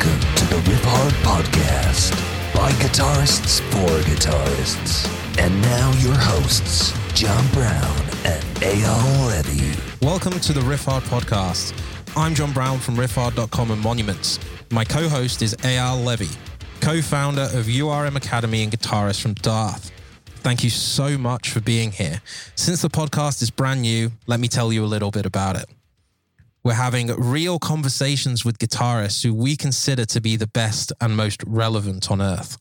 Welcome to the Riffhard Podcast by guitarists for guitarists. And now your hosts, John Browne and Eyal Levi. Welcome to the Riffhard Podcast. I'm John Browne from riffhard.com and Monuments. My co host is Eyal Levi, co founder of URM Academy and guitarist from Daath. Thank you so much for being here. Since the podcast is brand new, let me tell you a little bit about it. We're having real conversations with guitarists who we consider to be the best and most relevant on earth.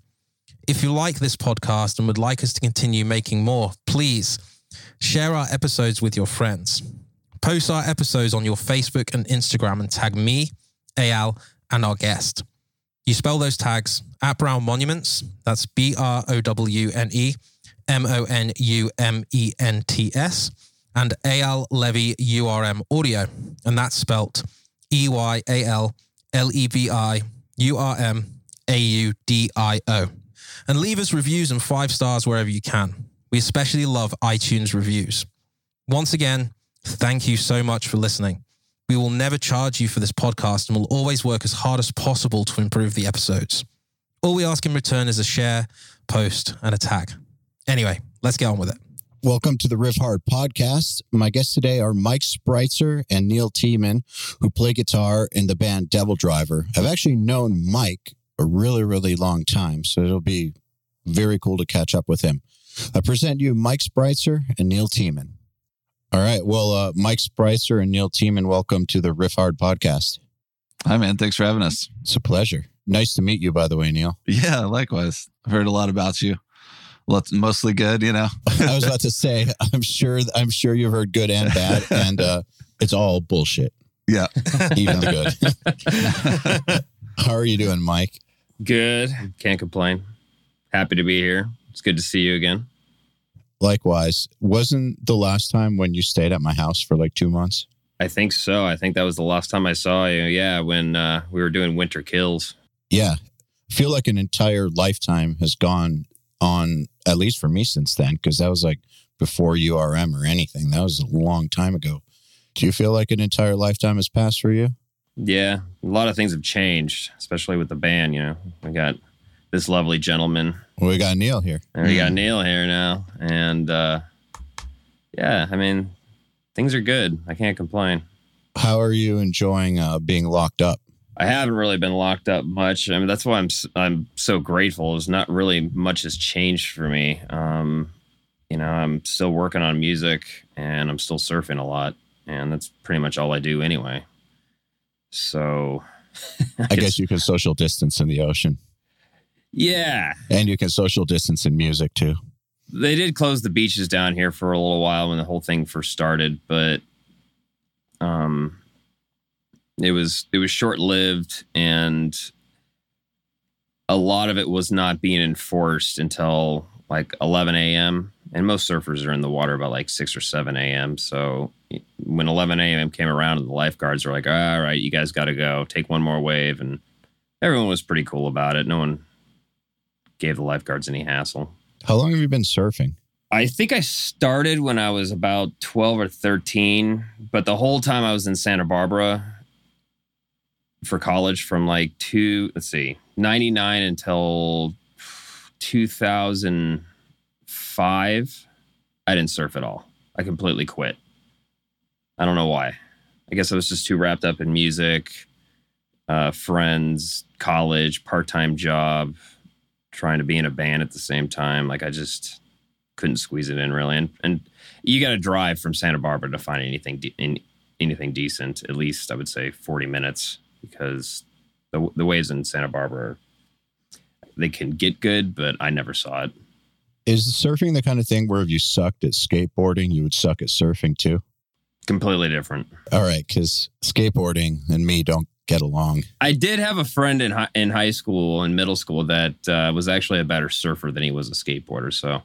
If you like this podcast and would like us to continue making more, please share our episodes with your friends. Post our episodes on your Facebook and Instagram and tag me, Eyal, and our guest. You spell those tags at Browne Monuments, that's B R O W N E M O N U M E N T S, and Eyal Levi URM Audio, and that's spelt E Y A L L E V I U R M A U D I O. And leave us reviews and five stars wherever you can. We especially love iTunes reviews. Once again, thank you so much for listening. We will never charge you for this podcast and will always work as hard as possible to improve the episodes. All we ask in return is a share, post, and a tag. Anyway, let's get on with it. Welcome to the Riffhard podcast. My guests today are Mike Spreitzer and Neal Tiemann, who play guitar in the band DevilDriver. I've actually known Mike a really, really long time, so it'll be very cool to catch up with him. I present you Mike Spreitzer and Neal Tiemann. All right. Well, uh, Mike Spreitzer and Neal Tiemann, welcome to the Riffhard podcast. Hi, man. Thanks for having us. It's a pleasure. Nice to meet you, by the way, Neal. Yeah, likewise. I've heard a lot about you. Lots, mostly good, you know. I was about to say, I'm sure, I'm sure you've heard good and bad, and uh, it's all bullshit, yeah. even the good. How are you doing, Mike? Good. Can't complain. Happy to be here. It's good to see you again. Likewise, wasn't the last time when you stayed at my house for like two months? I think so. I think that was the last time I saw you. Yeah, when uh, we were doing Winter Kills. Yeah. I feel like an entire lifetime has gone on, at least for me since then, because that was like before URM or anything. That was a long time ago. Do you feel like an entire lifetime has passed for you? Yeah, a lot of things have changed, especially with the band. You know, we got this lovely gentleman. Well, we got Neal here. And we got Neal here now. And uh, yeah, I mean, things are good. I can't complain. How are you enjoying uh, being locked up? I haven't really been locked up much. I mean, that's why I'm I'm so grateful. Is not really much has changed for me. Um, you know, I'm still working on music and I'm still surfing a lot, and that's pretty much all I do anyway. So, I guess you can social distance in the ocean, yeah, and you can social distance in music too. they did close the beaches down here for a little while when the whole thing first started, but um, it was it was short lived, and a lot of it was not being enforced until like 11 a.m. And most surfers are in the water about like 6 or 7 a.m. So when 11 a.m. came around, the lifeguards were like, "All right, you guys got to go. Take one more wave," and everyone was pretty cool about it. No one gave the lifeguards any hassle. How long have you been surfing? I think I started when I was about 12 or 13, but the whole time I was in Santa Barbara for college from like two, let's see, 99 until 2005, I didn't surf at all. I completely quit. I don't know why. I guess I was just too wrapped up in music, uh, friends, college, part time job, trying to be in a band at the same time. Like I just couldn't squeeze it in really. And and you got to drive from Santa Barbara to find anything de- in, anything decent. At least I would say forty minutes because the the waves in Santa Barbara they can get good, but I never saw it. Is surfing the kind of thing where if you sucked at skateboarding, you would suck at surfing too? Completely different. All right, because skateboarding and me don't get along. I did have a friend in high, in high school and middle school that uh, was actually a better surfer than he was a skateboarder. So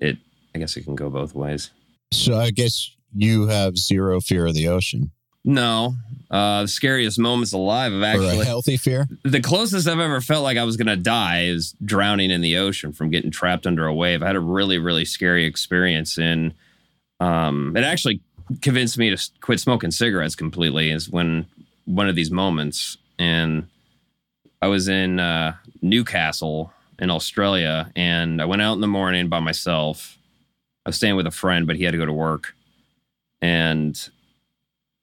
it I guess it can go both ways. So I guess you have zero fear of the ocean. No, uh, the scariest moments alive of actually healthy fear. the closest I've ever felt like I was gonna die is drowning in the ocean from getting trapped under a wave. I had a really really scary experience, and um, it actually convinced me to quit smoking cigarettes completely. Is when one of these moments, and I was in uh, Newcastle in Australia, and I went out in the morning by myself. I was staying with a friend, but he had to go to work, and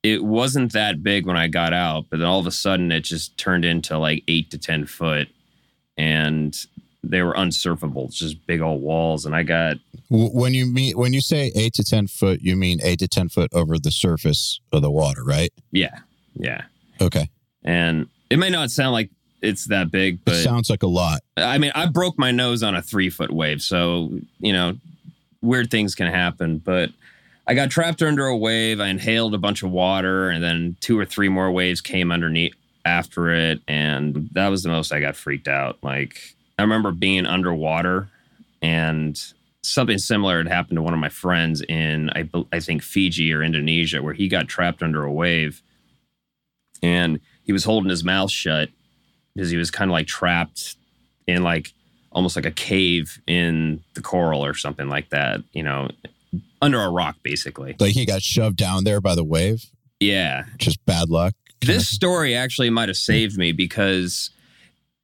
it wasn't that big when I got out. But then all of a sudden, it just turned into like eight to ten foot, and they were unsurfable, just big old walls. And I got When you mean when you say eight to ten foot, you mean eight to ten foot over the surface of the water, right? yeah, yeah, Okay, and it may not sound like it's that big, it but sounds like a lot. I mean, I broke my nose on a three foot wave, so you know, weird things can happen. But I got trapped under a wave. I inhaled a bunch of water, and then two or three more waves came underneath after it, and that was the most I got freaked out. Like I remember being underwater, and something similar had happened to one of my friends in I, I think Fiji or Indonesia, where he got trapped under a wave, and he was holding his mouth shut because he was kind of like trapped in like almost like a cave in the coral or something like that, you know, under a rock basically. Like he got shoved down there by the wave. Yeah. Just bad luck. This story actually might have saved me because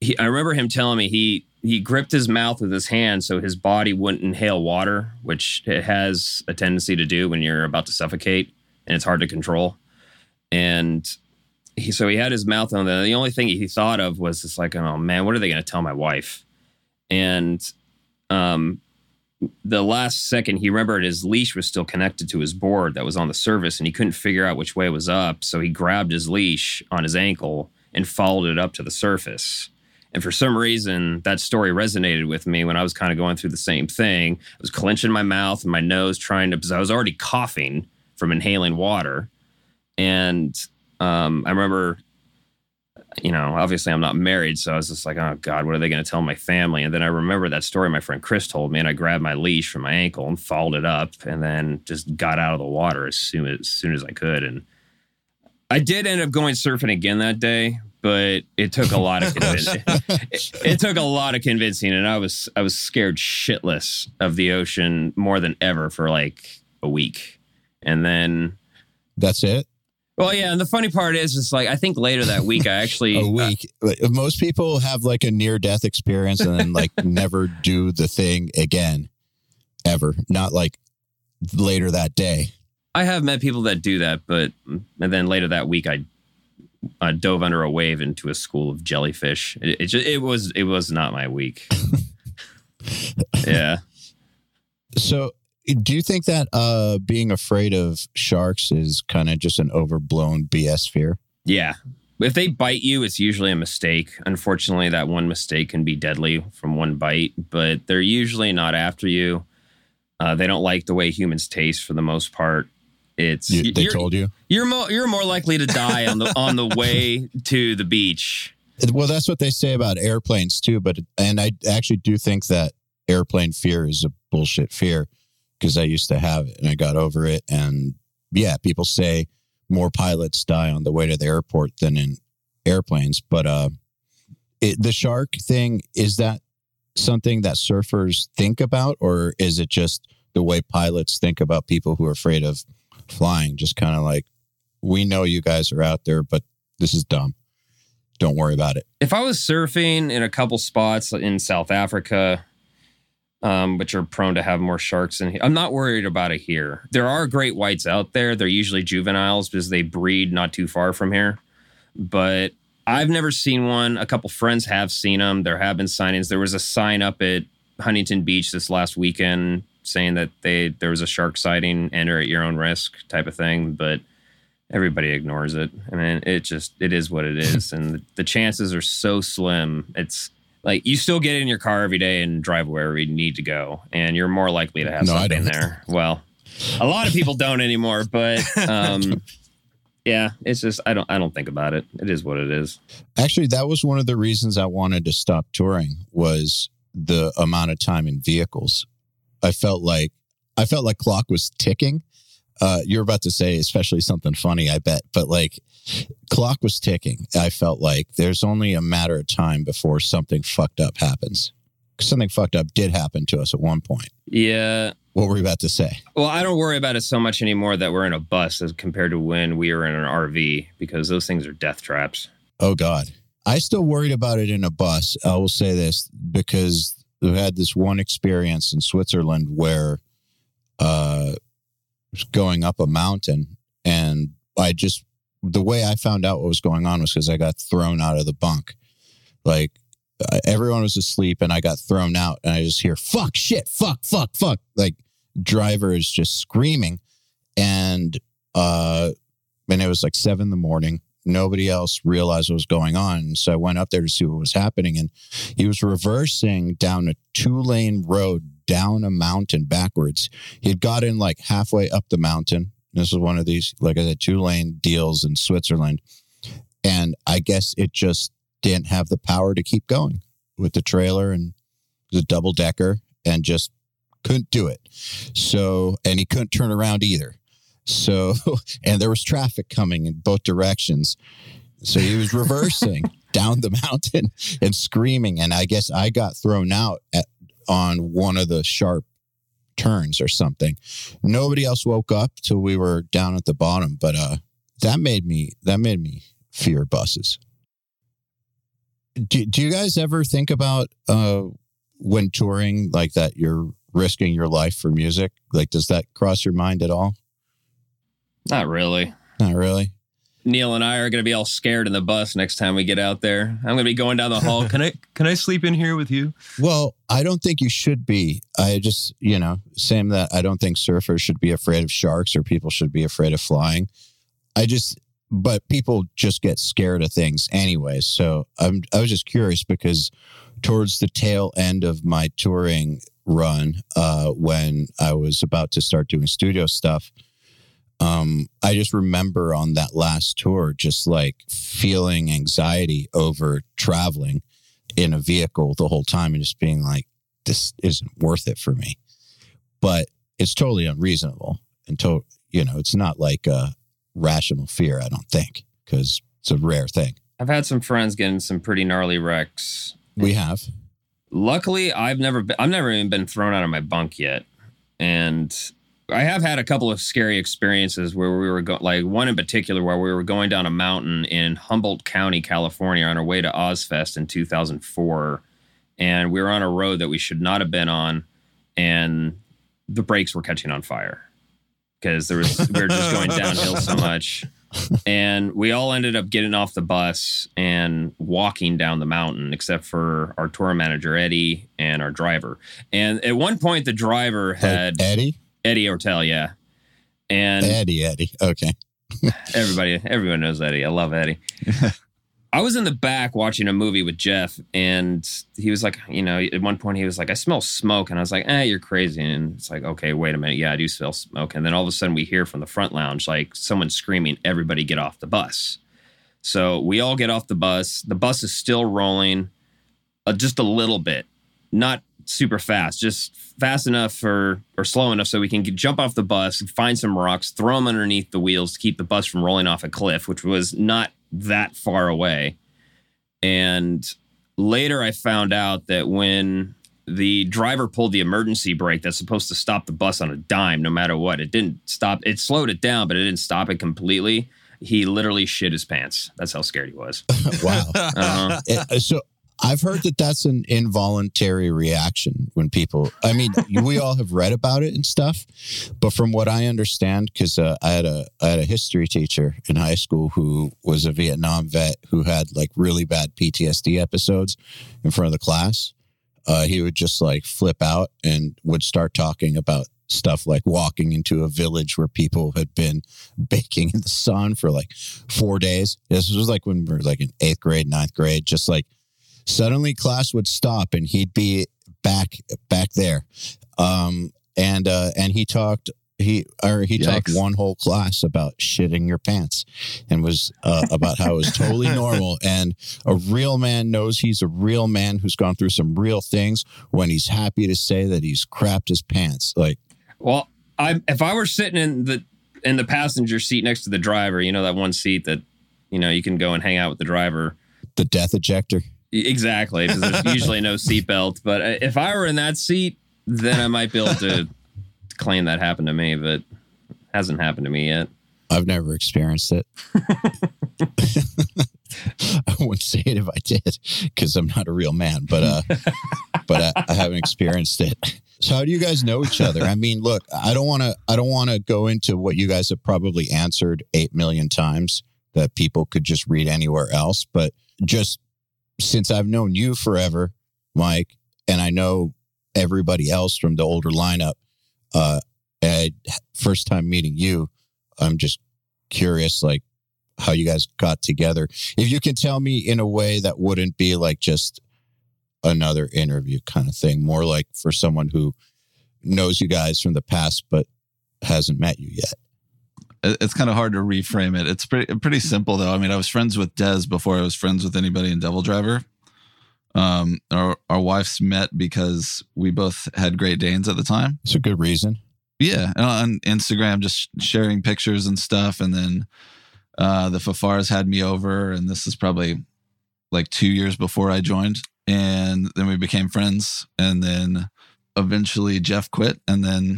he, I remember him telling me he he gripped his mouth with his hand so his body wouldn't inhale water, which it has a tendency to do when you're about to suffocate and it's hard to control. And he so he had his mouth on there. The only thing he thought of was just like, oh man, what are they going to tell my wife? And um, the last second he remembered his leash was still connected to his board that was on the service, and he couldn't figure out which way was up. So he grabbed his leash on his ankle and followed it up to the surface. And for some reason, that story resonated with me when I was kind of going through the same thing. I was clenching my mouth and my nose, trying to, because I was already coughing from inhaling water. And um, I remember, you know, obviously I'm not married. So I was just like, oh God, what are they going to tell my family? And then I remember that story my friend Chris told me, and I grabbed my leash from my ankle and followed it up and then just got out of the water as soon as, as soon as I could. And I did end up going surfing again that day, but it took a lot of convincing. it, it took a lot of convincing, and I was I was scared shitless of the ocean more than ever for like a week, and then That's it. Well, yeah, and the funny part is, it's like I think later that week I actually A uh, week. Most people have like a near death experience and then like never do the thing again, ever. Not like later that day. I have met people that do that, but and then later that week I, I dove under a wave into a school of jellyfish. It, it just it was it was not my week. yeah. So, do you think that uh, being afraid of sharks is kind of just an overblown BS fear? Yeah. If they bite you, it's usually a mistake. Unfortunately, that one mistake can be deadly from one bite, but they're usually not after you. Uh, they don't like the way humans taste for the most part. It's You, they told you. you're more you're more likely to die on the on the way to the beach. Well, that's what they say about airplanes too. But and I actually do think that airplane fear is a bullshit fear because I used to have it and I got over it. And yeah, people say more pilots die on the way to the airport than in airplanes. But uh, it, the shark thing is that something that surfers think about, or is it just the way pilots think about people who are afraid of flying? Just kind of like, we know you guys are out there, but this is dumb. Don't worry about it. If I was surfing in a couple spots in South Africa, um, which are prone to have more sharks in here, I'm not worried about it here. There are great whites out there. They're usually juveniles because they breed not too far from here. But I've never seen one. A couple friends have seen them. There have been signings. There was a sign up at Huntington Beach this last weekend saying that they there was a shark sighting, enter at your own risk type of thing. But everybody ignores it. I mean, it just it is what it is, and the, the chances are so slim. It's like you still get in your car every day and drive wherever you need to go, and you're more likely to have No, something there. Well, a lot of people don't anymore, but um, yeah, it's just I don't I don't think about it. It is what it is. Actually, that was one of the reasons I wanted to stop touring was the amount of time in vehicles. I felt like I felt like clock was ticking. Uh, you're about to say, especially something funny, I bet, but like clock was ticking. I felt like there's only a matter of time before something fucked up happens. Something fucked up did happen to us at one point. Yeah. What were you about to say? Well, I don't worry about it so much anymore that we're in a bus as compared to when we were in an RV because those things are death traps. Oh God. I still worried about it in a bus. I will say this because we had this one experience in Switzerland where uh was going up a mountain and I just the way I found out what was going on was because I got thrown out of the bunk. Like everyone was asleep and I got thrown out and I just hear fuck shit fuck fuck fuck. Like driver is just screaming and uh and it was like seven in the morning. Nobody else realized what was going on. So I went up there to see what was happening and he was reversing down a two lane road down a mountain backwards. He had got in like halfway up the mountain this was one of these like I said two lane deals in Switzerland and I guess it just didn't have the power to keep going with the trailer and the double decker and just couldn't do it. So, and he couldn't turn around either. So, and there was traffic coming in both directions. So he was reversing down the mountain and screaming. And I guess I got thrown out at, on one of the sharp turns or something. Nobody else woke up till we were down at the bottom. But uh, that made me that made me fear buses. Do, do you guys ever think about uh, when touring like that? You're risking your life for music. Like, does that cross your mind at all? Not really. Not really. Neal and I are going to be all scared in the bus next time we get out there. I'm going to be going down the hall. Can I can I sleep in here with you? Well, I don't think you should be. I just, you know, same that I don't think surfers should be afraid of sharks or people should be afraid of flying. I just, but people just get scared of things anyway. So I'm, I was just curious because towards the tail end of my touring run, uh, when I was about to start doing studio stuff, um, I just remember on that last tour, just like feeling anxiety over traveling in a vehicle the whole time and just being like, this isn't worth it for me. But it's totally unreasonable. And to, you know, it's not like a rational fear, I don't think, because it's a rare thing. I've had some friends getting some pretty gnarly wrecks. We have. Luckily, I've never been, I've never even been thrown out of my bunk yet. And I have had a couple of scary experiences where we were going, like one in particular where we were going down a mountain in Humboldt County, California, on our way to Ozzfest in 2004, and we were on a road that we should not have been on, and the brakes were catching on fire because there was we were just going downhill so much, and we all ended up getting off the bus and walking down the mountain, except for our tour manager Eddie and our driver. And at one point, the driver had Like Eddie? Eddie Ortel, yeah. And Eddie, Eddie. Okay. everybody, everyone knows Eddie. I love Eddie. I was in the back watching a movie with Jeff, and he was like, you know, at one point he was like, I smell smoke. And I was like, eh, you're crazy. And it's like, okay, wait a minute. Yeah, I do smell smoke. And then all of a sudden we hear from the front lounge, like someone screaming, everybody get off the bus. So we all get off the bus. The bus is still rolling uh, just a little bit, not super fast, just fast enough for or slow enough so we can get, jump off the bus, find some rocks, throw them underneath the wheels to keep the bus from rolling off a cliff, which was not that far away. And later I found out that when the driver pulled the emergency brake that's supposed to stop the bus on a dime, no matter what, it didn't stop. It slowed it down, but it didn't stop it completely. He literally shit his pants. That's how scared he was. wow. Uh-huh. Uh, so I've heard that that's an involuntary reaction when people. I mean, we all have read about it and stuff, but from what I understand, because uh, I had a I had a history teacher in high school who was a Vietnam vet who had like really bad PTSD episodes in front of the class. Uh, he would just like flip out and would start talking about stuff like walking into a village where people had been baking in the sun for like four days. This was like when we were like in eighth grade, ninth grade, just like suddenly class would stop and he'd be back back there. Um and uh and he talked he or he talked one whole class about shitting your pants and was uh, about how it was totally normal. And a real man knows he's a real man who's gone through some real things when he's happy to say that he's crapped his pants like. Well, I if I were sitting in the in the passenger seat next to the driver, you know that one seat that you know you can go and hang out with the driver. the death ejector Exactly, because there's usually no seatbelt. But uh, if I were in that seat, then I might be able to claim that happened to me, but hasn't happened to me yet. I've never experienced it. I wouldn't say it if I did because I'm not a real man, but uh, but I, I haven't experienced it. So how do you guys know each other? I mean, look, I don't want to I don't want to go into what you guys have probably answered eight million times that people could just read anywhere else, but just since I've known you forever, Mike, and I know everybody else from the older lineup, uh, and first time meeting you, I'm just curious, like how you guys got together. If you can tell me in a way that wouldn't be like just another interview kind of thing, more like for someone who knows you guys from the past but hasn't met you yet. It- It's kind of hard to reframe it. It's pretty pretty simple though. I mean, I was friends with Dez before I was friends with anybody in DevilDriver. Um, our our wives met because we both had Great Danes at the time. It's a good reason. Yeah, and on Instagram, just sharing pictures and stuff, and then uh, the Fafars had me over, and this is probably like two years before I joined, and then we became friends, and then eventually Jeff quit, and then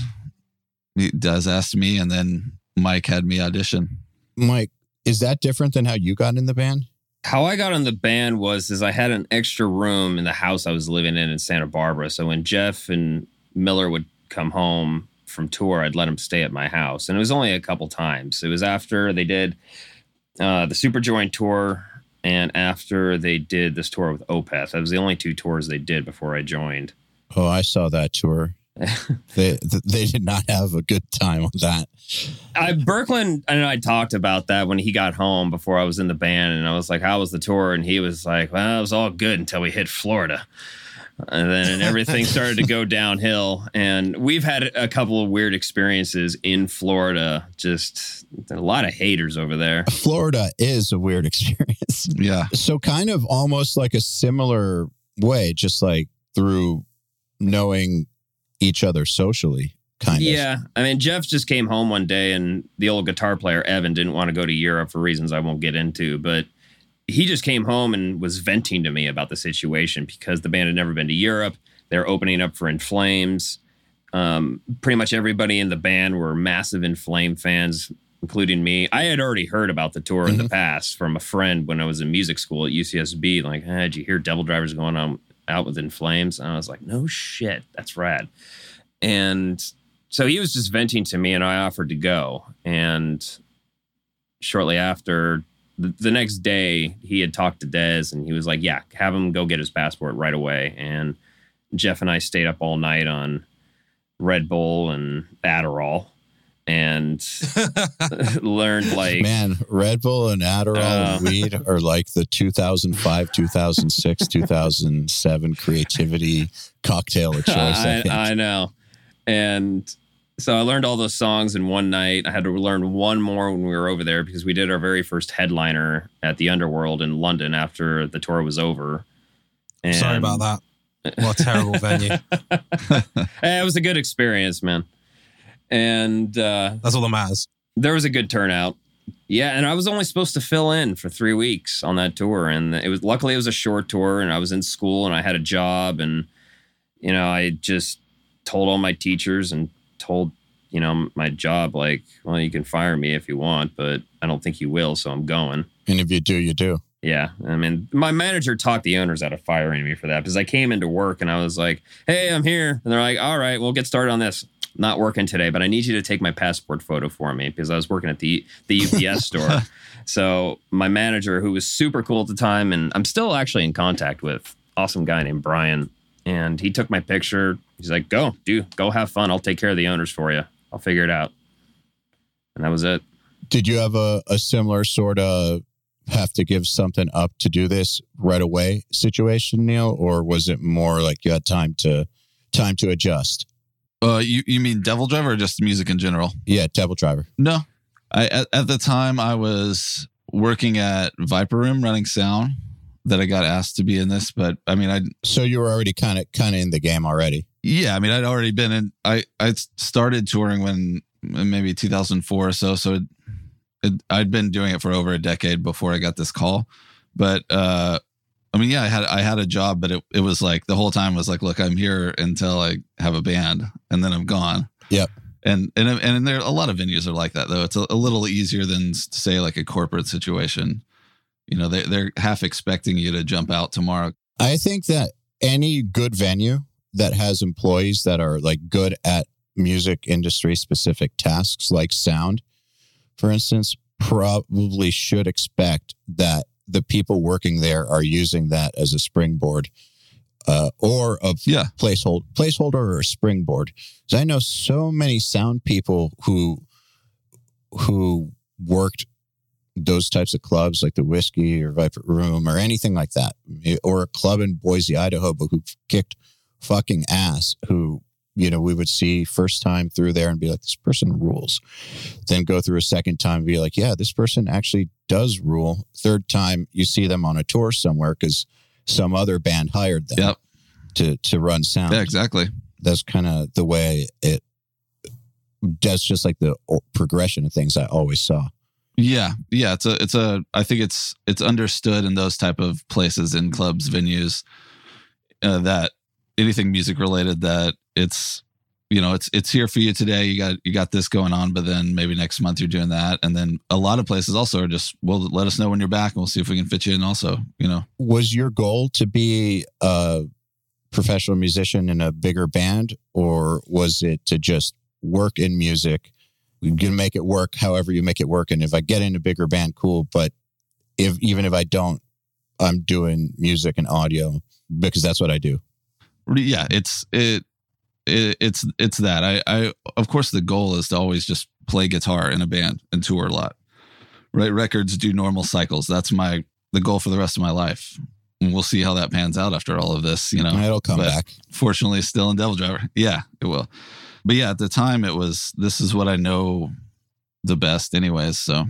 he Dez asked me, and then Mike had me audition. Mike, is that different than how you got in the band? How I got in the band was is I had an extra room in the house I was living in in Santa Barbara. So when Jeff and Miller would come home from tour, I'd let them stay at my house, and it was only a couple times. It was after they did uh, the Super Joint tour, and after they did this tour with Opeth. That was the only two tours they did before I joined. Oh, I saw that tour. they they did not have a good time on that. I Berkland, I know I talked about that when he got home before I was in the band, and I was like, "How was the tour?" And he was like, "Well, it was all good until we hit Florida." And then everything started to go downhill. And we've had a couple of weird experiences in Florida. Just a lot of haters over there. Florida is a weird experience. Yeah, So kind of almost like a similar way, just like through knowing each other socially, kind of. Yeah. I mean, Jeff just came home one day, and the old guitar player, Evan, didn't want to go to Europe for reasons I won't get into. But he just came home and was venting to me about the situation because the band had never been to Europe. They're opening up for In Flames. Um, pretty much everybody in the band were massive In Flame fans, including me. I had already heard about the tour in the past from a friend when I was in music school at UCSB. Like, hey, did you hear Devil Drivers going on out with In Flames? And I was like, no shit, that's rad. And so he was just venting to me, and I offered to go. And shortly after, the, the next day, he had talked to Dez, and he was like, "Yeah, have him go get his passport right away." And Jeff and I stayed up all night on Red Bull and Adderall, and learned like Man, Red Bull and Adderall Uh. and weed are like the 2005, 2006, 2007 creativity cocktail of choice. I, I. I know. And so I learned all those songs in one night. I had to learn one more when we were over there because we did our very first headliner at the Underworld in London after the tour was over. And Sorry about that. What a terrible venue. Eh, It was a good experience, man. And uh, That's all that matters. there was a good turnout. Yeah, and I was only supposed to fill in for three weeks on that tour, and it was luckily it was a short tour, and I was in school and I had a job, and you know I just told all my teachers and told you know my job like, well, you can fire me if you want, but I don't think you will, so I'm going. and if you do, you do. Yeah, I mean, my manager talked the owners out of firing me for that because I came into work and I was like, "Hey, I'm here," and they're like, "All right, we'll get started on this." Not working today, but I need you to take my passport photo for me because I was working at the the UPS store. So my manager, who was super cool at the time, and I'm still actually in contact with, awesome guy named Brian, and he took my picture. He's like, "Go, do go have fun. I'll take care of the owners for you. I'll figure it out." And that was it. Did you have a, a similar sort of have to give something up to do this right away situation, Neal, or was it more like you had time to time to adjust? Uh, you you mean DevilDriver or just music in general? Yeah, DevilDriver. No, I at, at the time I was working at Viper Room running sound that I got asked to be in this, but I mean I So you were already kind of kind of in the game already. yeah I mean I'd already been in I I started touring when maybe 2004 or so so it, it, I'd been doing it for over a decade before I got this call, but uh I mean yeah I had I had a job but it it was like the whole time was like look I'm here until I have a band and then I'm gone. Yep. And and and there a lot of venues are like that though. It's a, a little easier than say like a corporate situation. You know, they they're half expecting you to jump out tomorrow. I think that any good venue that has employees that are like good at music industry specific tasks like sound, for instance, probably should expect that the people working there are using that as a springboard uh, or a Yeah. placeholder, placeholder or a springboard. Because I know so many sound people who who worked those types of clubs like the Whisky or Viper Room or anything like that, or a club in Boise, Idaho, but who kicked fucking ass. Who you know we would see first time through there and be like, this person rules. Then go through a second time and be like, yeah, this person actually does rule. Third time you see them on a tour somewhere because some other band hired them Yep. to to run sound. Yeah, exactly. That's kind of the way it. That's just like the progression of things I always saw. Yeah, yeah. It's a, it's a. I think it's it's understood in those type of places, in clubs, venues, uh, that anything music related, that it's, you know, it's it's here for you today. You got you got this going on, but then maybe next month you're doing that, and then a lot of places also are just, well, let us know when you're back, and we'll see if we can fit you in. Also, you know, Was your goal to be a professional musician in a bigger band, or was it to just work in music? You can make it work however you make it work, and if I get in a bigger band, cool. But if even if I don't, I'm doing music and audio because that's what I do. yeah, it's it, it it's it's that. I I of course the goal is to always just play guitar in a band and tour a lot. Right, records do normal cycles. That's my the goal for the rest of my life. And we'll see how that pans out after all of this. You know, It'll come but- back. fortunately still in DevilDriver. Yeah, it will. But yeah, at the time it was this is what I know the best anyways, so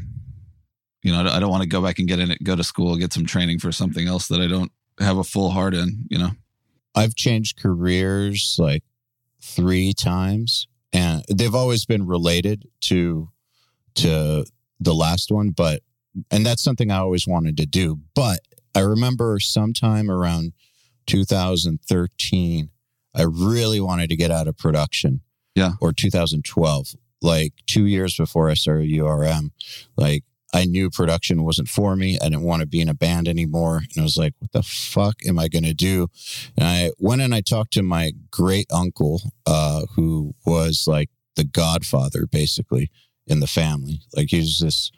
you know, I don't want to go back and get in it, go to school, get some training for something else that I don't have a full heart in, you know. I've changed careers like three times, and they've always been related to to the last one. But and that's something I always wanted to do. But I remember sometime around 2013, I really wanted to get out of production. Yeah. Or 2012, like two years before I started URM, like. I knew production wasn't for me. I didn't want to be in a band anymore. And I was like, what the fuck am I going to do? And I went and I talked to my great uncle, uh, who was like the godfather basically in the family. Like he was this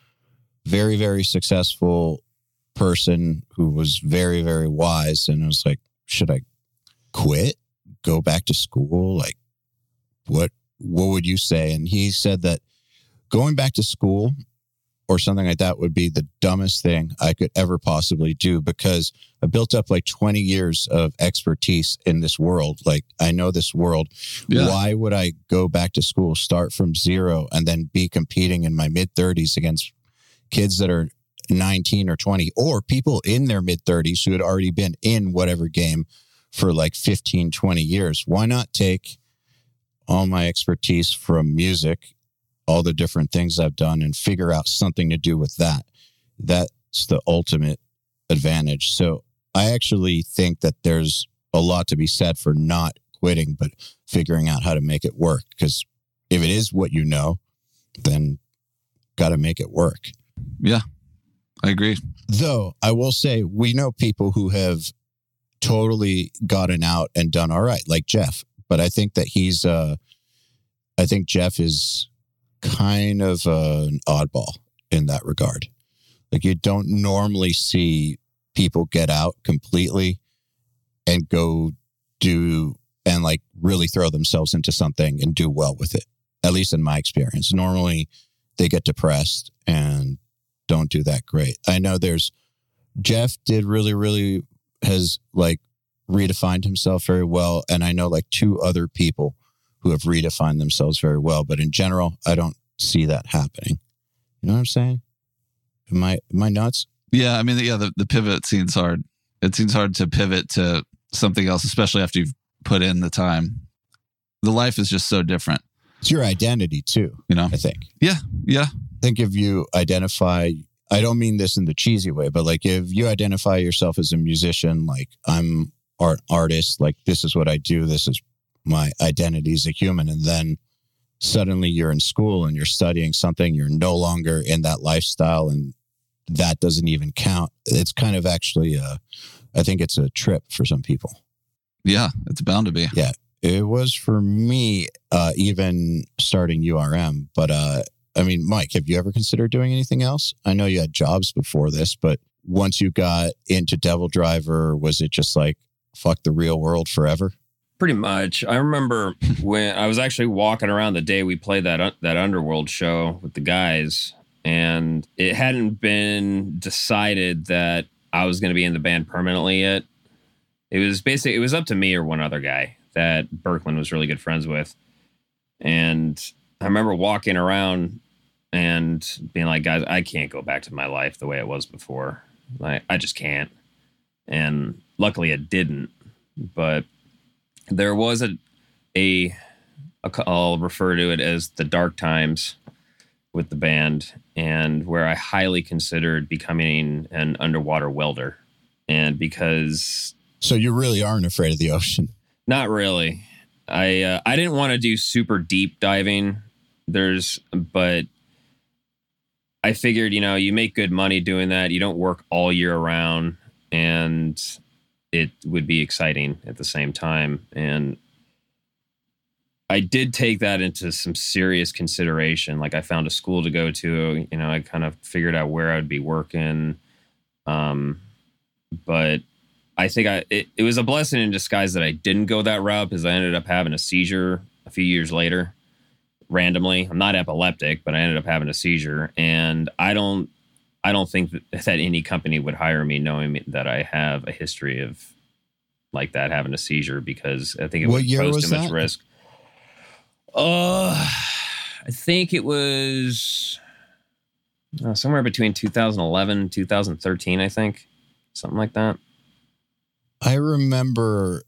very, very successful person who was very, very wise. And I was like, should I quit? Go back to school? Like what what would you say? And he said that going back to school or something like that would be the dumbest thing I could ever possibly do because I built up like 20 years of expertise in this world. Like I know this world. Yeah. Why would I go back to school, start from zero, and then be competing in my mid 30s against kids that are 19 or 20 or people in their mid 30s who had already been in whatever game for like 15, 20 years? Why not take all my expertise from music all the different things I've done and figure out something to do with that. That's the ultimate advantage. So I actually think that there's a lot to be said for not quitting, but figuring out how to make it work. Because if it is what you know, then got to make it work. Yeah, I agree. Though I will say, we know people who have totally gotten out and done all right, like Jeff. But I think that he's, uh, I think Jeff is kind of uh, an oddball in that regard. Like you don't normally see people get out completely and go do and like really throw themselves into something and do well with it. At least in my experience, normally they get depressed and don't do that great. I know there's Jeff did really, really has like redefined himself very well. And I know like two other people who have redefined themselves very well. But in general, I don't see that happening. You know what I'm saying? Am I am I nuts? Yeah, I mean, yeah, the, the pivot seems hard. It seems hard to pivot to something else, especially after you've put in the time. The life is just so different, It's your identity too, you know? I think. Yeah, yeah, I think if you identify I don't mean this in the cheesy way, but like if you identify yourself as a musician, like I'm art artist, like this is what I do, this is my identity as a human, and then suddenly you're in school and you're studying something, you're no longer in that lifestyle and that doesn't even count. It's kind of actually, uh, I think it's a trip for some people. Yeah, it's bound to be. Yeah. It was for me, uh, even starting URM. But uh, I mean, Mike, have you ever considered doing anything else? I know you had jobs before this, but once you got into DevilDriver, was it just like fuck the real world forever? Pretty much. I remember when I was actually walking around the day we played that uh, that Underworld show with the guys, and it hadn't been decided that I was going to be in the band permanently yet. It was basically it was up to me or one other guy that Berkman was really good friends with, and I remember walking around and being like, guys, I can't go back to my life the way it was before. Like I just can't. And luckily it didn't. But there was a, a, a I'll refer to it as the dark times with the band and where I highly considered becoming an underwater welder. And because So you really aren't afraid of the ocean. not really. I uh, I didn't want to do super deep diving. There's but I figured, you know, you make good money doing that. You don't work all year around and it would be exciting at the same time and I did take that into some serious consideration. Like I found a school to go to, you know, I kind of figured out where I'd be working. Um but I think I it, it was a blessing in disguise that I didn't go that route because I ended up having a seizure a few years later randomly. I'm not epileptic, but I ended up having a seizure and I don't I don't think that, that any company would hire me knowing that I have a history of like that having a seizure because I think it What would pose too much that? risk. Uh I think it was uh, somewhere between 2011 and 2013 I think. Something like that. I remember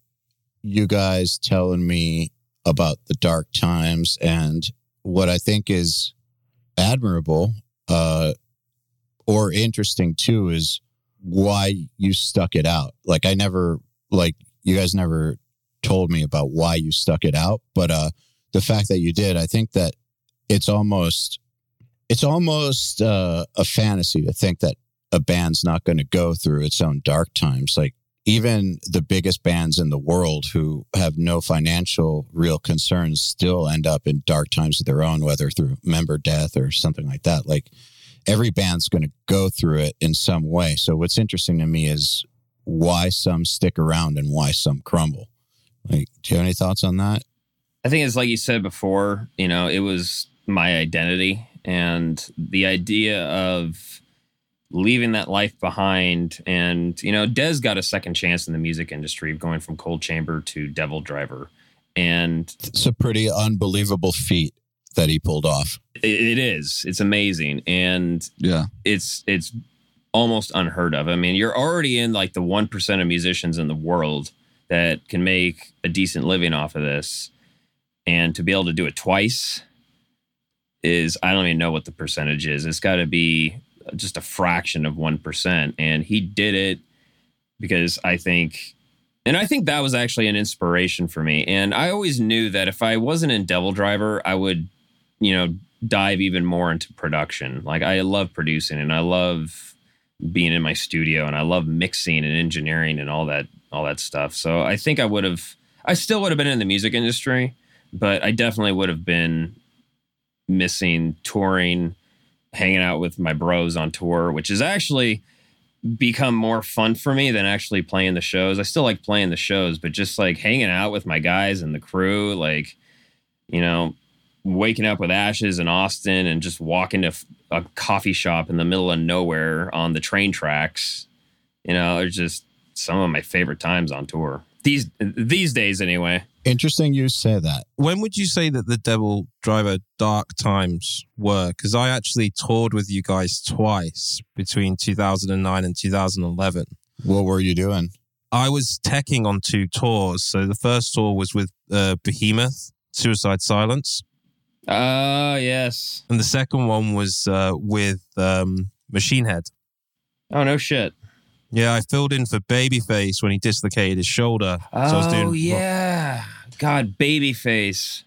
you guys telling me about the dark times and what I think is admirable uh, or interesting too is why you stuck it out. Like I never like you guys never told me about why you stuck it out, but uh the fact that you did, I think that it's almost it's almost uh, a fantasy to think that a band's not going to go through its own dark times. Like even the biggest bands in the world who have no financial real concerns still end up in dark times of their own, whether through member death or something like that. Like every band's going to go through it in some way. So what's interesting to me is why some stick around and why some crumble. Like, do you have any thoughts on that? I think it's like you said before, you know, it was my identity and the idea of leaving that life behind. And, you know, Dez got a second chance in the music industry going from Coal Chamber to DevilDriver. And It's a pretty unbelievable feat that he pulled off. it, is, it's amazing. And Yeah. it's, it's almost unheard of. I mean, you're already in like the 1% of musicians in the world that can make a decent living off of this. And to be able to do it twice is, I don't even know what the percentage is. It's got to be just a fraction of 1%. And he did it because I think, and I think that was actually an inspiration for me. And I always knew that if I wasn't in DevilDriver, I would, you know, dive even more into production. Like I love producing and I love being in my studio and I love mixing and engineering and all that all that stuff. So I think I would have I still would have been in the music industry, but I definitely would have been missing touring, hanging out with my bros on tour, which has actually become more fun for me than actually playing the shows. I still like playing the shows, but just like hanging out with my guys and the crew, like you know, waking up with ashes in Austin and just walking to a coffee shop in the middle of nowhere on the train tracks. You know, it's just some of my favorite times on tour. These these days anyway. Interesting you say that. When would you say that the Devil Driver dark times were? Because I actually toured with you guys twice between 2009 and 2011. What were you doing? I was teching on two tours. So the first tour was with uh, Behemoth, Suicide Silence, Oh, yes. and the second one was uh, with um, Machine Head. Oh, no shit. Yeah, I filled in for Babyface when he dislocated his shoulder. so I was Oh, doing, yeah. God, babyface.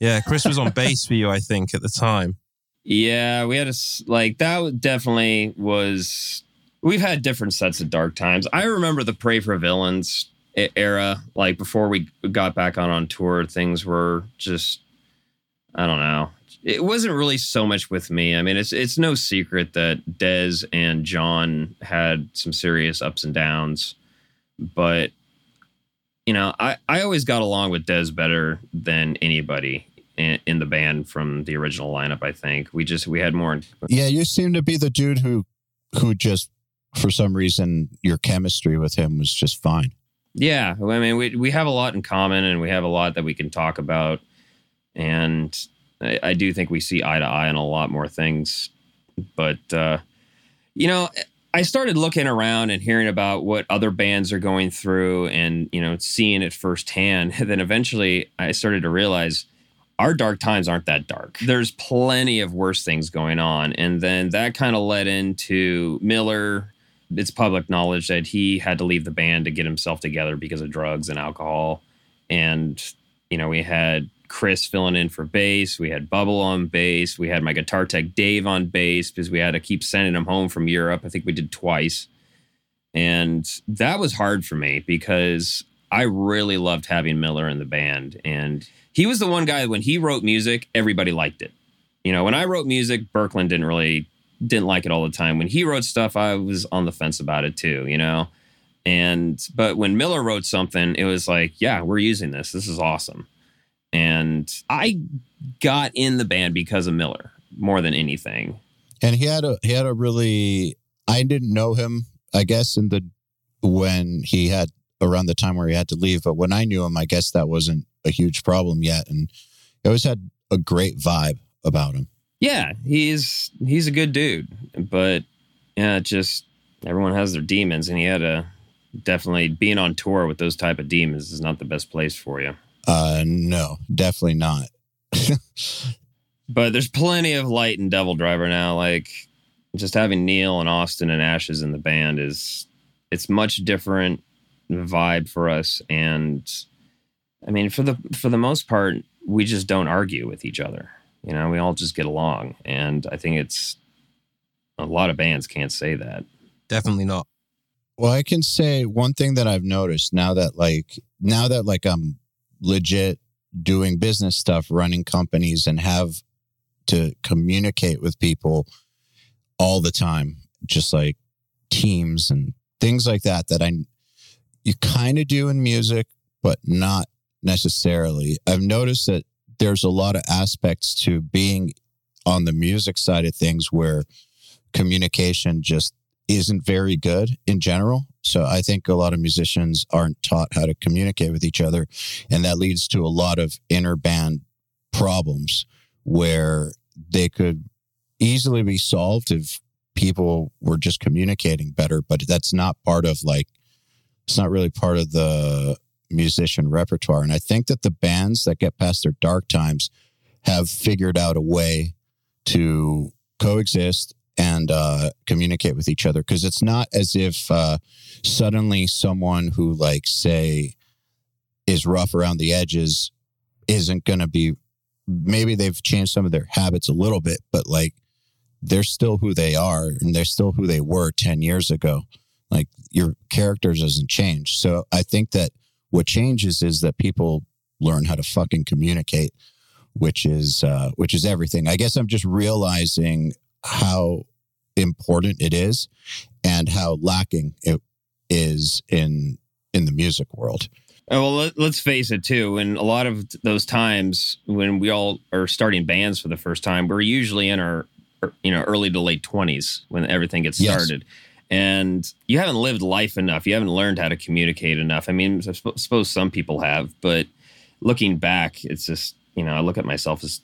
Yeah, Chris was on bass for you, I think, at the time. Yeah, we had a s- like that definitely was. We've had different sets of dark times. I remember the Pray for Villains era, like before we got back on on tour. Things were just, I don't know. It wasn't really so much with me. I mean, it's it's no secret that Dez and John had some serious ups and downs, but you know, I I always got along with Dez better than anybody in, in the band from the original lineup. I think we just we had more. Yeah, you seem to be the dude who who just for some reason your chemistry with him was just fine. Yeah, I mean, we we have a lot in common, and we have a lot that we can talk about, and I, I do think we see eye to eye on a lot more things. But uh, you know, I started looking around and hearing about what other bands are going through, and you know, seeing it firsthand. then eventually, I started to realize our dark times aren't that dark. There's plenty of worse things going on, and then that kind of led into Miller it's public knowledge that he had to leave the band to get himself together because of drugs and alcohol. And, you know, we had Chris filling in for bass. We had Bubble on bass. We had my guitar tech Dave on bass because we had to keep sending him home from Europe. I think we did twice. And that was hard for me because I really loved having Miller in the band. And he was the one guy when he wrote music, everybody liked it. You know, when I wrote music, Birkland didn't really didn't like it all the time. When he wrote stuff, I was on the fence about it too, you know? And, but when Miller wrote something, it was like, yeah, we're using this. This is awesome. And I got in the band because of Miller more than anything. And he had a he had a really I didn't know him, I guess, in the when he had around the time where he had to leave, but when I knew him, I guess that wasn't a huge problem yet. And he always had a great vibe about him. Yeah, he's he's a good dude, but yeah, just everyone has their demons, and he had a definitely being on tour with those type of demons is not the best place for you. Uh no, definitely not. But there's plenty of light in DevilDriver now. Like just having Neal and Austin and Ashes in the band is it's much different vibe for us. And I mean, for the for the most part, we just don't argue with each other. You know, we all just get along. And I think it's a lot of bands can't say that. Definitely not. Well, I can say one thing that I've noticed now that like now that like I'm legit doing business stuff, running companies and have to communicate with people all the time, just like teams and things like that that I you kind of do in music, but not necessarily. I've noticed that there's a lot of aspects to being on the music side of things where communication just isn't very good in general. So I think a lot of musicians aren't taught how to communicate with each other. And that leads to a lot of inner band problems where they could easily be solved if people were just communicating better. But that's not part of like, it's not really part of the musician repertoire. And I think that the bands that get past their dark times have figured out a way to coexist and uh, communicate with each other because it's not as if uh, suddenly someone who like say is rough around the edges isn't going to be maybe they've changed some of their habits a little bit but like they're still who they are and they're still who they were 10 years ago. Like your characters doesn't change so i think that what changes is that people learn how to fucking communicate which is uh, which is everything. I guess i'm just realizing how important it is and how lacking it is in in the music world. Well, let, let's face it too. In a lot of those times when we all are starting bands for the first time, we're usually in our er, you know early to late twenties when everything gets Yes. started. And you haven't lived life enough. You haven't learned how to communicate enough. I mean, I suppose some people have, but looking back, it's just you know I look at myself as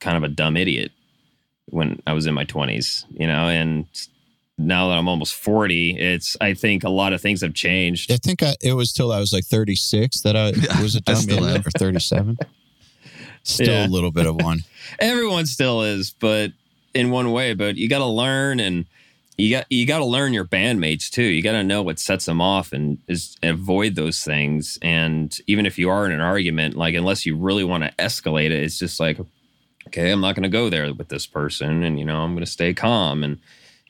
kind of a dumb idiot when I was in my twenties. You know, and now that I'm almost forty, it's I think a lot of things have changed. I think I, it was till I was like 36 that I Yeah, was a dumb still or 37. Still Yeah. a little bit of one. everyone still is but in one way but you got to learn and you got you got to learn your bandmates too you got to know what sets them off and is avoid those things and even if you are in an argument like unless you really want to escalate it it's just like okay, I'm not going to go there with this person, and you know, I'm going to stay calm, and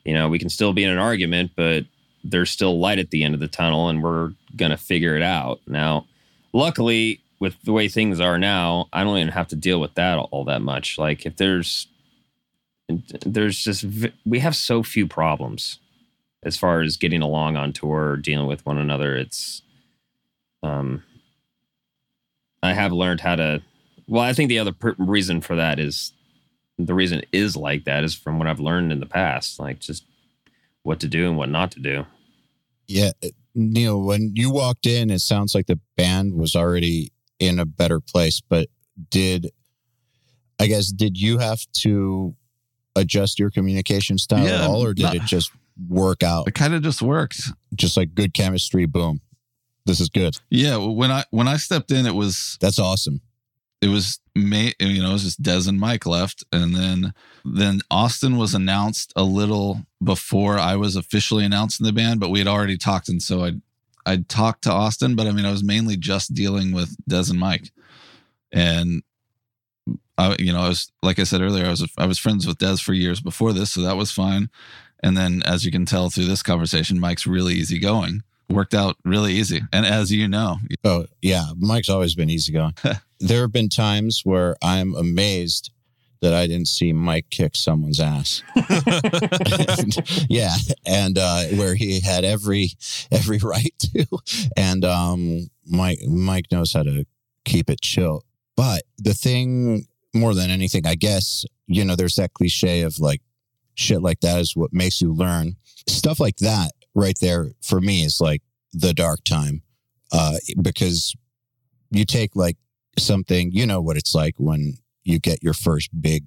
you know, we can still be in an argument, but there's still light at the end of the tunnel, and we're going to figure it out. Now, luckily, with the way things are now, I don't even have to deal with that all that much. Like if there's there's just we have so few problems as far as getting along on tour, dealing with one another. It's um I have learned how to well, I think the other per- reason for that is the reason it is like that is from what I've learned in the past, like just what to do and what not to do. Yeah, Neal, when you walked in, it sounds like the band was already in a better place. But did I guess did you have to adjust your communication style Yeah, at all, or did not- it just work out? It kind of just worked. Just like good chemistry, boom. This is good. Yeah, when I when I stepped in, it was That's awesome. It was May, you know, it was just Dez and Mike left, and then then Austin was announced a little before I was officially announced in the band, but we had already talked, and so I I talked to Austin, but I mean, I was mainly just dealing with Dez and Mike, and I, you know, I was like I said earlier, I was I was friends with Dez for years before this, so that was fine. And then, as you can tell through this conversation, Mike's really easygoing. Worked out really easy, and as you know, Oh, yeah. Mike's always been easygoing. there have been times where I'm amazed that I didn't see Mike kick someone's ass. yeah. And uh, where he had every every right to. And um Mike Mike knows how to keep it chill. But the thing more than anything, I guess, you know, there's that cliche of like shit like that is what makes you learn. Stuff like that right there for me is like the dark time. Uh, because you take like something, you know what it's like when you get your first big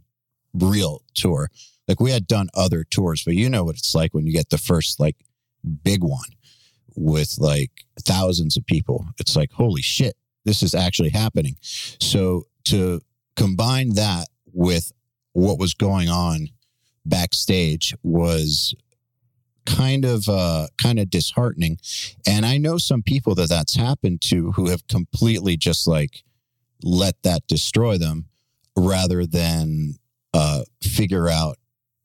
real tour. Like we had done other tours, but you know what it's like when you get the first like big one with like thousands of people. It's like, holy shit, this is actually happening. So to combine that with what was going on backstage was kind of uh kind of disheartening and i know some people that that's happened to who have completely just like let that destroy them rather than uh figure out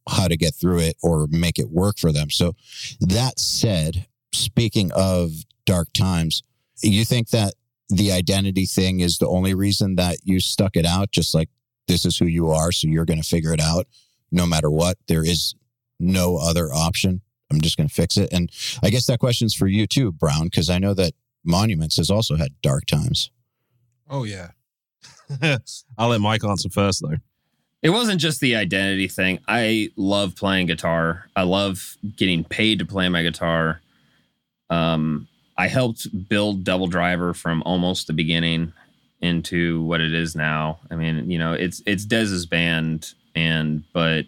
how to get through it or make it work for them. So that said speaking of dark times you think that the identity thing is the only reason that you stuck it out? Just like this is who you are so you're going to figure it out no matter what. There is no other option. I'm just going to fix it. And i guess that question's for you too Browne because i know that monuments has also had dark times. Oh yeah. I'll let Mike answer first, though. It wasn't just the identity thing. I love playing guitar. I love getting paid to play my guitar. Um, I helped build DevilDriver from almost the beginning into what it is now. I mean, you know, it's it's Dez's band, and but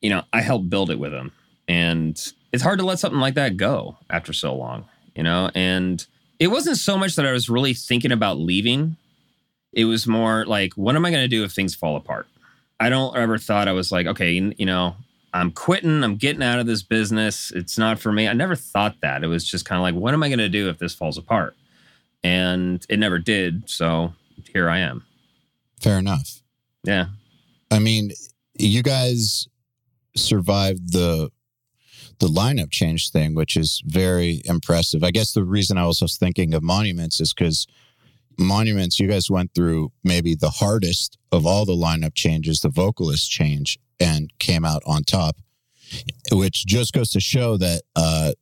you know, I helped build it with him, and it's hard to let something like that go after so long, you know. And it wasn't so much that I was really thinking about leaving. It was more like, what am I going to do if things fall apart? I don't ever thought I was like, okay, you know, I'm quitting, I'm getting out of this business. It's not for me. I never thought that. It was just kind of like, what am I going to do if this falls apart? And it never did. So here I am. fair enough Yeah. I mean, you guys survived the the lineup change thing, which is very impressive. I guess the reason I was just thinking of monuments is because monuments, you guys went through maybe the hardest of all the lineup changes, the vocalist change, and came out on top, which just goes to show that uh,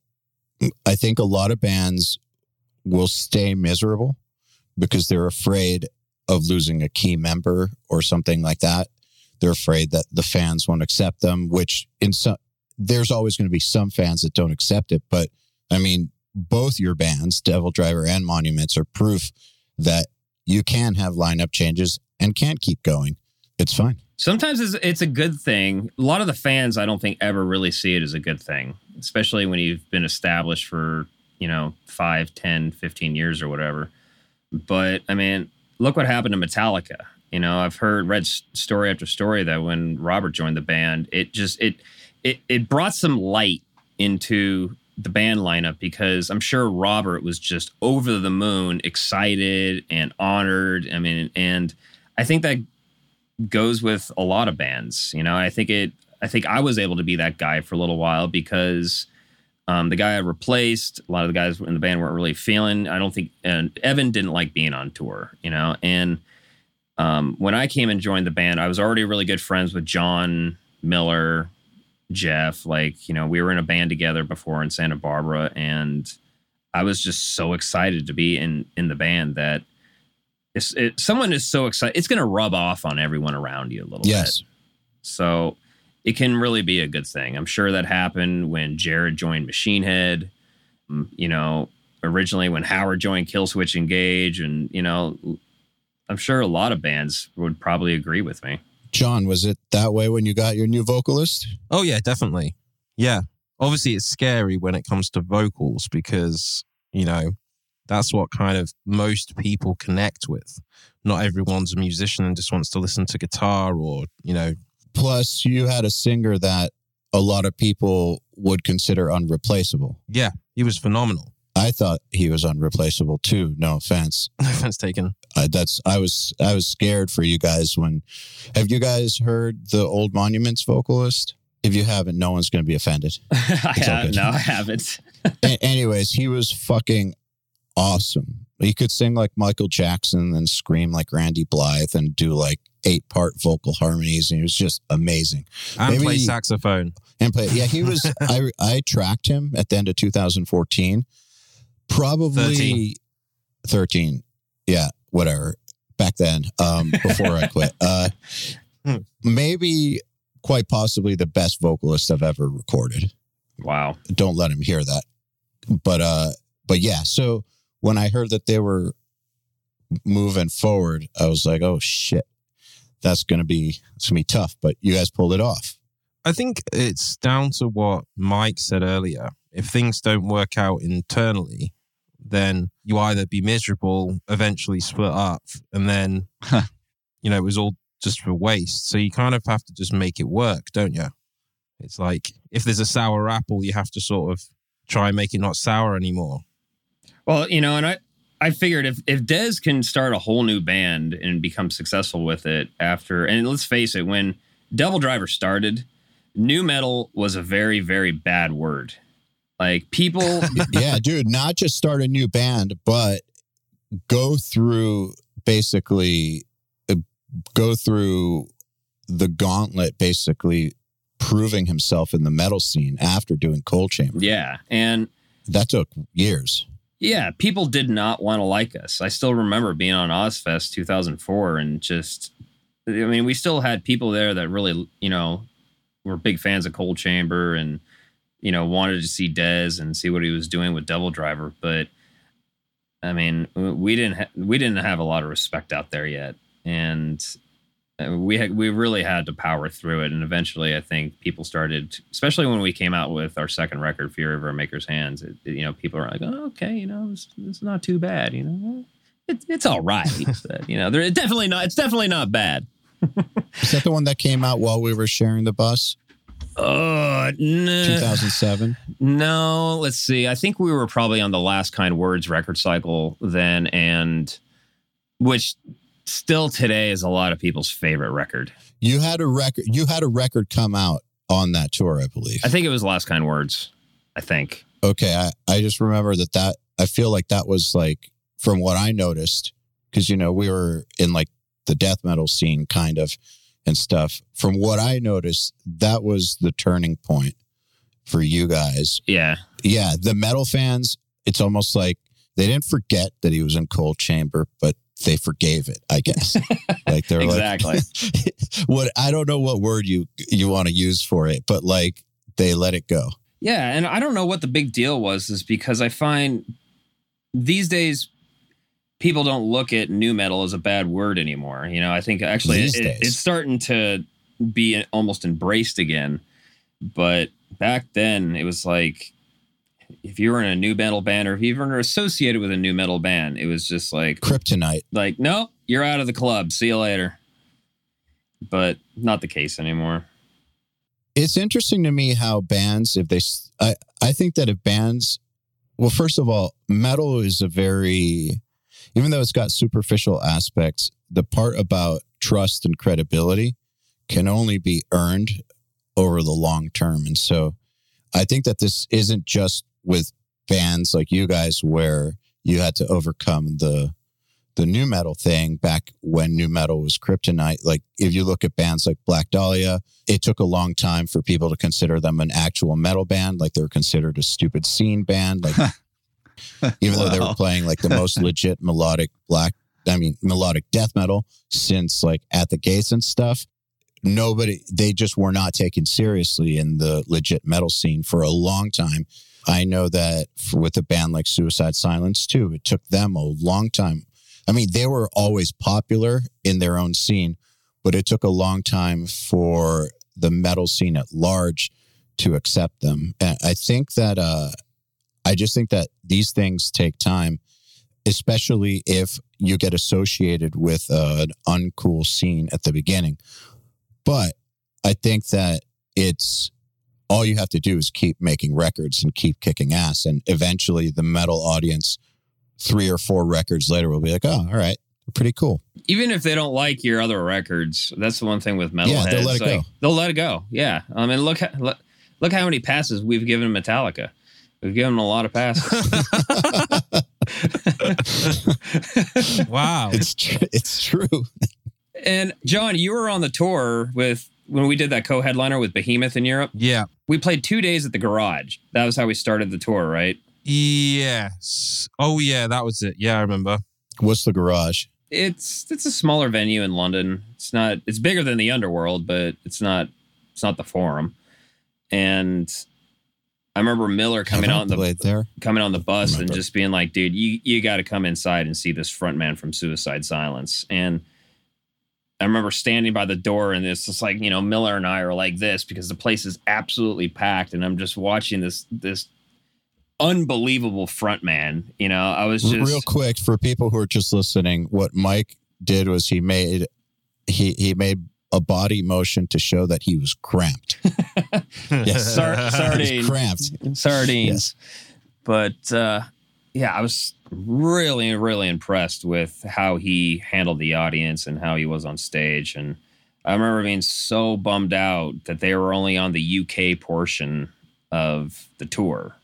I think a lot of bands will stay miserable because they're afraid of losing a key member or something like that. They're afraid that the fans won't accept them which in some there's always going to be some fans that don't accept it but i mean both your bands DevilDriver and monuments are proof that you can have lineup changes and can't keep going it's fine Sometimes it's, it's a good thing. A lot of the fans, I don't think, ever really see it as a good thing, especially when you've been established for, you know, 5, 10, 15 years or whatever. But I mean, look what happened to Metallica. You know, I've heard read story after story that when Robert joined the band, it just it it it brought some light into the band lineup because I'm sure Robert was just over the moon, excited and honored. I mean, and I think that goes with a lot of bands. You know, I think it. I think I was able to be that guy for a little while because um, the guy I replaced, a lot of the guys in the band weren't really feeling. I don't think, and Evan didn't like being on tour. You know, and um, when I came and joined the band, I was already really good friends with John Miller, Jeff. Like, you know, we were in a band together before in Santa Barbara, and I was just so excited to be in in the band that it's, it, someone is so excited, it's going to rub off on everyone around you a little Yes. bit. So it can really be a good thing. I'm sure that happened when Jared joined Machine Head. Mm, You know, originally when Howard joined Killswitch Engage, and you know, I'm sure a lot of bands would probably agree with me. John, was it that way when you got your new vocalist? Oh yeah, definitely. Yeah. Obviously it's scary when it comes to vocals because, you know, that's what kind of most people connect with. Not everyone's a musician and just wants to listen to guitar or, you know, Plus, you had a singer that a lot of people would consider unreplaceable. yeah, he was phenomenal. I thought he was unreplaceable too. No offense. No offense taken. I, that's I was I was scared for you guys when. Have you guys heard the old Monuments vocalist? If you haven't, no one's going to be offended. I have, no, I haven't. A- anyways, he was fucking awesome. He could sing like Michael Jackson and scream like Randy Blythe and do like eight part vocal harmonies. And he was just amazing. And Maybe- play saxophone. And play, yeah, he was. I I tracked him at the end of 2014. Probably 13. 13. Yeah, whatever. Back then, um, before I quit. Uh, Hmm. maybe quite possibly the best vocalist I've ever recorded Wow. don't let him hear that. But uh but yeah, so when I heard that they were moving forward, I was like, oh shit. That's gonna be it's gonna be tough. But you guys pulled it off. I think it's down to what Mike said earlier. If things don't work out internally, then you either be miserable, eventually split up, and then, you know, it was all just for waste. So you kind of have to just make it work, don't you? It's like if there's a sour apple, you have to sort of try and make it not sour anymore. Well, you know, and I, I figured if if Dez can start a whole new band and become successful with it after, and let's face it, when DevilDriver started, nu metal was a very very bad word. Like people, yeah, dude, not just start a new band, but go through basically uh, go through the gauntlet basically proving himself in the metal scene after doing Coal Chamber. yeah, and That took years. yeah, people did not want to like us. I still remember being on Ozzfest 2004 and just, I mean, we still had people there that really, you know, were big fans of Cold Chamber and, you know, wanted to see Dez and see what he was doing with DevilDriver. But I mean, we didn't ha- we didn't have a lot of respect out there yet, and uh, we had, we really had to power through it. And eventually, I think people started, especially when we came out with our second record, "Fury of Our Maker's Hands." It, you know, people are like, "Oh, okay, you know, it's, it's not too bad." You know, it, it's all right. but, you know, they're definitely not. It's definitely not bad. Is that the one that came out while we were sharing the bus? Uh, no. 2007. No, let's see. I think we were probably on the Last Kind Words record cycle then, and which still today is a lot of people's favorite record. You had a record. You had a record come out on that tour, I believe. I think it was Last Kind Words. I think. okay, I, I just remember that that I feel like that was like from what I noticed because you know we were in like the death metal scene kind of and stuff. From what I noticed, that was the turning point for you guys. Yeah. Yeah, the metal fans. It's almost like they didn't forget that he was in Coal Chamber, but they forgave it. I guess. like they're Exactly. like, what I don't know what word you you want to use for it, but like they let it go. Yeah, and I don't know what the big deal was, is because I find these days people don't look at nu metal as a bad word anymore. You know, I think actually These it, it's starting to be almost embraced again. But back then, it was like if you were in a nu metal band or if you were associated with a nu metal band, it was just like Kryptonite. like nope, you're out of the club. See you later. But not the case anymore. it's interesting to me how bands if they I, I think that if bands well first of all metal is a very even though it's got superficial aspects the part about trust and credibility can only be earned over the long term. And so I think that this isn't just with bands like you guys where you had to overcome the the nu metal thing back when nu metal was kryptonite. Like if you look at bands like Black Dahlia, it took a long time for people to consider them an actual metal band. Like they're considered a stupid scene band. Like even though they were playing like the most legit melodic black, I mean melodic death metal since like at the gates and stuff. Nobody, they just were not taken seriously in the legit metal scene for a long time. I know that for, with a band like Suicide Silence too, it took them a long time. I mean, they were always popular in their own scene, but it took a long time for the metal scene at large to accept them. And I think that, uh, I just think that these things take time, especially if you get associated with uh, an uncool scene at the beginning. But I think that it's all you have to do is keep making records and keep kicking ass. And eventually the metal audience, three or four records later, will be like, oh, all right, pretty cool. even if they don't like your other records, that's the one thing with metalheads. Yeah, they'll let it like, go. They'll let it go. Yeah, I mean, look, look, look how many passes we've given Metallica. We've given them a lot of passes. Wow. It's, tr- it's true. and John, you were on the tour with when we did that co-headliner with Behemoth in Europe. yeah. We played two days at the garage. That was how we started the tour, right? Yes. Oh yeah, that was it. Yeah, I remember. What's the garage? It's it's a smaller venue in London. It's not it's bigger than the Underworld, but it's not it's not the Forum. And I remember Miller coming Have I out in the there. coming on the bus and just being like, dude, you you got to come inside and see this front man from Suicide Silence. And I remember standing by the door and it's just like, you know, Miller and I are like this because the place is absolutely packed and I'm just watching this this unbelievable front man. You know, I was just Real quick for people who are just listening, what Mike did was he made he he made a body motion to show that he was cramped. Yes. Sar- sardine. cramped. sardines. But uh, yeah, I was really, really impressed with how he handled the audience and how he was on stage. And I remember being so bummed out that they were only on the UK portion of the tour.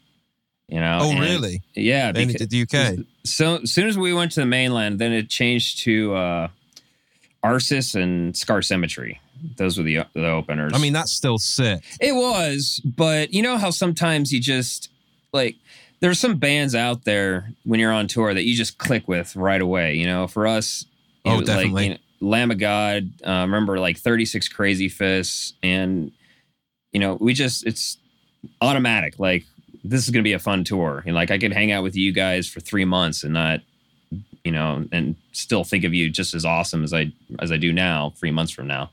You know? Oh And- really? Yeah. Because- did UK. so as soon as we went to the mainland, then it changed to uh, Arsis and Scar Symmetry. Those were the the openers. I mean, that's still sick. It was, but you know how sometimes you just like there's some bands out there when you're on tour that you just click with right away. You know, for us, it Oh, like, definitely. you know, Lamb of God. Uh, remember like 36 Crazyfists, and you know we just it's automatic. Like this is gonna be a fun tour. And like I could hang out with you guys for three months and not, you know, and still think of you just as awesome as I as I do now, three months from now.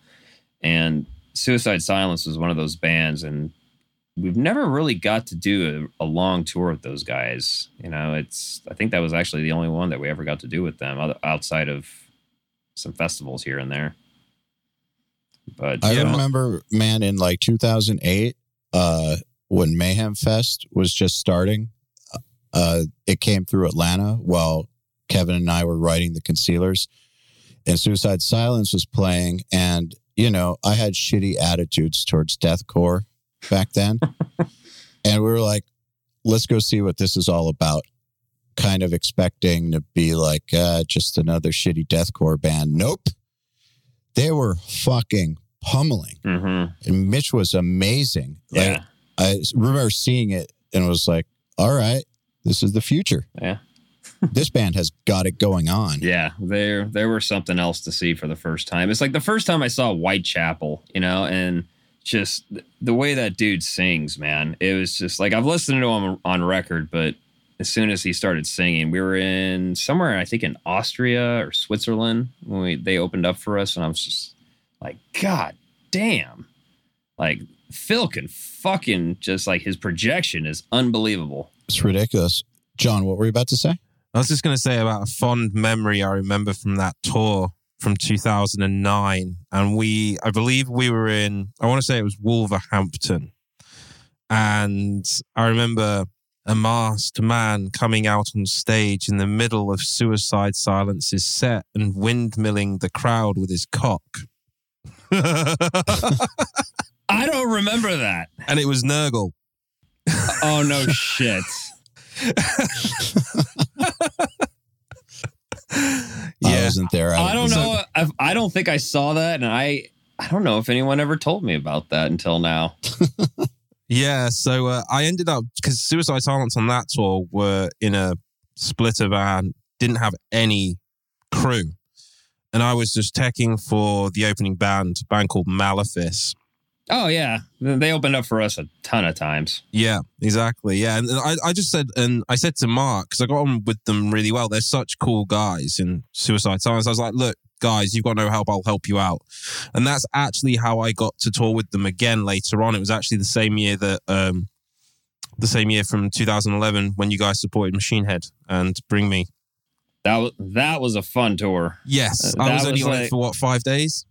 And Suicide Silence was one of those bands, and we've never really got to do a, a long tour with those guys. You know, it's I think that was actually the only one that we ever got to do with them outside of some festivals here and there. But I Yeah. remember, man, in like 2008, uh, when Mayhem Fest was just starting, uh, it came through Atlanta while Kevin and I were writing the concealers, and Suicide Silence was playing. And, you know, I had shitty attitudes towards deathcore back then. and we were like, let's go see what this is all about. Kind of expecting to be like, uh, just another shitty deathcore band. Nope. They were fucking pummeling. Mhm. And Mitch was amazing. Like, yeah, I remember seeing it and was like, all right, this is the future. yeah, This band has got it going on. yeah. There, there were something else to see for the first time. It's like the first time I saw Whitechapel, you know, and just th- the way that dude sings, man. It was just like I've listened to him on record, but as soon as he started singing, we were in somewhere I think in Austria or Switzerland when we they opened up for us, and I was just like, God damn, like Phil can fucking just like his projection is unbelievable. It's ridiculous. John, what were you about to say? I was just going to say about a fond memory I remember from that tour from 2009. And we, I believe we were in, I want to say it was Wolverhampton. And I remember a masked man coming out on stage in the middle of Suicide Silence's set and windmilling the crowd with his cock. I don't remember that. and it was Nurgle. Oh no shit. I wasn't there. I don't was- know. I, I don't think I saw that, and I I don't know if anyone ever told me about that until now. Yeah, so uh, I ended up because Suicide Silence on that tour were in a splitter van, didn't have any crew, and I was just teching for the opening band, a band called Malefice. Oh yeah, they opened up for us a ton of times. Yeah, exactly. Yeah, and I, I just said, and I said to Mark because I got on with them really well. They're such cool guys in Suicide Silence. I was like, look, guys, you've got no help. I'll help you out. And that's actually how I got to tour with them again later on. It was actually the same year that, um, the same year from 2011 when you guys supported Machine Head and Bring Me. That was that was a fun tour. Yes, Uh, I was only was on it for what five days.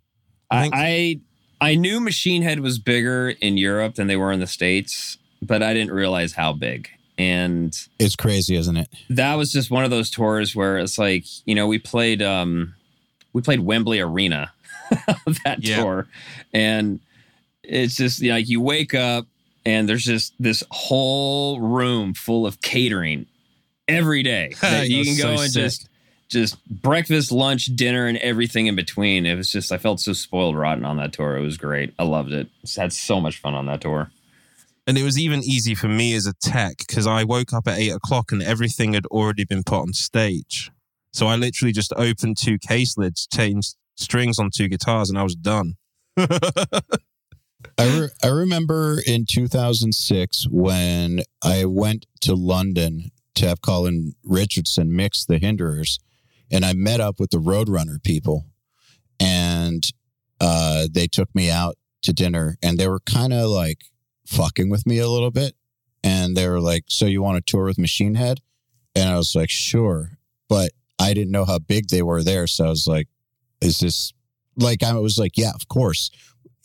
I I, I I knew Machine Head was bigger in Europe than they were in the states, but I didn't realize how big. And It's crazy, isn't it? that was just one of those tours where it's like you know we played um we played Wembley Arena that Yeah. tour, and it's just you know, like you wake up and there's just this whole room full of catering every day that you can go so and sick. just just breakfast, lunch, dinner, and everything in between. It was just I felt so spoiled rotten on that tour. It was great. I loved it. Just had so much fun on that tour. And it was even easy for me as a tech because I woke up at eight o'clock and everything had already been put on stage. So I literally just opened two case lids, changed strings on two guitars, and I was done. I, re- I remember in 2006 when I went to London to have Colin Richardson mix the Hinderers, and I met up with the Roadrunner people, and uh, they took me out to dinner, and they were kind of like fucking with me a little bit, and they were like, "So you want to tour with Machine Head?" And I was like, "Sure," but I didn't know how big they were there, so I was like, "Is this?" Like I was like, "Yeah, of course."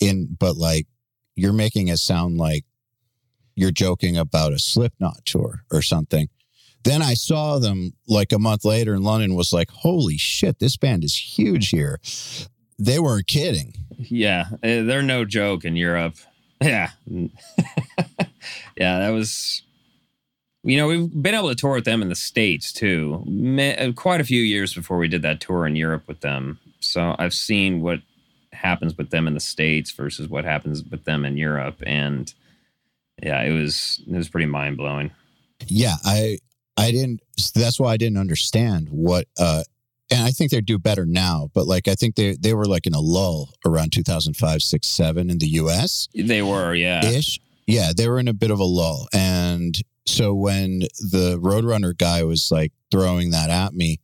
In but like you're making it sound like you're joking about a Slipknot tour or something. Then I saw them like a month later in London. Was like, holy shit, this band is huge here. They weren't kidding. Yeah, eh, they're no joke in Europe. Yeah. yeah, that was you know, we've been able to tour with them in the states too. Uh, Quite a few years before we did that tour in Europe with them. So I've seen what happens with them in the states versus what happens with them in Europe and yeah, it was it was pretty mind-blowing. Yeah, I I didn't. That's why I didn't understand what. uh And I think they do better now. But like, I think they they were like in a lull around 2005, six, seven in the U.S. They were, yeah. ish. Yeah, they were in a bit of a lull. And so when the Roadrunner guy was like throwing that at me,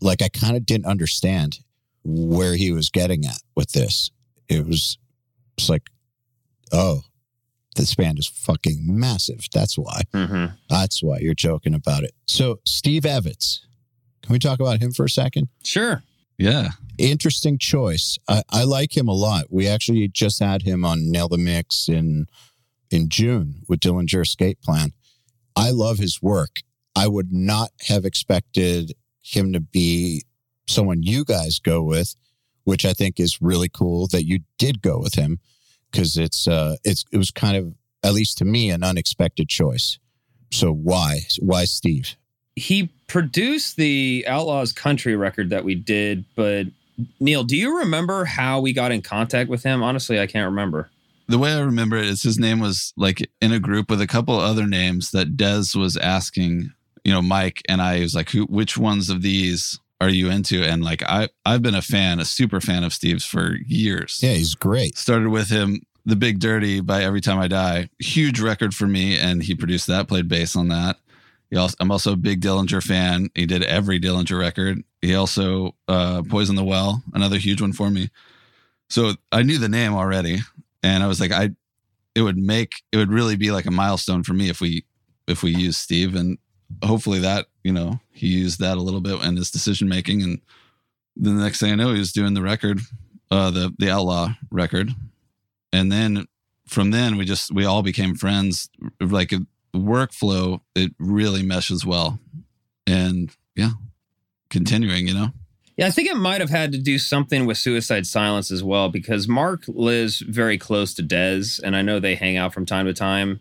like I kind of didn't understand where he was getting at with this. It was it's like, oh, this span is fucking massive. That's why. Mhm. That's why you're joking about it. So Steve Evetts, can we talk about him for a second? Sure. Yeah. interesting choice. I, I like him a lot. We actually just had him on Nail the Mix in in June with Dillinger Escape Plan. I love his work. I would not have expected him to be someone you guys go with, which I think is really cool that you did go with him because it's uh it's it was kind of at least to me an unexpected choice. So why why Steve? he produced the Outlaws Country record that we did, but Neal, do you remember how we got in contact with him? Honestly, I can't remember. The way I remember it is his name was like in a group with a couple other names that Dez was asking, you know, Mike and I was like, who, which ones of these are you into? And like, I, I've been a fan, a super fan of Steve's for years. Yeah, he's great. Started with him, The Big Dirty by Every Time I Die. Huge record for me. And he produced that, played bass on that. He also, I'm also a big Dillinger fan. He did every Dillinger record. He also uh, Poison the Well, another huge one for me. So I knew the name already, and I was like, I, it would make it would really be like a milestone for me if we if we use Steve, and hopefully that you know he used that a little bit in his decision making, and then the next thing I know, he was doing the record, uh, the the Outlaw record, and then from then we just we all became friends like workflow, it really meshes well. And yeah, continuing, you know? Yeah, I think it might have had to do something with Suicide Silence as well because Mark lives very close to Dez, and I know they hang out from time to time,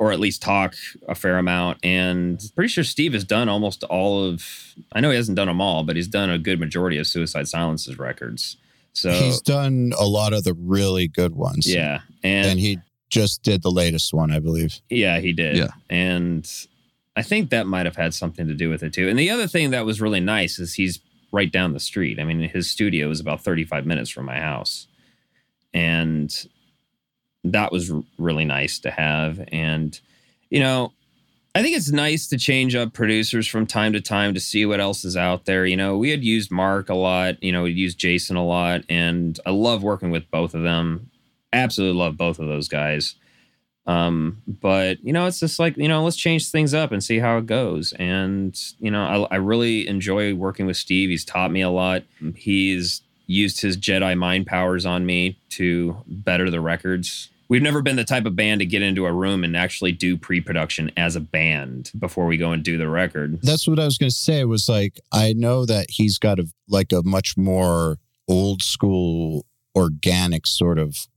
or at least talk a fair amount. And pretty sure Steve has done almost all of. I know he hasn't done them all, but he's done a good majority of Suicide Silence's records. So He's done a lot of the really good ones. yeah, and, And he just did the latest one, I believe. Yeah, he did. Yeah. And I think that might have had something to do with it too. And the other thing that was really nice is he's right down the street. I mean, his studio is about 35 minutes from my house. And that was really nice to have. And, you know, I think it's nice to change up producers from time to time to see what else is out there. You know, we had used Mark a lot, you know, we used Jason a lot, and I love working with both of them. Absolutely love both of those guys. Um, but you know, it's just like, you know, let's change things up and see how it goes. And, you know, I, I really enjoy working with Steve. He's taught me a lot. He's used his Jedi mind powers on me to better the records. We've never been the type of band to get into a room and actually do pre-production as a band before we go and do the record. That's what I was going to say was like, I know that he's got a, like a much more old school, organic sort of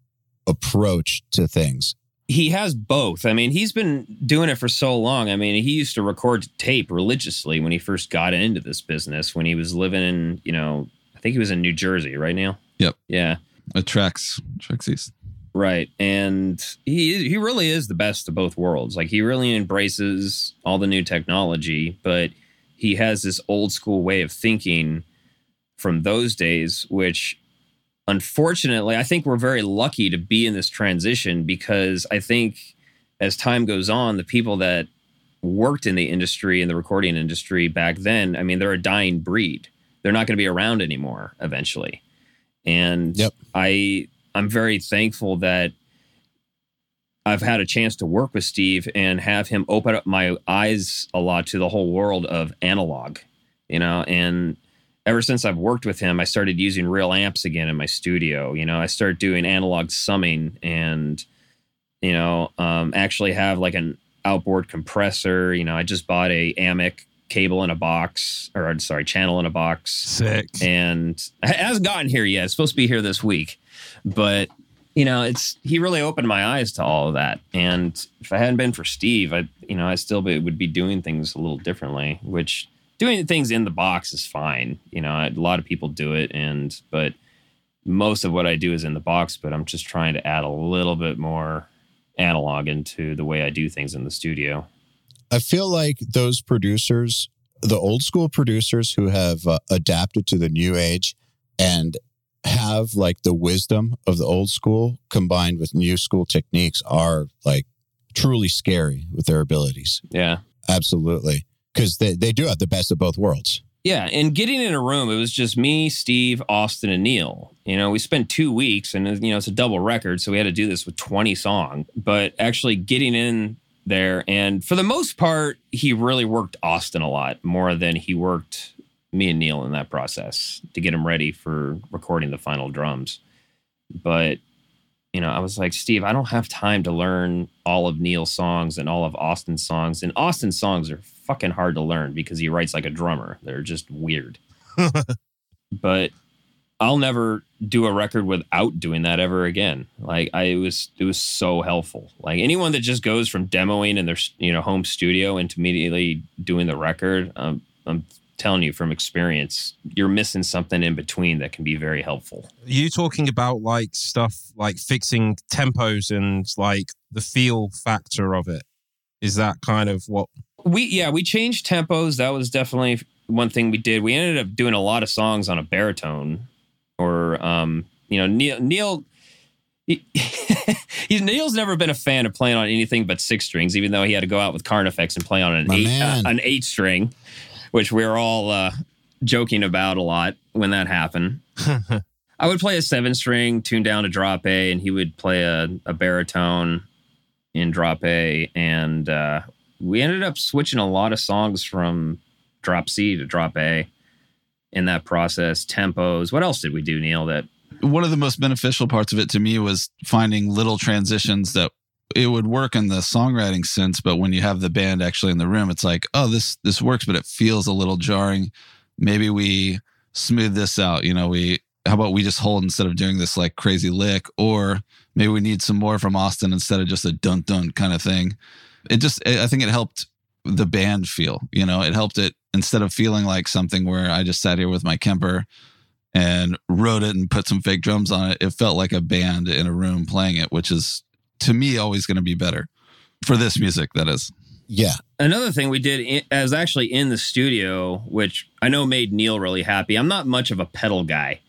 approach to things. he has both. I mean, he's been doing it for so long. I mean, he used to record tape religiously when he first got into this business. When he was living in, you know, think he was in New Jersey, right now. Yep. Yeah. Uh, it tracks, tracks east. Right. And he he really is the best of both worlds. Like he really embraces all the new technology, but he has this old school way of thinking from those days, which unfortunately, I think we're very lucky to be in this transition because I think as time goes on, the people that worked in the industry in the recording industry back then, I mean, they're a dying breed. They're not going to be around anymore eventually. And Yep. I I'm very thankful that I've had a chance to work with Steve and have him open up my eyes a lot to the whole world of analog, you know, and ever since I've worked with him, I started using real amps again in my studio. You know, I started doing analog summing and, you know, um, actually have like an outboard compressor. You know, I just bought a Amek cable in a box, or I'm sorry, channel in a box Sick. and it hasn't gotten here yet. It's supposed to be here this week, but you know, it's he really opened my eyes to all of that. And if I hadn't been for Steve, I you know I still be, would be doing things a little differently. Which doing things in the box is fine. You know, a lot of people do it, and but most of what I do is in the box. But I'm just trying to add a little bit more analog into the way I do things in the studio. I feel like those producers, the old school producers who have uh, adapted to the new age and have like the wisdom of the old school combined with new school techniques are like truly scary with their abilities. Yeah. Absolutely. Because they, they do have the best of both worlds. Yeah, and getting in a room, it was just me, Steve, Austin, and Neal. You know, we spent two weeks, and you know, it's a double record, so we had to do this with twenty songs. But actually, getting in there, and for the most part, he really worked Austin a lot more than he worked me and Neal in that process to get him ready for recording the final drums. But you know, I was like, Steve, I don't have time to learn all of Neal's songs and all of Austin's songs. And Austin's songs are fucking hard to learn because he writes like a drummer. They're just weird. but I'll never do a record without doing that ever again. Like I it was it was so helpful. Like anyone that just goes from demoing in their you know home studio into immediately doing the record, um, I'm telling you from experience, you're missing something in between that can be very helpful. Are you talking about like stuff like fixing tempos and like the feel factor of it? Is that kind of what? We yeah, we changed tempos. That was definitely one thing we did. We ended up doing a lot of songs on a baritone, or um, you know, Neal Neal. He, he's Neal's never been a fan of playing on anything but six strings, even though he had to go out with Carnifex and play on an My eight uh, an eight string, which we were all uh, joking about a lot when that happened. I would play a seven string tuned down to drop A, and he would play a, a baritone in drop A. And uh, we ended up switching a lot of songs from drop C to drop A in that process, tempos. What else did we do, Neal? That one of the most beneficial parts of it to me was finding little transitions that it would work in the songwriting sense, but when you have the band actually in the room, it's like, oh, this this works, but it feels a little jarring. Maybe we smooth this out. You know, we how about we just hold instead of doing this like crazy lick, or maybe we need some more from Austin instead of just a dun dun kind of thing. It just, I think it helped the band feel. You know, it helped it instead of feeling like something where I just sat here with my Kemper and wrote it and put some fake drums on it. It felt like a band in a room playing it, which is to me always going to be better for this music. That is. Yeah. Another thing we did i- I was actually in the studio, which I know made Neal really happy. I'm not much of a pedal guy.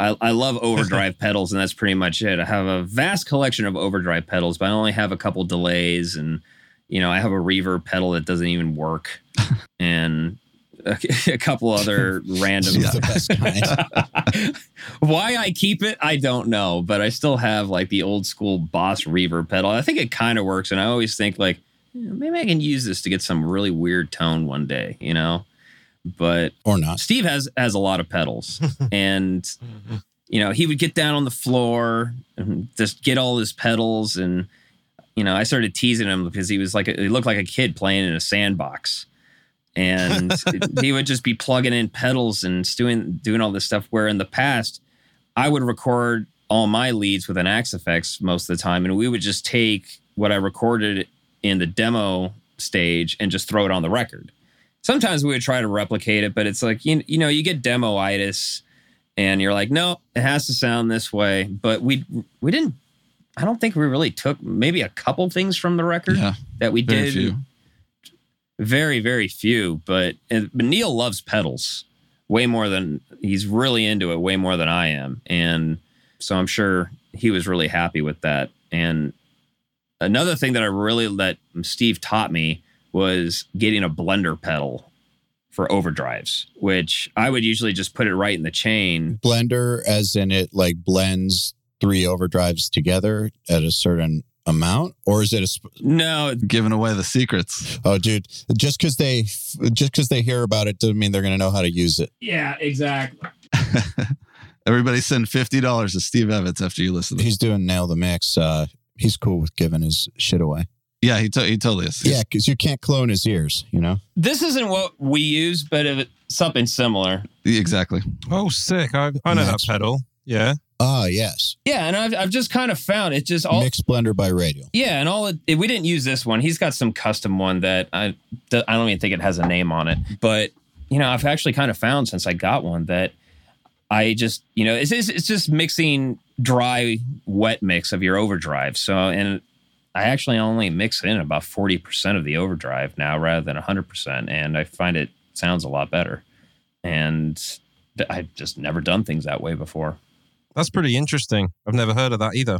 I, I love overdrive pedals, and that's pretty much it. I have a vast collection of overdrive pedals, but I only have a couple delays, and you know, I have a reverb pedal that doesn't even work, and a, a couple other random. It's the best kind. Why I keep it, I don't know, but I still have like the old school Boss reverb pedal. I think it kind of works, and I always think like maybe I can use this to get some really weird tone one day, you know. But or not. Steve has has a lot of pedals, and you know he would get down on the floor and just get all his pedals, and you know I started teasing him because he was like he looked like a kid playing in a sandbox, and he would just be plugging in pedals and doing doing all this stuff. Where in the past I would record all my leads with an Axe-Fx most of the time, and we would just take what I recorded in the demo stage and just throw it on the record. Sometimes we would try to replicate it, but it's like you, you know you get demoitis, and you're like, no, it has to sound this way. But we we didn't. I don't think we really took maybe a couple things from the record Yeah. that we Very did. few. Very very few, but, but Neal loves pedals way more than he's really into it way more than I am, and so I'm sure he was really happy with that. And another thing that I really that Steve taught me was getting a blender pedal for overdrives, which I would usually just put it right in the chain. Blender, as in it like blends three overdrives together at a certain amount, or is it a? Sp- No, Giving away the secrets. oh, dude, just because they just because they hear about it doesn't mean they're going to know how to use it. yeah, exactly. Everybody send fifty dollars to Steve Evetts after you listen. To He's doing nail the mix. Uh, he's cool with giving his shit away. yeah, he, to- he totally is. Yeah, because you can't clone his ears. You know. This isn't what we use, but if it, something similar. exactly. Oh, sick. I, I know Nice. that pedal. Yeah. Ah, yes. Yeah, and I've, I've just kind of found it just all Mix-Blender by Radial. Yeah, and all it, we didn't use this one. He's got some custom one that I I don't even think it has a name on it. But you know, I've actually kind of found since I got one that I just you know it's it's, it's just mixing dry wet mix of your overdrive. So and I actually only mix in about forty percent of the overdrive now rather than hundred percent, and I find it sounds a lot better. And I've just never done things that way before. That's pretty interesting. I've never heard of that either.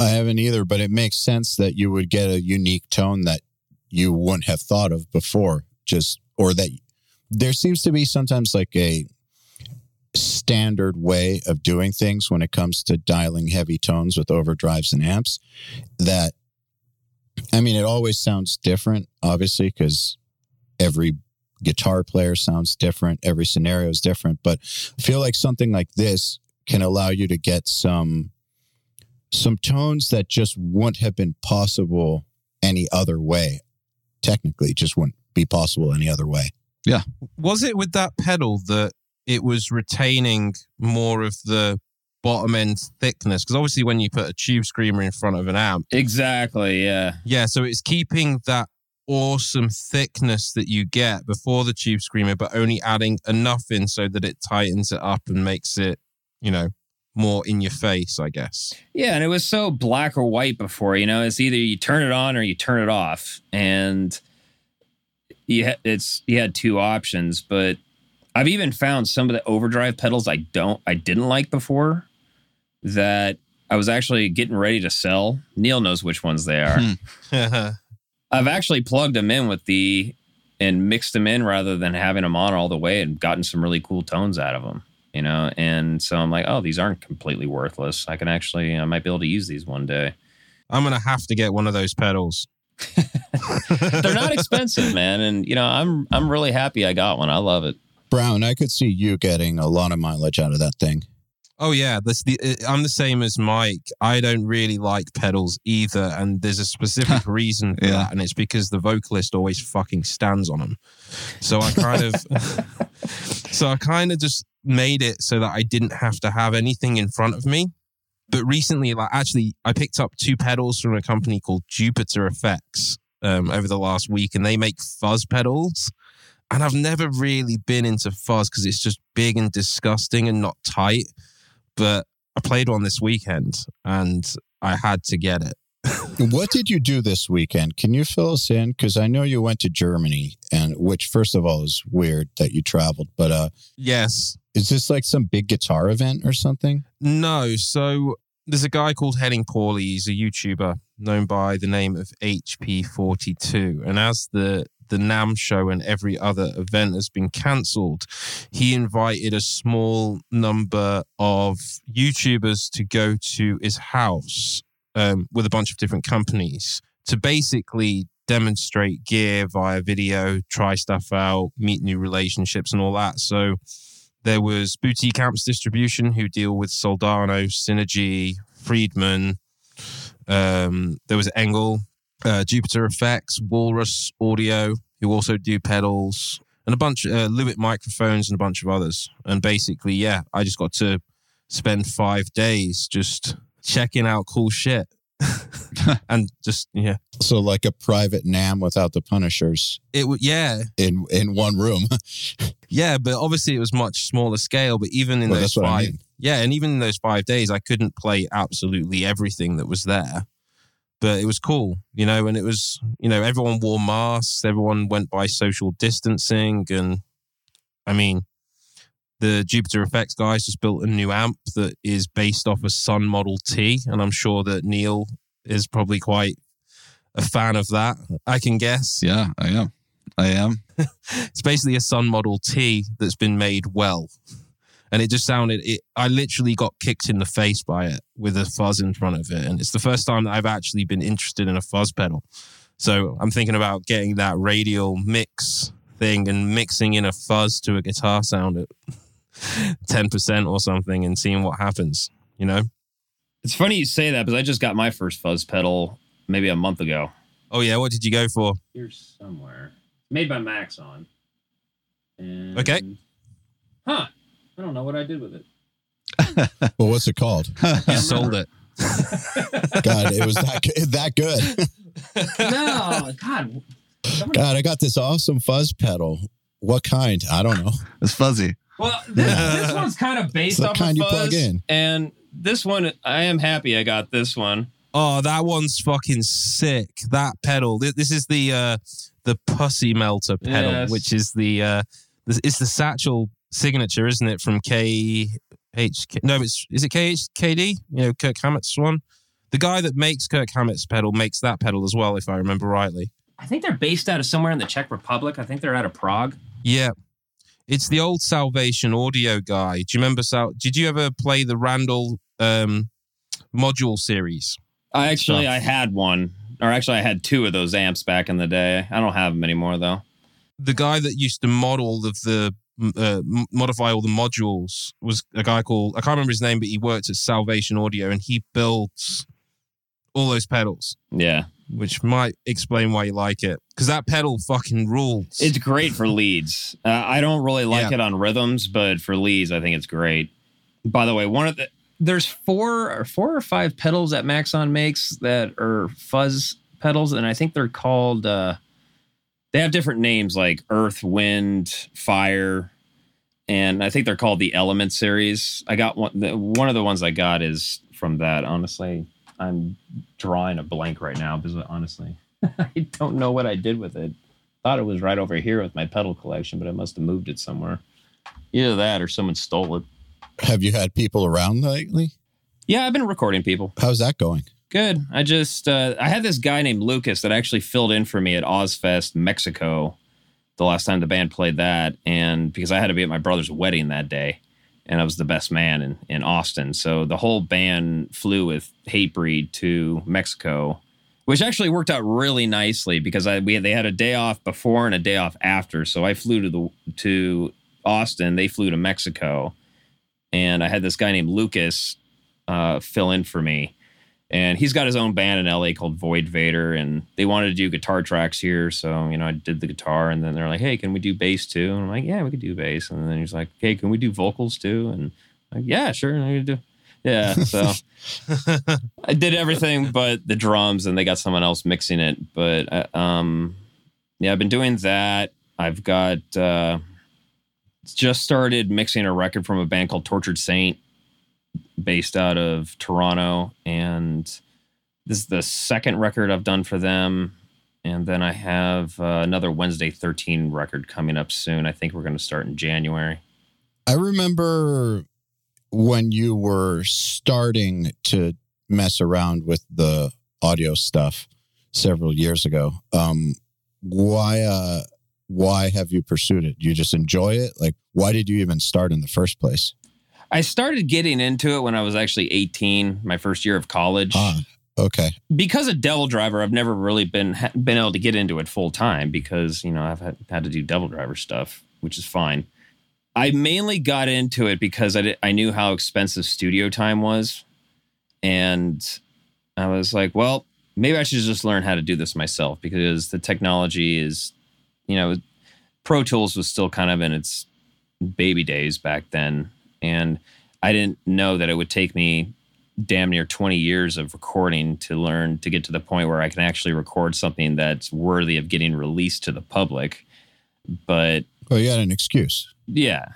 I haven't either, but it makes sense that you would get a unique tone that you wouldn't have thought of before. Just or that there seems to be sometimes like a standard way of doing things when it comes to dialing heavy tones with overdrives and amps that I mean it always sounds different obviously because every guitar player sounds different every scenario is different but I feel like something like this can allow you to get some some tones that just wouldn't have been possible any other way technically just wouldn't be possible any other way Yeah. Was it with that pedal that it was retaining more of the bottom end thickness? Because obviously, when you put a tube screamer in front of an amp, Exactly. Yeah. yeah, so it's keeping that awesome thickness that you get before the tube screamer, but only adding enough in so that it tightens it up and makes it, you know, more in your face, I guess. Yeah, and it was so black or white before. You know, it's either you turn it on or you turn it off, and you ha- it's you had two options. But I've even found some of the overdrive pedals I don't I didn't like before that I was actually getting ready to sell. Neal knows which ones they are. Hmm. I've actually plugged them in with the and mixed them in rather than having them on all the way and gotten some really cool tones out of them. You know, and so I'm like, oh, these aren't completely worthless. I can actually, I might be able to use these one day. I'm going to have to get one of those pedals. They're not expensive, man, and you know, I'm I'm really happy I got one. I love it. Browne i could see you getting a lot of mileage out of that thing Oh yeah, that's the. I'm the same as Mike. I don't really like pedals either, and there's a specific reason for Yeah. that, and it's because the vocalist always fucking stands on them. So I kind of, so I kind of just made it so that I didn't have to have anything in front of me. But recently, like actually, I picked up two pedals from a company called Jupiter Effects um, over the last week, and they make fuzz pedals. And I've never really been into fuzz because it's just big and disgusting and not tight but I played one this weekend and I had to get it. what did you do this weekend? Can you fill us in? Because I know you went to Germany, and which, first of all, is weird that you traveled. But uh, Yes. is this like some big guitar event or something? No. So there's a guy called Henning Pauly. He's a YouTuber known by the name of HP42. And as the the NAMM show and every other event has been cancelled, he invited a small number of YouTubers to go to his house um, with a bunch of different companies to basically demonstrate gear via video, try stuff out, meet new relationships, and all that. So there was Boutique Amps Distribution, who deal with Soldano, Synergy, Friedman. Um, there was ENGL, uh, Jupiter Effects, Walrus Audio, who also do pedals, and a bunch, uh, Lewitt microphones, and a bunch of others. And basically, yeah, I just got to spend five days just checking out cool shit. and just yeah, So, like a private NAMM without the Punishers it would yeah in in one room. Yeah, but obviously it was much smaller scale. But even in Well, those that's what I five, mean. yeah, and even in those five days, I couldn't play absolutely everything that was there. But it was cool, you know, and it was, you know, everyone wore masks, everyone went by social distancing, and I mean, the Jupiter Effects guys just built a new amp that is based off a Sunn Model T, and I'm sure that Neal is probably quite a fan of that. I can guess. Yeah, I am. I am. It's basically a Sunn Model T that's been made well. And it just sounded, it, I literally got kicked in the face by it with a fuzz in front of it. And it's the first time that I've actually been interested in a fuzz pedal. So I'm thinking about getting that radial mix thing and mixing in a fuzz to a guitar sound at 10% or something and seeing what happens, you know? It's funny you say that because I just got my first fuzz pedal maybe a month ago. Oh, yeah. What did you go for? Here's somewhere. Made by Maxon. And, Okay. Huh. I don't know what I did with it. well, what's it called? You sold it. God, it was that good- that good. no, God. God, I got this awesome fuzz pedal. What kind? I don't know. It's fuzzy. Well, this, this one's kind of based It's the off kind of you fuzz, plug in. and this one I am happy I got this one. Oh, that one's fucking sick. That pedal. Th- This is the uh the pussy melter pedal, Yes. which is the uh this- it's the Satchel signature, isn't it? From K H No, it's is it K H K D? You know, Kirk Hammett's one. The guy that makes Kirk Hammett's pedal makes that pedal as well, if I remember rightly. I think they're based out of somewhere in the Czech Republic. I think they're out of Prague. Yeah. It's the old Salvation Audio guy. Do you remember Sal? Did you ever play the Randall um, module series? I actually Stuff. I had one, or actually I had two of those amps back in the day. I don't have them anymore though. the guy that used to model all of the uh, modify all the modules was a guy called I can't remember his name, but he worked at Salvation Audio and he built all those pedals, Yeah, which might explain why you like it because that pedal fucking rules. it's great for leads. Uh, I don't really like Yeah. it on rhythms, but for leads, I think it's great. By the way, one of the there's four or four or five pedals that Maxon makes that are fuzz pedals, and I think they're called. Uh, they have different names like Earth, Wind, Fire, and I think they're called the Element series. I got one. The, one of the ones I got is from that. Honestly, I'm drawing a blank right now because honestly, I don't know what I did with it. Thought it was right over here with my pedal collection, but I must have moved it somewhere. Either that or someone stole it. Have you had people around lately? Yeah, I've been recording people. How's that going? Good. I just uh, I had this guy named Lucas that actually filled in for me at Ozzfest Mexico the last time the band played that, and because I had to be at my brother's wedding that day, and I was the best man in in Austin, so the whole band flew with Hatebreed to Mexico, which actually worked out really nicely because I we they had a day off before and a day off after, so I flew to the to Austin, they flew to Mexico. and I had this guy named Lucas uh, fill in for me. And he's got his own band in LA called Void Vader, and they wanted to do guitar tracks here. So, you know, I did the guitar, and then they're like, hey, can we do bass too? And I'm like, yeah, we could do bass. And then he's like, hey, can we do vocals too? And I'm like, yeah, sure. I could do. Yeah. So I did everything but the drums, and they got someone else mixing it. But, uh, um, yeah, I've been doing that. I've got, uh, just started mixing a record from a band called Tortured Saint based out of Toronto. And this is the second record I've done for them. And then I have uh, another Wednesday 13 record coming up soon. I think we're going to start in January. I remember when you were starting to mess around with the audio stuff several years ago. Um, why, uh, why have you pursued it? You just enjoy it? Like, why did you even start in the first place? I started getting into it when I was actually 18, my first year of college. Ah, okay. Because of DevilDriver, I've never really been been able to get into it full time because you know I've had, had to do DevilDriver stuff, which is fine. I mainly got into it because I did, I knew how expensive studio time was, and I was like, well, maybe I should just learn how to do this myself because the technology is, you know, Pro Tools was still kind of in its baby days back then and I didn't know that it would take me damn near 20 years of recording to learn to get to the point where I can actually record something that's worthy of getting released to the public. But well, you had an excuse. Yeah.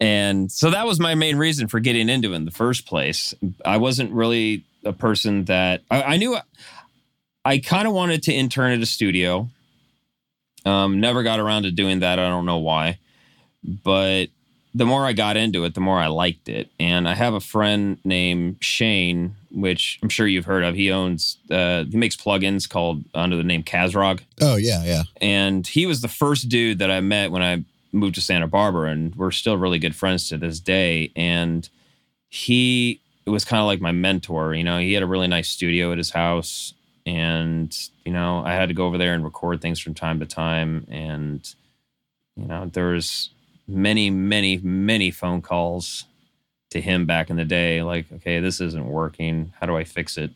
And so that was my main reason for getting into it in the first place. I wasn't really a person that I, I knew I kind of wanted to intern at a studio. Um, never got around to doing that. I don't know why. But the more I got into it, the more I liked it. And I have a friend named Shane, which I'm sure you've heard of. He owns, uh, he makes plugins called under the name Kazrog. Oh, yeah, yeah. And he was the first dude that I met when I moved to Santa Barbara, and we're still really good friends to this day. And he was kind of like my mentor. You know, he had a really nice studio at his house. And, you know, I had to go over there and record things from time to time. And, you know, there was many, many, many phone calls to him back in the day, like, okay, this isn't working. How do I fix it?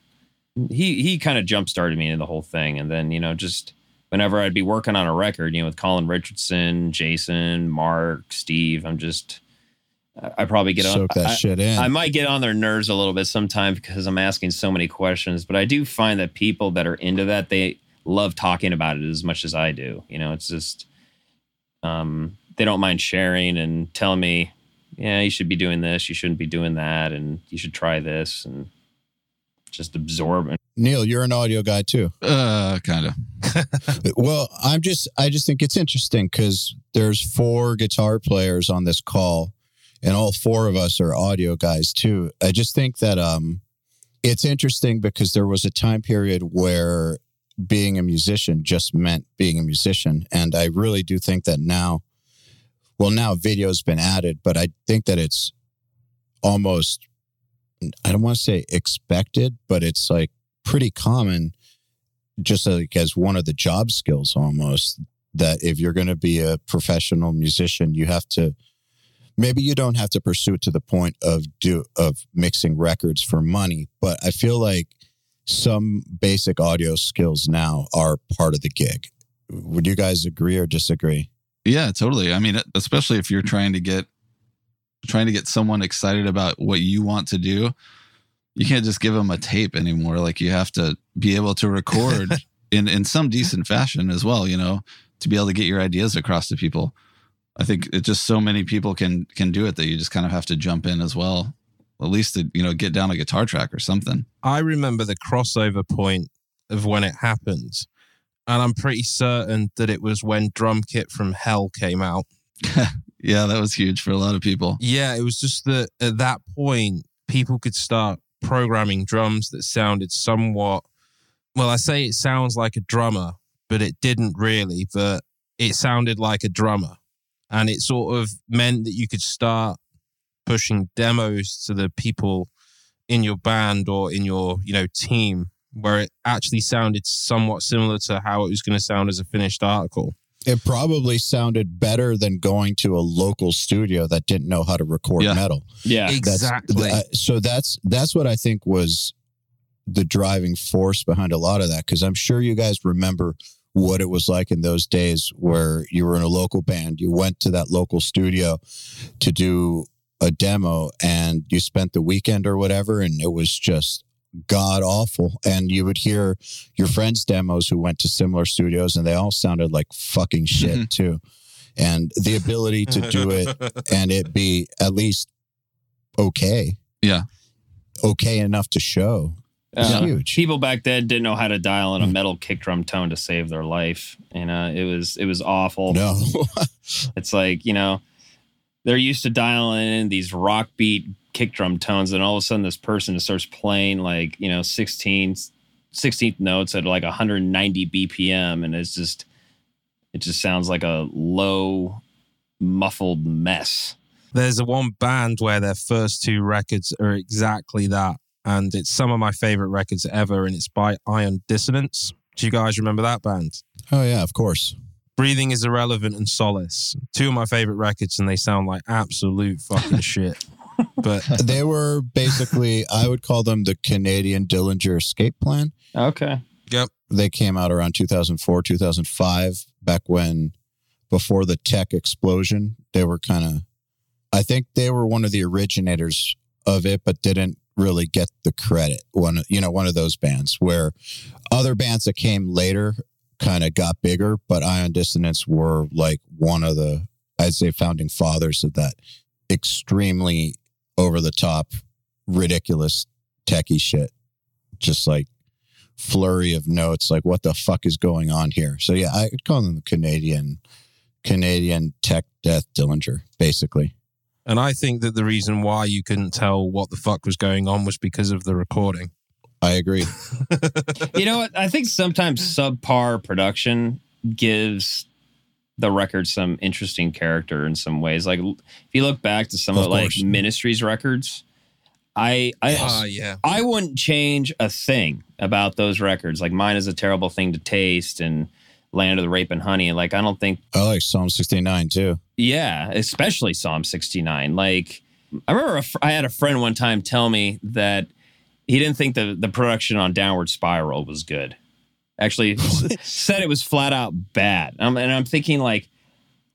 He he kind of jump started me into the whole thing. And then, you know, just whenever I'd be working on a record, you know, with Colin Richardson, Jason, Mark, Steve, I'm just I probably get Soak on that I, shit in. I might get on their nerves a little bit sometimes because I'm asking so many questions, but I do find that people that are into that, they love talking about it as much as I do. You know, it's just um they don't mind sharing and telling me, yeah, you should be doing this, you shouldn't be doing that, and you should try this, and just absorb it. Neal, you're an audio guy too. Uh, kind of. well, I'm just, I just think it's interesting because there's four guitar players on this call, and all four of us are audio guys too. I just think that um, it's interesting because there was a time period where being a musician just meant being a musician, and I really do think that now well, now video's been added, but I think that it's almost, I don't want to say expected, but it's like pretty common, just like as one of the job skills almost, that if you're going to be a professional musician, you have to, maybe you don't have to pursue it to the point of do, of mixing records for money, but I feel like some basic audio skills now are part of the gig. Would you guys agree or disagree? Yeah, totally. I mean, especially if you're trying to get trying to get someone excited about what you want to do, you can't just give them a tape anymore. Like you have to be able to record in in some decent fashion as well, you know, to be able to get your ideas across to people. I think it just so many people can can do it that you just kind of have to jump in as well. At least to, you know, get down a guitar track or something. I remember the crossover point of when it happened and I'm pretty certain that it was when Drum Kit from Hell came out. yeah, that was huge for a lot of people. Yeah, it was just that at that point, people could start programming drums that sounded somewhat. Well, I say it sounds like a drummer, but it didn't really. But it sounded like a drummer, and it sort of meant that you could start pushing demos to the people in your band or in your you know team where it actually sounded somewhat similar to how it was going to sound as a finished article. It probably sounded better than going to a local studio that didn't know how to record Yeah. metal. Yeah. That's- Exactly. uh, so that's that's what I think was the driving force behind a lot of that because I'm sure you guys remember what it was like in those days where you were in a local band, you went to that local studio to do a demo and you spent the weekend or whatever and it was just god awful and you would hear your friends demos who went to similar studios and they all sounded like fucking shit too and the ability to do it and it be at least okay. Yeah. Okay enough to show. is Uh, huge. people back then didn't know how to dial in a metal kick drum tone to save their life. You know, it was it was awful. No. It's like, you know, they're used to dialing in these rock beat kick drum tones, and all of a sudden this person starts playing like, you know, 16 16th notes at like 190 BPM, and it's just it just sounds like a low muffled mess. There's a one band where their first two records are exactly that. And it's some of my favorite records ever. And it's by Ion Dissonance. Do you guys remember that band? oh yeah, of course. Breathing is Irrelevant and Solace. Two of my favorite records, and they sound like absolute fucking shit. But They were basically I would call them the Canadian Dillinger escape plan. Okay. Yep. They came out around 2004, 2005, back when before the tech explosion, they were kind of I think they were one of the originators of it, but didn't really get the credit. One, you know, one of those bands where other bands that came later kind of got bigger, but Ion Dissonance were like one of the, I'd say, founding fathers of that extremely over the top, ridiculous techie shit. Just like flurry of notes, like what the fuck is going on here? So yeah, I could call them the Canadian, Canadian tech death Dillinger, basically. and I think that the reason why you couldn't tell what the fuck was going on was because of the recording. I agree. you know what? I think sometimes subpar production gives the record some interesting character in some ways. Like if you look back to some of, Of like. Ministry's records, I I Ah, yeah. I wouldn't change a thing about those records. Like mind is a terrible thing to taste and Land of the Rape and Honey. Like I don't think I like Psalm 69 too. yeah, especially Psalm 69. Like, I remember a fr- I had a friend one time tell me that he didn't think the, the production on Downward Spiral was good. Actually, said it was flat out bad. Um, and I'm thinking, like,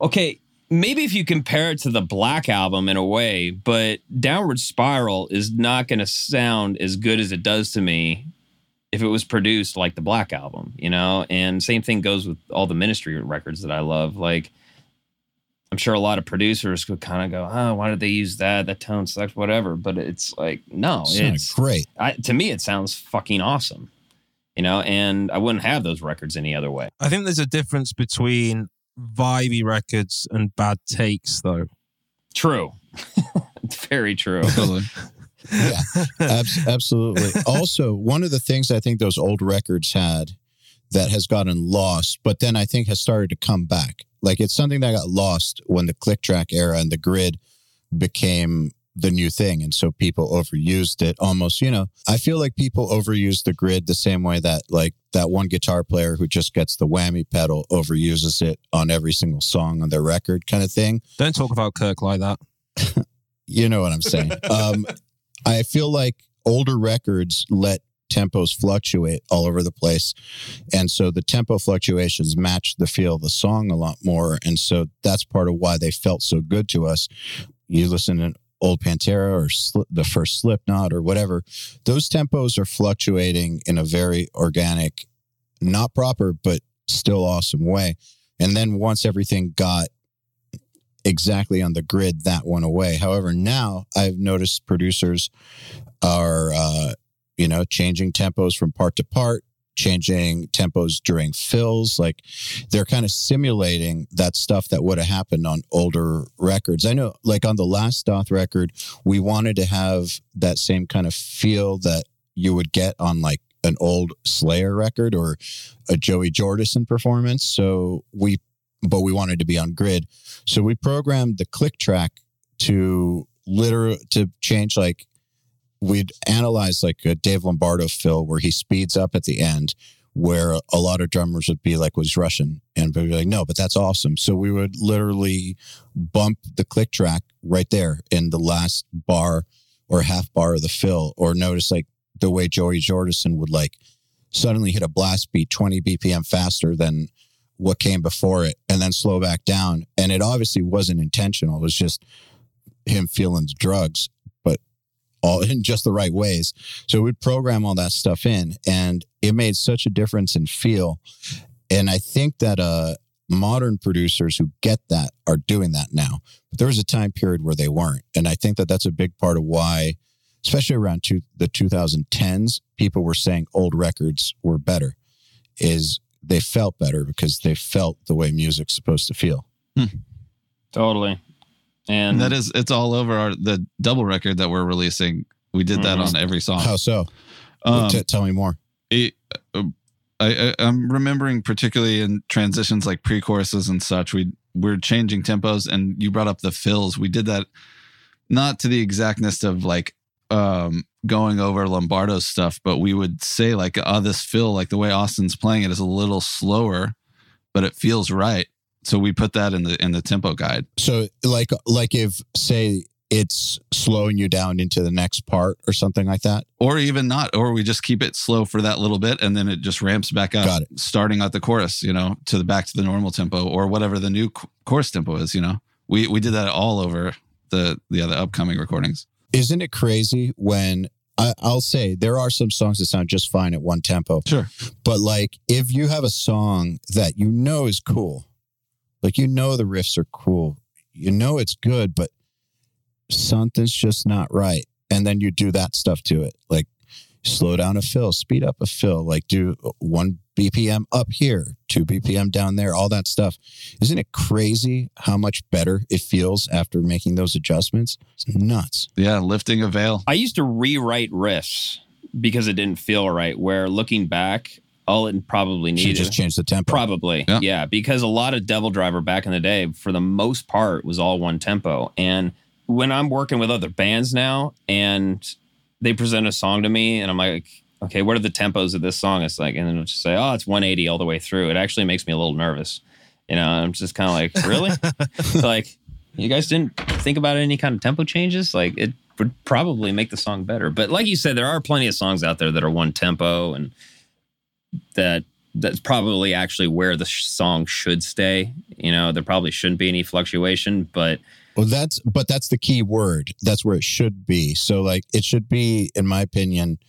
okay, maybe if you compare it to the Black Album in a way, but Downward Spiral is not going to sound as good as it does to me if it was produced like the Black Album, you know? And same thing goes with all the ministry records that I love. Like, I'm sure a lot of producers could kind of go, "Oh, why did they use that? That tone sucks, whatever." But it's like, no, it's great. I, to me, it sounds fucking awesome, you know. And I wouldn't have those records any other way. I think there's a difference between vibey records and bad takes, though. True, very true. Totally. Yeah, abs- absolutely. Also, one of the things I think those old records had that has gotten lost, but then I think has started to come back. Like it's something that got lost when the click track era and the grid became the new thing. And so people overused it almost, you know, I feel like people overuse the grid the same way that like that one guitar player who just gets the whammy pedal overuses it on every single song on their record kind of thing. Don't talk about Kirk like that. You know what I'm saying? um, I feel like older records let tempos fluctuate all over the place. And so the tempo fluctuations match the feel of the song a lot more. And so that's part of why they felt so good to us. You listen to old Pantera or Sli- the first Slipknot or whatever, those tempos are fluctuating in a very organic, not proper, but still awesome way. And then once everything got exactly on the grid that went away. However, now I've noticed producers are, uh, you know, changing tempos from part to part, changing tempos during fills. Like they're kind of simulating that stuff that would have happened on older records. I know, like on the last Daath record, we wanted to have that same kind of feel that you would get on like an old Slayer record or a Joey Jordison performance. So we, but we wanted to be on grid. So we programmed the click track to literally to change like we'd analyze like a Dave Lombardo fill where he speeds up at the end. where a lot of drummers would be like, was Russian. And we'd be like, no, but that's awesome. So we would literally bump the click track right there in the last bar or half bar of the fill, or notice like the way Joey Jordison would like suddenly hit a blast beat 20 BPM faster than what came before it and then slow back down. And it obviously wasn't intentional. It was just him feeling the drugs, all in just the right ways. So we'd program all that stuff in and it made such a difference in feel. And I think that uh modern producers who get that are doing that now. But there was a time period where they weren't. And I think that that's a big part of why especially around two, the 2010s, people were saying old records were better is they felt better because they felt the way music's supposed to feel. Totally. And And that is, it's all over our the double record that we're releasing. We did that Mhm. on every song. How so? Um, T- tell me more. it, uh, I, I, I'm remembering particularly in transitions like pre-choruses and such, we we're changing tempos, and you brought up the fills. We did that not to the exactness of like um, going over Lombardo's stuff, but we would say like, "Oh, this fill, like the way Austin's playing it, is a little slower, but it feels right." So we put that in the in the tempo guide. So like like if say it's slowing you down into the next part or something like that. or even not, or we just keep it slow for that little bit and then it just ramps back up, Got it. starting at the chorus, you know, to the back to the normal tempo or whatever the new ch- chorus tempo is, you know. We we did that all over the the other upcoming recordings. Isn't it crazy when I, I'll say there are some songs that sound just fine at one tempo, Sure. but like if you have a song that you know is cool, like you know the riffs are cool, you know it's good, but something's just not right, and then you do that stuff to it, like slow down a fill, speed up a fill, like do one BPM up here, two BPM down there, all that stuff. Isn't it crazy how much better it feels after making those adjustments? It's nuts. Yeah, lifting a veil. I used to rewrite riffs because it didn't feel right. Where looking back, all it probably Should needed just changed the tempo. Probably. Yeah. Yeah. Because a lot of DevilDriver back in the day, for the most part, was all one tempo. And when I'm working with other bands now and they present a song to me and I'm like, okay, what are the tempos of this song? It's like, and then it'll just say, oh, it's 180 all the way through. It actually makes me a little nervous. You know, I'm just kind of like, really? like, you guys didn't think about any kind of tempo changes? Like, it would probably make the song better. But like you said, there are plenty of songs out there that are one tempo and that that's probably actually where the sh- song should stay. You know, there probably shouldn't be any fluctuation, but Well, that's but that's the key word. That's where it should be. So, like, it should be, in my opinion,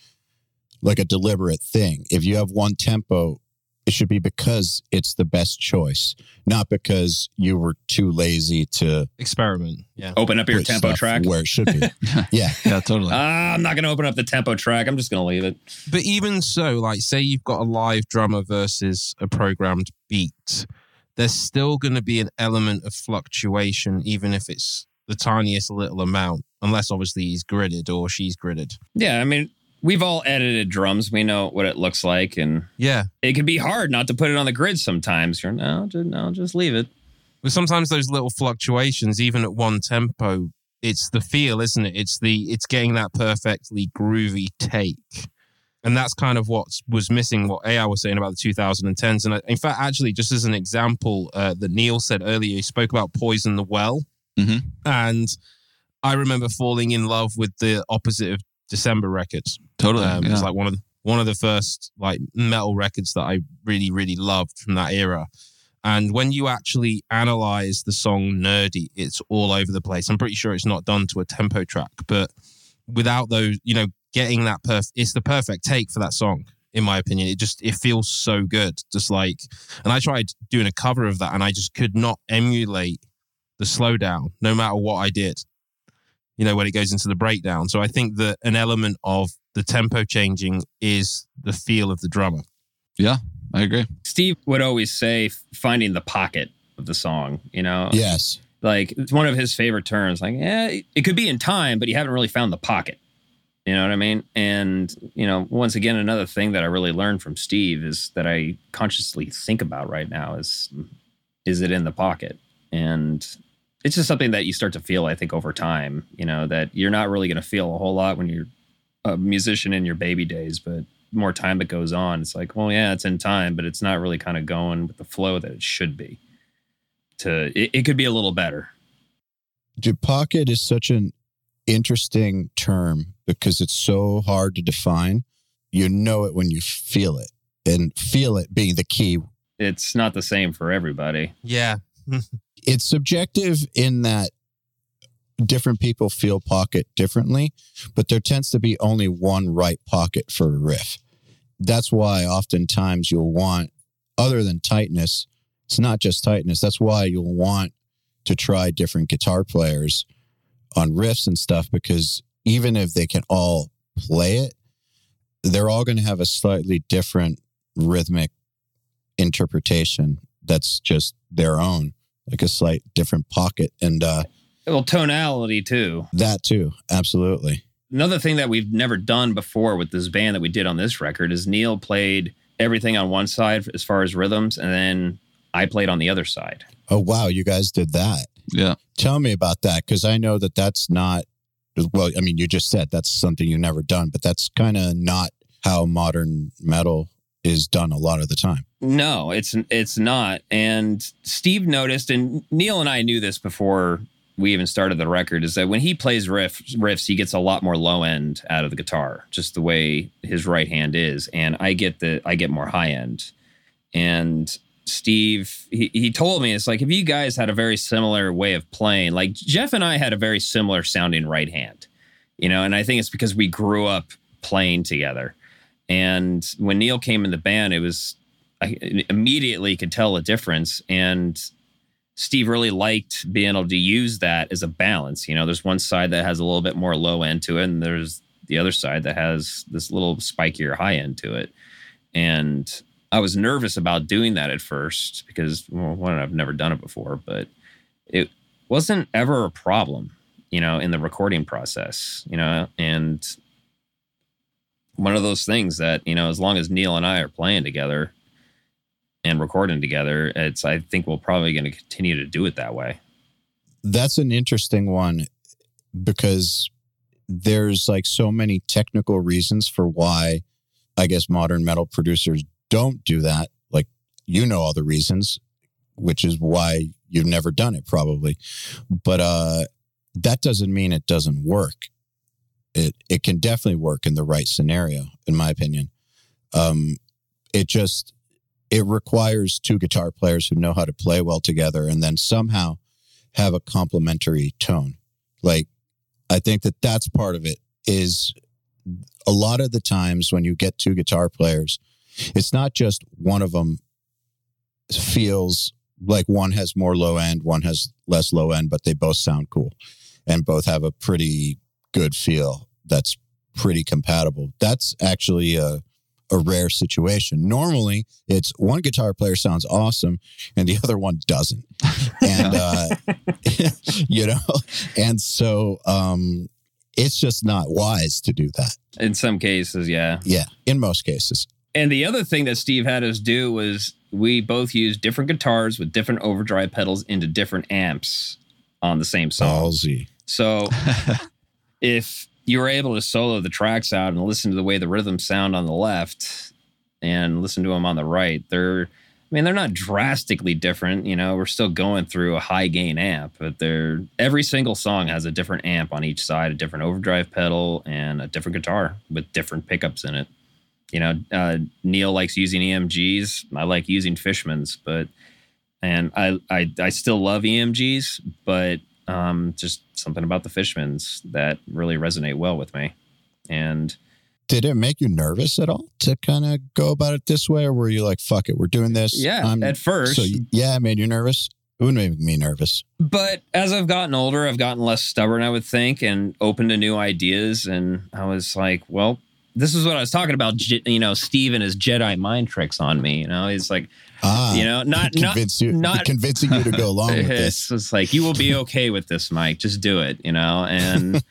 like a deliberate thing. If you have one tempo, it should be because it's the best choice, not because you were too lazy to Experiment. Yeah. open up your tempo track. where it should be. yeah, Yeah, totally. Ah, I'm not going to open up the tempo track. I'm just going to leave it. But even so, like, say you've got a live drummer versus a programmed beat, there's still going to be an element of fluctuation, even if it's the tiniest little amount, unless obviously he's gridded or she's gridded. Yeah, I mean, we've all edited drums. We know what it looks like, and Yeah. it can be hard not to put it on the grid sometimes. You're no, just, no, just leave it. But sometimes those little fluctuations, even at one tempo, it's the feel, isn't it? It's the it's getting that perfectly groovy take. And that's kind of what was missing, what Eyal was saying about the 2010s. And in fact, actually, just as an example uh, that Neal said earlier, he spoke about Poison the Well. Mhm. And I remember falling in love with the opposite of December records. Totally. Um, yeah. It's like one of the, one of the first like metal records that I really really loved from that era. And when you actually analyze the song "Nerdy," it's all over the place. I'm pretty sure it's not done to a tempo track, but without those, you know, getting that perf, it's the perfect take for that song. In my opinion, it just it feels so good. Just like, and I tried doing a cover of that, and I just could not emulate the slowdown, no matter what I did you know, when it goes into the breakdown. So I think that an element of the tempo changing is the feel of the drummer. yeah, I agree. Steve would always say finding the pocket of the song. You know, yes. like it's one of his favorite terms. Like, yeah, it- it could be in time, but you haven't really found the pocket. You know what I mean? And you know, once again, another thing that I really learned from Steve is that I consciously think about right now is is it in the pocket? And it's just something that you start to feel, I think, over time. You know, that you're not really going to feel a whole lot when you're a musician in your baby days, but more time that goes on, it's like, well, yeah, it's in time, but it's not really kind of going with the flow that it should be. To it, it could be a little better. Dude, pocket is such an interesting term because it's so hard to define. You know it when you feel it, and feel it being the key. It's not the same for everybody. Yeah. It's subjective in that different people feel pocket differently, but there tends to be only one right pocket for a riff. That's why oftentimes you'll want, other than tightness, it's not just tightness. That's why you'll want to try different guitar players on riffs and stuff because even if they can all play it, they're all going to have a slightly different rhythmic interpretation that's just their own, like a slight different pocket. And uh, Well, tonality too. that too, absolutely. Another thing that we've never done before with this band that we did on this record is Neal played everything on one side as far as rhythms, and then I played on the other side. Oh, wow. You guys did that. Yeah. Tell me about that because I know that that's not, well, I mean, you just said that's something you've never done, but that's kind of not how modern metal is done a lot of the time. No, it's it's not. And Steve noticed, and Neal and I knew this before we even started the record, is that when he plays riff, riffs, he gets a lot more low end out of the guitar, just the way his right hand is, and I get the I get more high end. And Steve, he, he told me it's like if you guys had a very similar way of playing, like Jeff and I had a very similar sounding right hand, you know, and I think it's because we grew up playing together. And when Neal came in the band, it was I immediately could tell a difference. And Steve really liked being able to use that as a balance. You know, there's one side that has a little bit more low end to it, and there's the other side that has this little spikier high end to it. And I was nervous about doing that at first because, well, one, I've never done it before, but it wasn't ever a problem, you know, in the recording process, you know, and one of those things that, you know, as long as Neal and I are playing together, and recording together, it's I think we're probably going to continue to do it that way. That's an interesting one because there's like so many technical reasons for why I guess modern metal producers don't do that. Like, you know, all the reasons, which is why you've never done it probably. But, uh, that doesn't mean it doesn't work. It, it can definitely work in the right scenario, in my opinion. Um, it just, it requires two guitar players who know how to play well together and then somehow have a complementary tone. Like, I think that that's part of it is a lot of the times when you get two guitar players, it's not just one of them feels like one has more low end, one has less low end, but they both sound cool and both have a pretty good feel that's pretty compatible. That's actually a, a rare situation. Normally, it's one guitar player sounds awesome and the other one doesn't. And, uh, you know, and so um, it's just not wise to do that. In some cases, yeah. Yeah, in most cases. And the other thing that Steve had us do was we both used different guitars with different overdrive pedals into different amps on the same song. Ballsy. So if you were able to solo the tracks out and listen to the way the rhythms sound on the left and listen to them on the right, they're I mean they're not drastically different, you know, we're still going through a high gain amp, but they're every single song has a different amp on each side, a different overdrive pedal and a different guitar with different pickups in it. You know, uh, Neal likes using EMGs. I like using Fishmans, but and I I, I still love EMGs, but um, just something about the Fishmans that really resonate well with me. And Did it make you nervous at all to kind of go about it this way, or were you like, "Fuck it, we're doing this"? yeah, I'm- at first, So yeah, it made you nervous. It would make me nervous. but as I've gotten older, I've gotten less stubborn, I would think, and open to new ideas. And I was like, well, this is what I was talking about. You know, Steve and his Jedi mind tricks on me. You know, he's like, Ah, you know, not not you, not- convincing you to go along with this. it's like you will be okay with this, Mike. Just do it. You know, and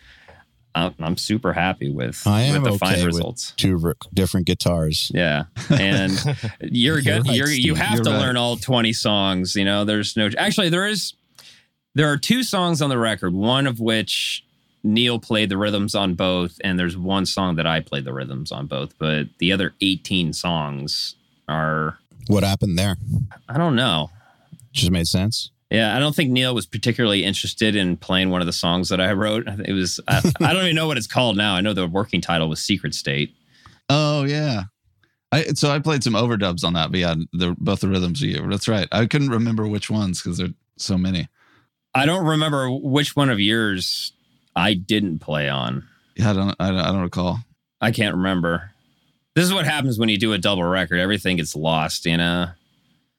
I'm, I'm super happy with I am with the okay fine results. Two different guitars. Yeah, and you're You're good. right, You're, you have You're to right. learn all 20 songs. You know, there's no. Actually, there is. There are two songs on the record. One of which Neal played the rhythms on both, and there's one song that I played the rhythms on both, but the other 18 songs are What happened there? I don't know. Just made sense. Yeah, I don't think Neal was particularly interested in playing one of the songs that I wrote. It was I, I don't even know what it's called now. I know the working title was Secret State. Oh yeah. I, so I played some overdubs on that, but yeah, the, both the rhythms are you. That's right. I couldn't remember which ones because there are so many. I don't remember which one of yours I didn't play on. Yeah, I don't, I don't, I don't recall. I can't remember. This is what happens when you do a double record. Everything gets lost, you know.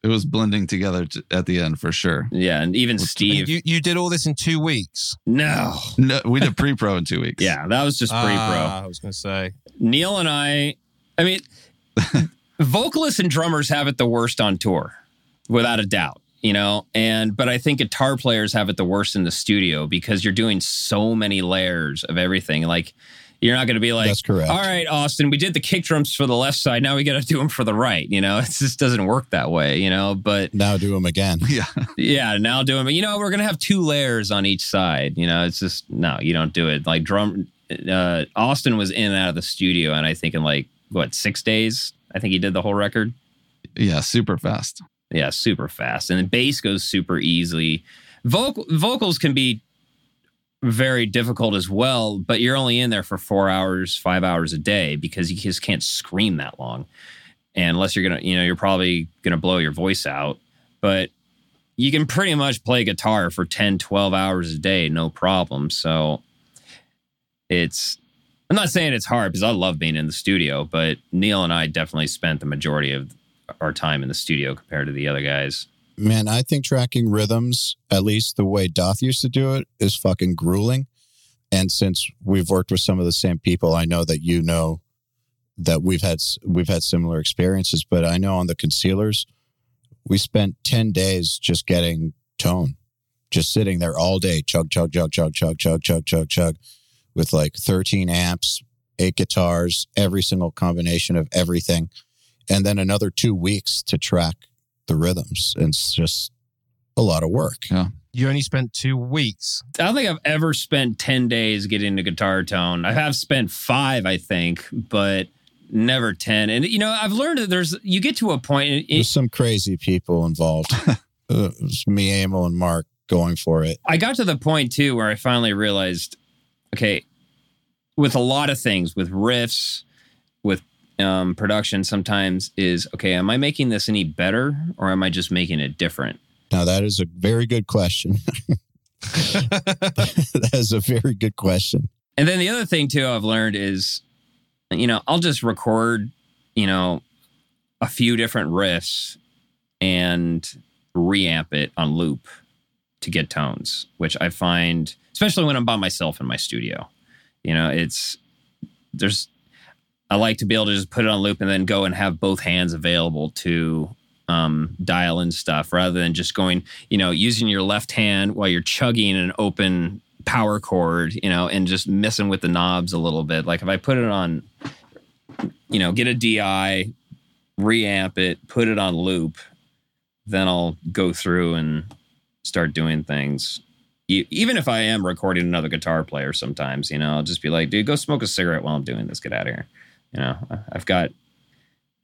It was blending together t- at the end for sure. Yeah, and even Steve. You, you did all this in two weeks. no. No, we did pre-pro in two weeks. Yeah, that was just pre-pro. Ah, I was going to say. Neal and I, I mean, vocalists and drummers have it the worst on tour, without a doubt, you know? And, but I think guitar players have it the worst in the studio because you're doing so many layers of everything. Like, you're not going to be like, That's correct. all right, Austin, we did the kick drums for the left side. Now we got to do them for the right. You know, it just doesn't work that way, you know? But Now do them again. Yeah. yeah, now doing, but you know, we're gonna have two layers on each side. You know, it's just no, you don't do it. Like drum, uh, Austin was in and out of the studio, and I think in like what six days, I think he did the whole record. Yeah. Super fast. Yeah, super fast, and the bass goes super easily. Vocal vocals can be very difficult as well, but you're only in there for four hours, five hours a day because you just can't scream that long. And unless you're gonna, you know, you're probably gonna blow your voice out. But you can pretty much play guitar for 10, 12 hours a day, no problem. So it's I'm not saying it's hard because I love being in the studio, but Neal and I definitely spent the majority of our time in the studio compared to the other guys. Man, I think tracking rhythms, at least the way Daath used to do it, is fucking grueling. And since we've worked with some of the same people, I know that you know that we've had we've had similar experiences. But I know on the concealers, we spent ten days just getting tone, just sitting there all day, chug chug chug chug chug chug chug chug chug, with like thirteen amps, eight guitars, every single combination of everything, and then another two weeks to track the rhythms. And it's just a lot of work. You only spent two weeks. I don't think I've ever spent 10 days getting a guitar tone. I have spent five, I think, but never 10. And, you know, I've learned that there's, you get to a point, it- There's some crazy people involved. uh, it was me, Eyal, and Mark going for it. I got to the point too where I finally realized, okay, with a lot of things, with riffs, with um, production, sometimes is okay. Am I making this any better, or am I just making it different? Now, that is a very good question. that is a very good question. And then the other thing too I've learned is, you know, I'll just record, you know, a few different riffs and reamp it on loop to get tones, which I find, especially when I'm by myself in my studio, you know, it's there's I like to be able to just put it on loop and then go and have both hands available to um, dial in stuff rather than just going, you know, using your left hand while you're chugging an open power chord, you know, and just messing with the knobs a little bit. Like if I put it on, you know, get a DI, reamp it, put it on loop, then I'll go through and start doing things. Even if I am recording another guitar player sometimes, you know, I'll just be like, dude, go smoke a cigarette while I'm doing this. Get out of here. You know, I- I've got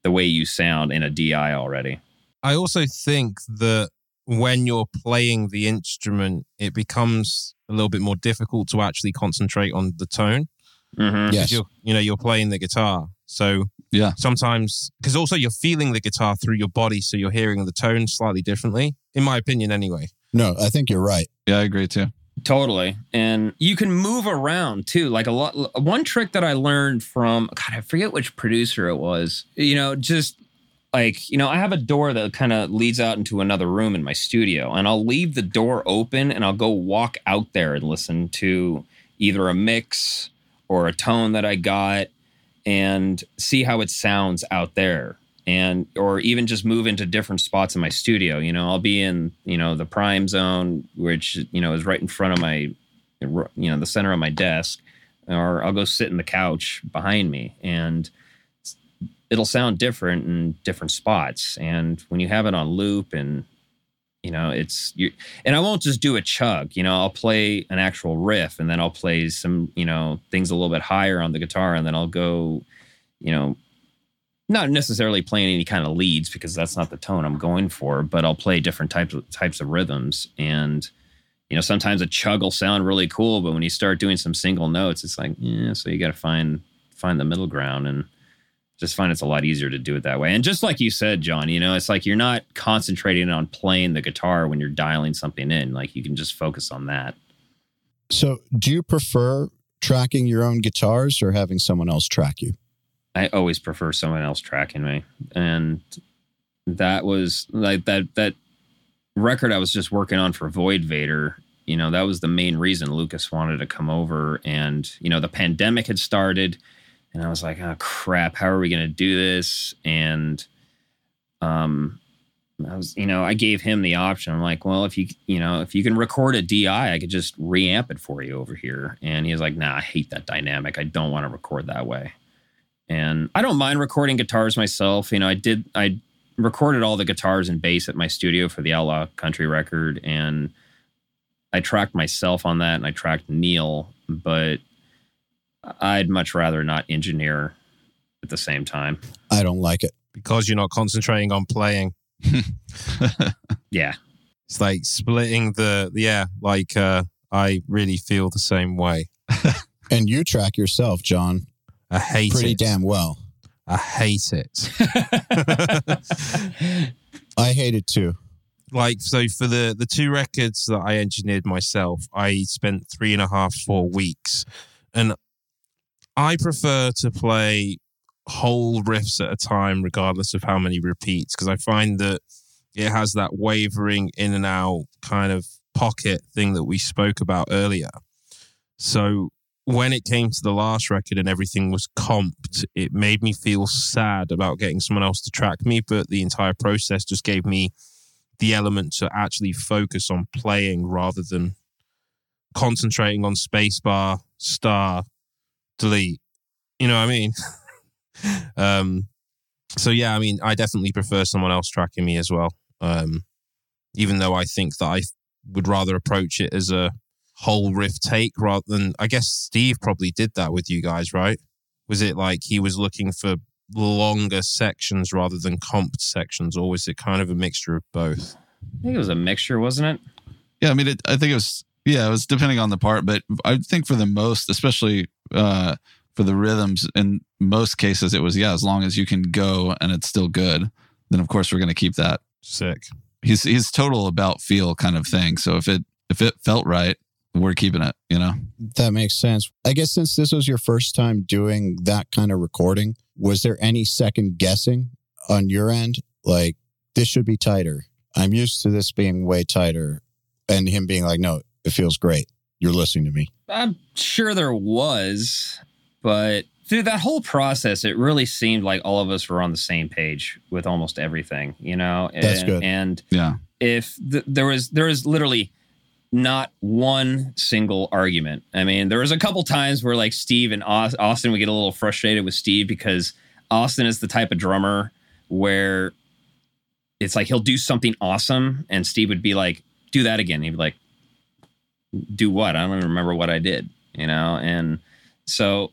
the way you sound in a DI already. I also think that when you're playing the instrument, it becomes a little bit more difficult to actually concentrate on the tone. Mm-hmm. Yes. You're, you know, you're playing the guitar. So Yeah. sometimes, because also you're feeling the guitar through your body. So you're hearing the tone slightly differently, in my opinion, anyway. No, I think you're right. Yeah, I agree too. Totally. And you can move around too. Like a lot one trick that I learned from God, I forget which producer it was. You know, just like, you know, I have a door that kind of leads out into another room in my studio, and I'll leave the door open and I'll go walk out there and listen to either a mix or a tone that I got and see how it sounds out there and or even just move into different spots in my studio you know i'll be in you know the prime zone which you know is right in front of my you know the center of my desk or i'll go sit in the couch behind me and it'll sound different in different spots and when you have it on loop and you know, it's you and I won't just do a chug, you know, I'll play an actual riff and then I'll play some, you know, things a little bit higher on the guitar and then I'll go, you know, not necessarily playing any kind of leads because that's not the tone I'm going for, but I'll play different types of types of rhythms and you know, sometimes a chug will sound really cool, but when you start doing some single notes, it's like, yeah, so you got to find find the middle ground and just find it's a lot easier to do it that way. And just like you said, John, you know, it's like you're not concentrating on playing the guitar when you're dialing something in. Like you can just focus on that. So, do you prefer tracking your own guitars or having someone else track you? I always prefer someone else tracking me. And that was like that that record I was just working on for Void Vator, you know, that was the main reason Lucas wanted to come over and, you know, the pandemic had started and I was like, oh crap, how are we going to do this? And um, I was, you know, I gave him the option. I'm like, well, if you, you know, if you can record a DI, I could just reamp it for you over here. And he was like, nah, I hate that dynamic. I don't want to record that way. And I don't mind recording guitars myself. You know, I did, I recorded all the guitars and bass at my studio for the Outlaw Country record. And I tracked myself on that and I tracked Neal, but I'd much rather not engineer at the same time. I don't like it. because you're not concentrating on playing. Yeah. It's like splitting the yeah, like uh I really feel the same way. And you track yourself, John, I hate it. pretty it. damn well. I hate it. I hate it too. like so for the the two records that I engineered myself, I spent three and a half, four weeks. And I prefer to play whole riffs at a time, regardless of how many repeats, because I find that it has that wavering in and out kind of pocket thing that we spoke about earlier. So when it came to the last record and everything was comped, it made me feel sad about getting someone else to track me, but the entire process just gave me the element to actually focus on playing rather than concentrating on spacebar, star, delete. You know what I mean? um, so yeah, I mean, I definitely prefer someone else tracking me as well. Um, even though I think that I would rather approach it as a whole riff take rather than I guess Steve probably did that with you guys, right? Was it like he was looking for longer sections rather than comped sections, or was it kind of a mixture of both? I think it was a mixture, wasn't it? Yeah, I mean, it, I think it was. Yeah, it was depending on the part, but I think for the most, especially uh, for the rhythms, in most cases, it was yeah. As long as you can go and it's still good, then of course we're going to keep that. Sick. He's he's total about feel kind of thing. So if it if it felt right, we're keeping it. You know. That makes sense. I guess since this was your first time doing that kind of recording, was there any second guessing on your end? Like, this should be tighter. I'm used to this being way tighter. And him being like, no, it feels great. You're listening to me. I'm sure there was, but through that whole process, it really seemed like all of us were on the same page with almost everything, you know? That's and, good. And Yeah. if th- there was there was literally not one single argument. I mean, there was a couple times where like Steve and Austin would get a little frustrated with Steve because Austin is the type of drummer where it's like he'll do something awesome and Steve would be like, "Do that again." He'd be like, "Do what? I don't even remember what I did." You know, and so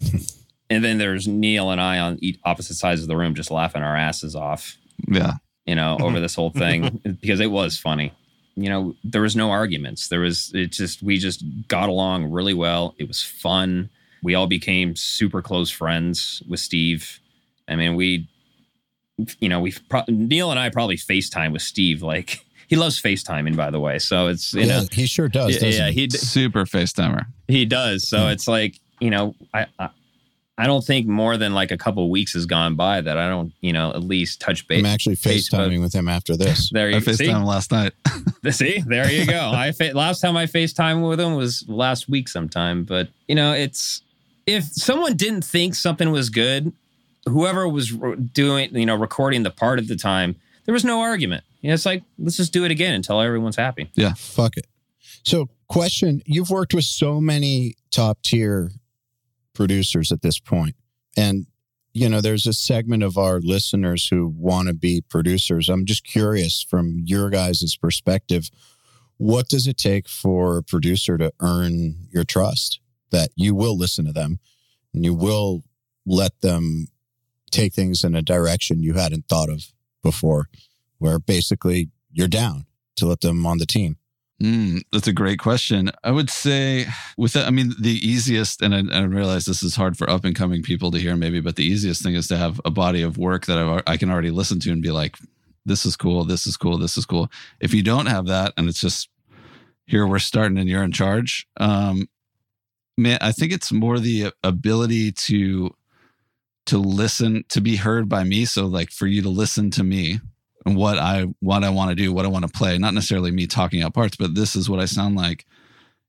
and then there's Neal and I on opposite sides of the room just laughing our asses off Yeah. you know, over this whole thing because it was funny. You know, there was no arguments. There was it just we just got along really well. It was fun. We all became super close friends with Steve. I mean, we you know, we pro- Neal and I probably FaceTime with Steve like he loves FaceTiming by the way. So it's you yeah, know he sure does. yeah, doesn't yeah, he? he d- Super FaceTimer. he does. So Hmm. it's like, you know, I, I I don't think more than like a couple weeks has gone by that I don't, you know, at least touch base. I'm actually Facebook. FaceTiming with him after this. There I you see. FaceTime last night. See, there you go. I fa- last time I FaceTime with him was last week sometime, but you know, it's if someone didn't think something was good, whoever was r- doing, you know, recording the part at the time, there was no argument. You know, it's like let's just do it again until everyone's happy. Yeah, fuck it. So, question you've worked with so many top tier producers at this point, and you know, there's a segment of our listeners who want to be producers. I'm just curious from your guys' perspective, what does it take for a producer to earn your trust that you will listen to them and you will let them take things in a direction you hadn't thought of before, where basically you're down to let them on the team? Mm, that's a great question. I would say, with that, I mean, the easiest, and I, I realize this is hard for up and coming people to hear, maybe, but the easiest thing is to have a body of work that I've, I can already listen to and be like, this is cool, this is cool, this is cool. If you don't have that, and it's just here we're starting and you're in charge, um, man, I think it's more the ability to to listen, to be heard by me. So, like, for you to listen to me what I what I want to do, what I want to play. Not necessarily me talking out parts, but this is what I sound like.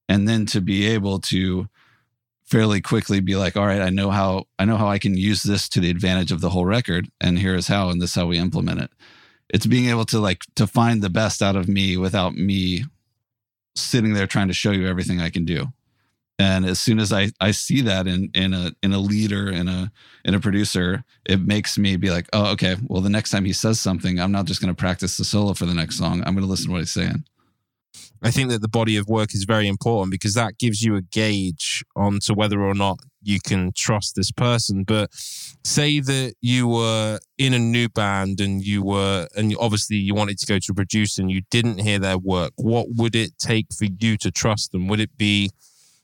And then to be able to fairly quickly be like, all right, I know how I know how I can use this to the advantage of the whole record, and here is how, and this is how we implement it. It's being able to like to find the best out of me without me sitting there trying to show you everything I can do. And as soon as I, I see that in, in a in a leader in a in a producer, it makes me be like, oh, okay. Well, the next time he says something, I'm not just going to practice the solo for the next song. I'm going to listen to what he's saying. I think that the body of work is very important because that gives you a gauge onto whether or not you can trust this person. But say that you were in a new band and you were, and obviously you wanted to go to a producer and you didn't hear their work. What would it take for you to trust them? Would it be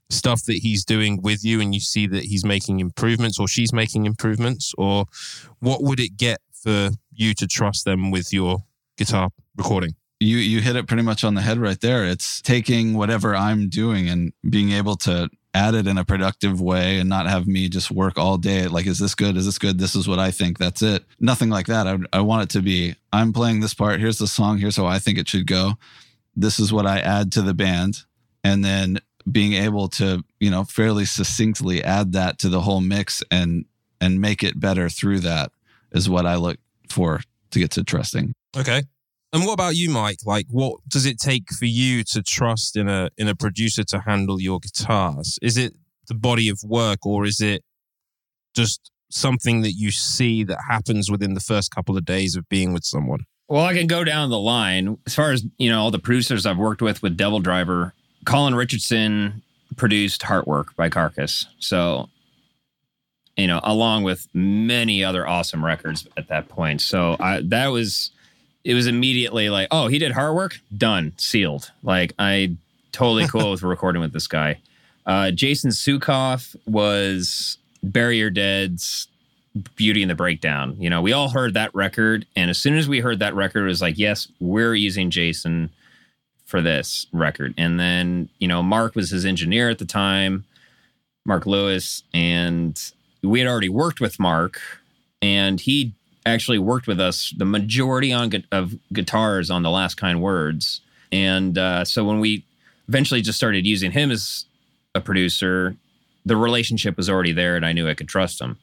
stuff that he's doing with you and you see that he's making improvements or she's making improvements? Or what would it get for you to trust them with your guitar recording? You you hit it pretty much on the head right there. It's taking whatever I'm doing and being able to add it in a productive way and not have me just work all day like is this good? Is this good? This is what i think. That's it. Nothing like that. I, I want it to be i'm playing this part. Here's the song. Here's how i think it should go. This is what i add to the band. And then being able to you know fairly succinctly add that to the whole mix and and make it better through that is what i look for to get to trusting Okay. And what about you, Mike? Like, what does it take for you to trust in a in a producer to handle your guitars? Is it the body of work, or is it just something that you see that happens within the first couple of days of being with someone? Well, I can go down the line as far as you know all the producers I've worked with with DevilDriver. Colin Richardson produced Heartwork by Carcass, so you know, along with many other awesome records at that point. So I, that was it was immediately like, oh, he did Heartwork, done, sealed. Like I totally cool with recording with this guy. Uh, Jason Suecof was Bury Your Dead's Beauty and the Breakdown. You know, we all heard that record, and as soon as we heard that record, it was like, yes, we're using Jason for this record. And then, you know, Mark was his engineer at the time, Mark Lewis, and we had already worked with Mark, and he actually worked with us the majority on gu- of guitars on the Last Kind Words. And uh, so when we eventually just started using him as a producer, the relationship was already there, and I knew I could trust him.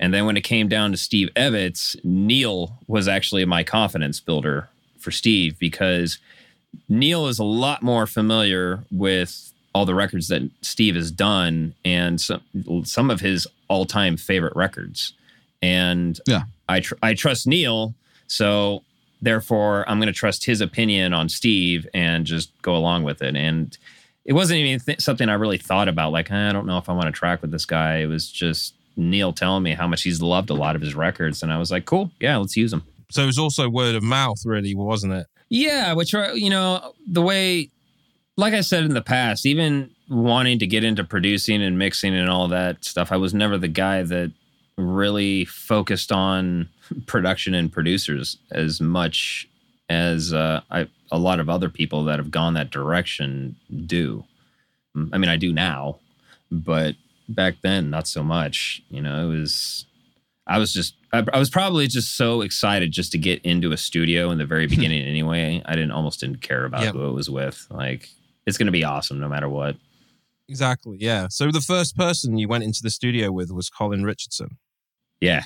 And then when it came down to Steve Evetts, Neal was actually my confidence builder for Steve because Neal is a lot more familiar with all the records that Steve has done and some some of his all time favorite records. And Yeah. I tr- I trust Neal, so therefore I'm going to trust his opinion on Steve and just go along with it. And it wasn't even th- something I really thought about. Like I don't know if I want to track with this guy. It was just Neal telling me how much he's loved a lot of his records, and I was like, cool, yeah, let's use them. So it was also word of mouth, really, wasn't it? Yeah, which are you know the way, like I said in the past, even wanting to get into producing and mixing and all that stuff, I was never the guy that really focused on production and producers as much as uh, I, a lot of other people that have gone that direction do. I mean, I do now, but back then, not so much. You know, it was. I was just. I, I was probably just so excited just to get into a studio in the very hmm. beginning. anyway, I didn't almost didn't care about Yep. who it was with. Like, it's going to be awesome no matter what. Exactly. Yeah. So the first person you went into the studio with was Colin Richardson. Yeah,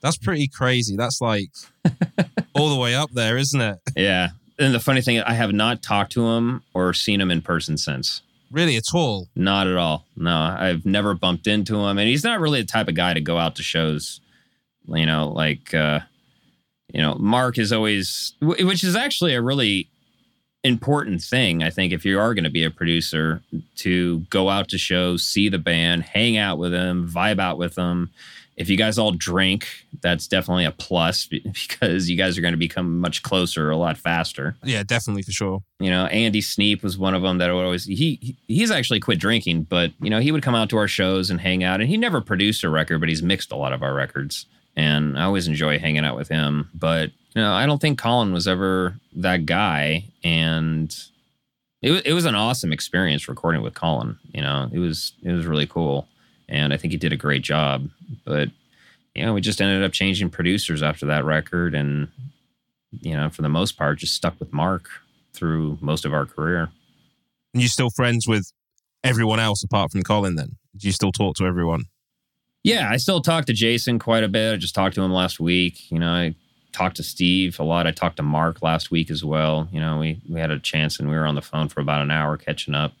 That's pretty crazy. That's like all the way up there, isn't it? yeah. And the funny thing, I have not talked to him or seen him in person since. Really, at all. Not at all. No, I've never bumped into him, and he's not really the type of guy to go out to shows You know, like uh, you know, Mark is always, which is actually a really important thing. I think if you are going to be a producer, to go out to shows, see the band, hang out with them, vibe out with them. If you guys all drink, that's definitely a plus because you guys are going to become much closer a lot faster. Yeah, definitely for sure. You know, Andy Sneap was one of them that would always he he's actually quit drinking, but you know he would come out to our shows and hang out, and he never produced a record, but he's mixed a lot of our records and I always enjoy hanging out with him. But you know, I don't think Colin was ever that guy, and it was it was an awesome experience recording with Colin. You know, it was it was really cool, and I think he did a great job. But you know, we just ended up changing producers after that record, and you know, for the most part, just stuck with Mark through most of our career. And you still friends with everyone else apart from Colin? Then do you still talk to everyone? Yeah, I still talk to Jason quite a bit. I just talked to him last week. You know, I talked to Steve a lot. I talked to Mark last week as well. You know, we we had a chance and we were on the phone for about an hour catching up.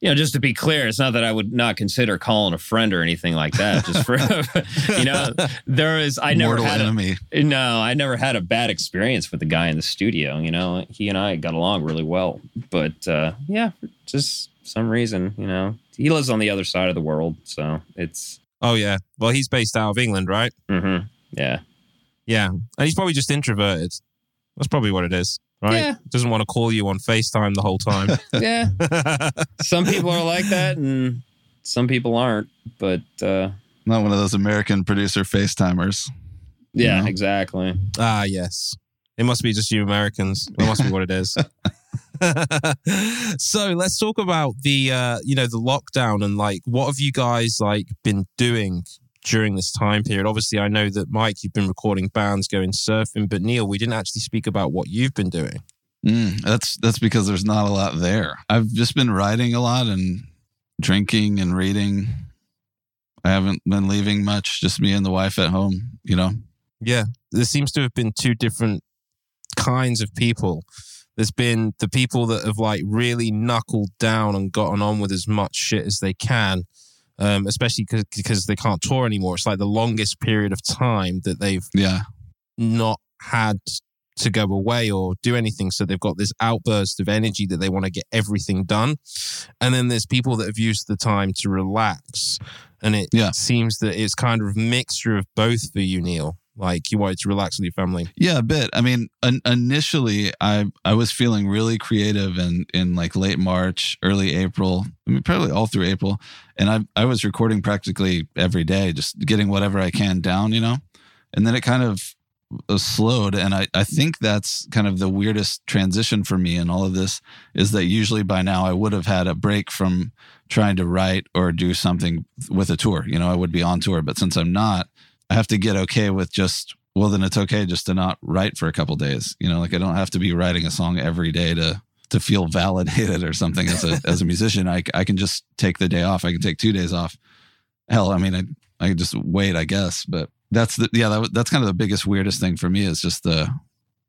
You know, just to be clear, it's not that I would not consider calling a friend or anything like that. Just for you know, there is I never Mortal had enemy. A, no, I never had a bad experience with the guy in the studio. You know, he and I got along really well. But uh, yeah, just some reason, you know, he lives on the other side of the world, so it's Oh yeah. Well, he's based out of England, right? Mm-hmm. Yeah. Yeah, and he's probably just introverted. That's probably what it is, right? Yeah. Doesn't want to call you on FaceTime the whole time. yeah. some people are like that, and some people aren't. But uh, Not one of those American producer FaceTimers. yeah, You know? exactly. ah, yes. It must be just you Americans. It must be what it is. so let's talk about the uh, you know the lockdown and like what have you guys like been doing during this time period? Obviously, I know that Mike, you've been recording bands, going surfing, but Neal, we didn't actually speak about what you've been doing. Mm, that's that's because there's not a lot there. I've just been writing a lot and drinking and reading. I haven't been leaving much. Just me and the wife at home. You know. Yeah, there seems to have been two different kinds of people. There's been the people that have like really knuckled down and gotten on with as much shit as they can, um, especially because they can't tour anymore. It's like the longest period of time that they've Yeah. not had to go away or do anything. So they've got this outburst of energy that they want to get everything done. And then there's people that have used the time to relax. And it Yeah. seems that it's kind of a mixture of both for you, Neal. Like you wanted to relax with your family. Yeah, a bit. I mean, in, initially, I I was feeling really creative in in like late March, early April. I mean, probably all through April, and I I was recording practically every day, just getting whatever I can down, you know. And then it kind of uh, slowed, and I I think that's kind of the weirdest transition for me in all of this is that usually by now I would have had a break from trying to write or do something with a tour. You know, I would be on tour, but since I'm not, I have to get okay with just well then it's okay just to not write for a couple days. You know, like I don't have to be writing a song every day to to feel validated or something as a as a musician. I I can just take the day off. I can take two days off. Hell, I mean I I can just wait, I guess, but that's the yeah, that, that's kind of the biggest weirdest thing for me is just the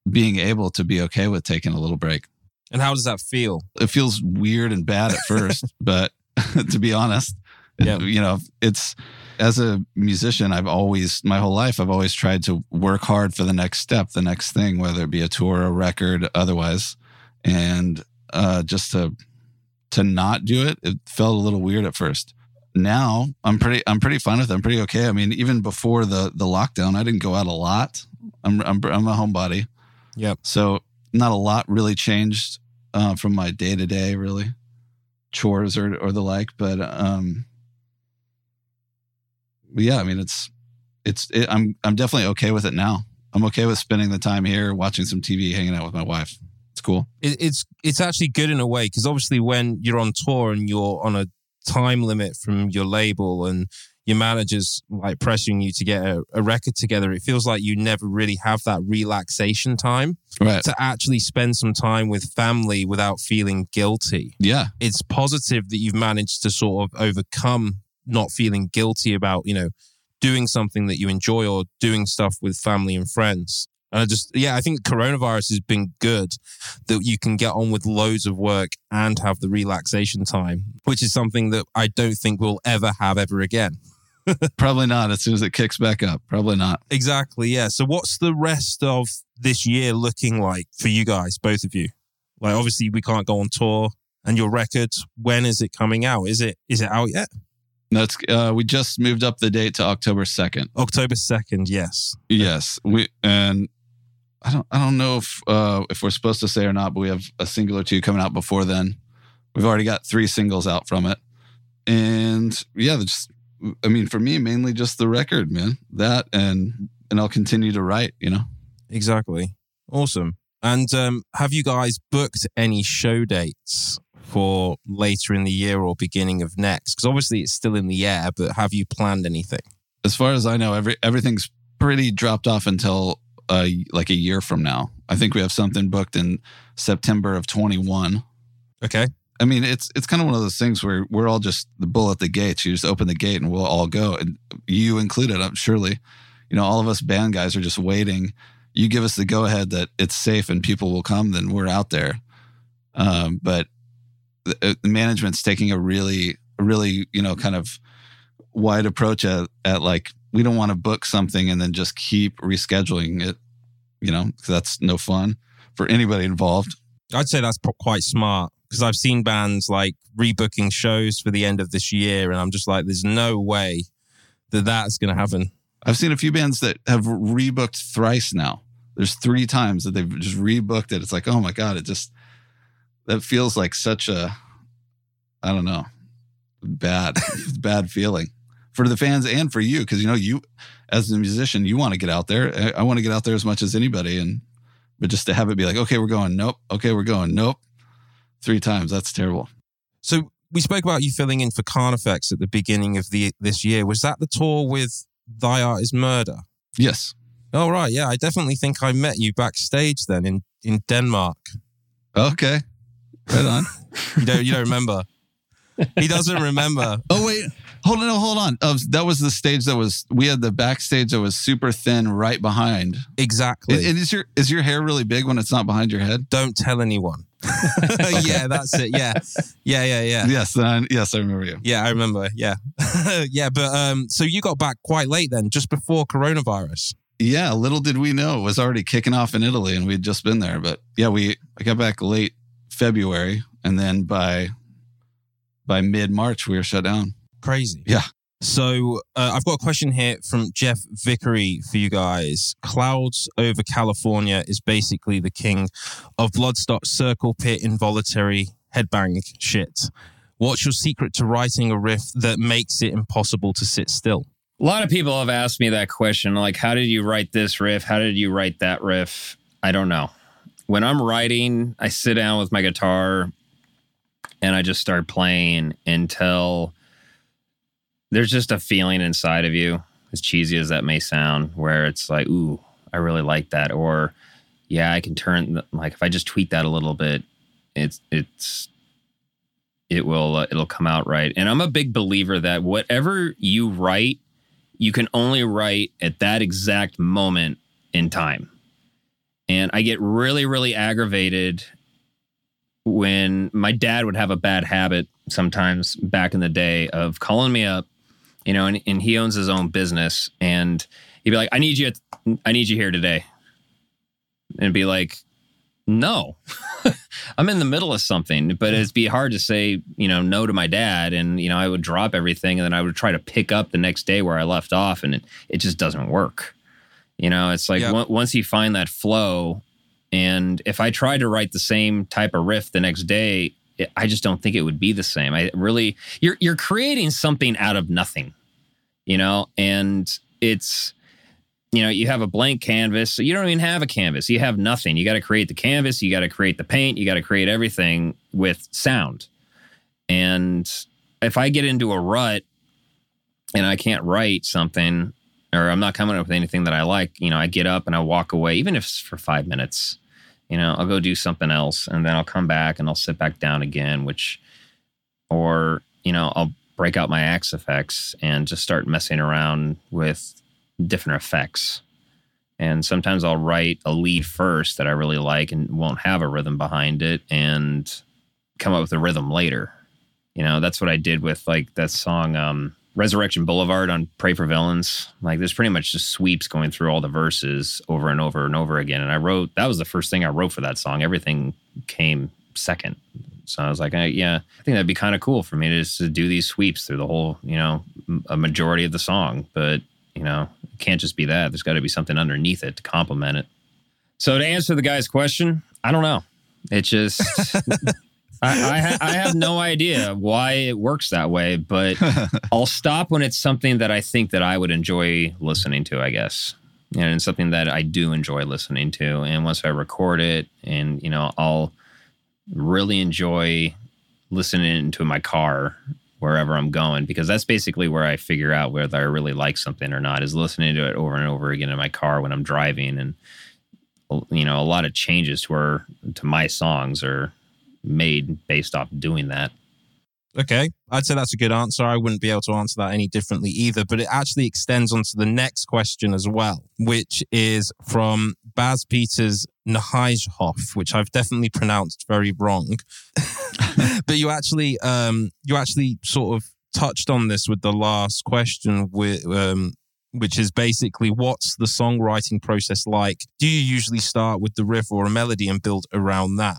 being able to be okay with taking a little break. And how does that feel? It feels weird and bad at first, but to be honest, Yeah. you know, it's as a musician, I've always, my whole life, I've always tried to work hard for the next step, the next thing, whether it be a tour, a record, otherwise. And uh, just to, to not do it, it felt a little weird at first. Now I'm pretty, I'm pretty fine with it. I'm pretty okay. I mean, even before the, the lockdown, I didn't go out a lot. I'm, I'm, I'm a homebody. Yep. So not a lot really changed uh, from my day to day, really chores or or the like. But um, yeah, I mean, it's it's it, I'm I'm definitely okay with it now. I'm okay with spending the time here, watching some TV, hanging out with my wife. It's cool. It, it's it's actually good in a way because obviously when you're on tour and you're on a time limit from your label and your manager's like pressuring you to get a, a record together, it feels like you never really have that relaxation time Right. to actually spend some time with family without feeling guilty. Yeah. It's positive that you've managed to sort of overcome not feeling guilty about, you know, doing something that you enjoy or doing stuff with family and friends. And I just, yeah, I think coronavirus has been good that you can get on with loads of work and have the relaxation time, which is something that I don't think we'll ever have ever again. Probably not. As soon as it kicks back up, probably not. Exactly. Yeah. So what's the rest of this year looking like for you guys, both of you? Like obviously we can't go on tour and your record, when is it coming out? Is it is it out yet? It's uh, we just moved up the date to October second. October 2nd, yes. Yes, we and I don't I don't know if uh, if we're supposed to say or not, but we have a single or two coming out before then. We've already got three singles out from it, and yeah, just I mean for me mainly just the record, man. That and and I'll continue to write. You know, Exactly. Awesome. And um, have you guys booked any show dates for later in the year or beginning of next? Because obviously it's still in the air, but have you planned anything? as far as I know, every everything's pretty dropped off until uh, like a year from now. I think we have something booked in September of twenty one. Okay. I mean, it's it's kind of one of those things where we're all just the bull at the gates. You just open the gate and we'll all go, and you included. I'm surely, you know, all of us band guys are just waiting. You give us the go ahead that it's safe and people will come, then we're out there. Um, but the, uh, management's taking a really, really, you know, kind of wide approach at, at like we don't want to book something and then just keep rescheduling it. You know, 'cause that's no fun for anybody involved. I'd say that's quite smart because I've seen bands like rebooking shows for the end of this year, and I'm just like, there's no way that that's going to happen. I've seen a few bands that have rebooked thrice now. There's three times that they've just rebooked it. It's like, oh my God, it just, that feels like such a, I don't know, bad, bad feeling for the fans and for you. Cause you know, you, as a musician, you want to get out there. I, I want to get out there as much as anybody. And, but just to have it be like, okay, we're going, nope. Okay, we're going, nope. Three times. That's terrible. So we spoke about you filling in for Carnifex at the beginning of the this year. Was that the tour with Thy Art Is Murder? Yes. Oh right, yeah. I definitely think I met you backstage then in in Denmark. Okay. Right on. You don't you don't remember? he doesn't remember. Oh wait, hold on, no, hold on. Uh, that was the stage that was we had the backstage that was super thin right behind. Exactly. And, and is your is your hair really big when it's not behind your head? don't tell anyone. yeah, that's it. Yeah, yeah, yeah, yeah. Yes, yes, I remember you. Yeah, I remember. Yeah, yeah. But um, so you got back quite late then, just before coronavirus. Yeah, little did we know it was already kicking off in Italy, and we'd just been there. But yeah, we I got back late February, and then by by mid March we were shut down. Crazy. Yeah. So uh, I've got a question here from Jeff Vickery for you guys. Clouds over California is basically the king of bloodstock circle pit involuntary headbang shit. What's your secret to writing a riff that makes it impossible to sit still? A lot of people have asked me that question like, how did you write this riff? How did you write that riff? I don't know. When I'm writing, I sit down with my guitar and I just start playing until there's just a feeling inside of you, as cheesy as that may sound, where it's like, ooh, I really like that. Or, yeah, I can turn, like, if I just tweak that a little bit, it's, it's, it will, uh, it'll come out right. And I'm a big believer that whatever you write, you can only write at that exact moment in time. And I get really, really aggravated when my dad would have a bad habit sometimes back in the day of calling me up, you know, and, and he owns his own business. And he'd be like, I need you, I need you here today. And be like, no, I'm in the middle of something, but it'd be hard to say, you know, no to my dad. And, you know, I would drop everything and then I would try to pick up the next day where I left off and it, it just doesn't work. You know, it's like Yeah. on- once you find that flow, and if I tried to write the same type of riff the next day, it, I just don't think it would be the same. I really, you're you're creating something out of nothing, you know, and it's, you know, you have a blank canvas, so you don't even have a canvas. You have nothing. You got to create the canvas. You got to create the paint. You got to create everything with sound. And if I get into a rut and I can't write something, or I'm not coming up with anything that I like, you know, I get up and I walk away, even if it's for five minutes. You know, I'll go do something else and then I'll come back and I'll sit back down again, which, or, you know, I'll break out my Axe-Fx and just start messing around with different effects. And sometimes I'll write a lead first that I really like and won't have a rhythm behind it and come up with a rhythm later. You know, that's what I did with like that song, um, Resurrection Boulevard on Pray for Villains. Like there's pretty much just sweeps going through all the verses over and over and over again. And I wrote that was the first thing I wrote for that song. Everything came second. So I was like, I, yeah, I think that'd be kind of cool for me to just to do these sweeps through the whole, you know, a majority of the song. But you know, it can't just be that. There's got to be something underneath it to complement it. So to answer the guy's question, I don't know. It just I, I, ha- I, have no idea why it works that way, but I'll stop when it's something that I think that I would enjoy listening to, I guess. And it's something that I do enjoy listening to. And once I record it and, you know, I'll really enjoy listening to my car wherever I'm going because that's basically where I figure out whether I really like something or not is listening to it over and over again in my car when I'm driving and you know a lot of changes to our to my songs are made based off doing that. Okay, I'd say that's a good answer. I wouldn't be able to answer that any differently either, but it actually extends onto the next question as well, which is from Baz Peters Nahijhoff, which I've definitely pronounced very wrong. but you actually, um, you actually sort of touched on this with the last question, with, um, which is basically what's the songwriting process like? Do you usually start with the riff or a melody and build around that?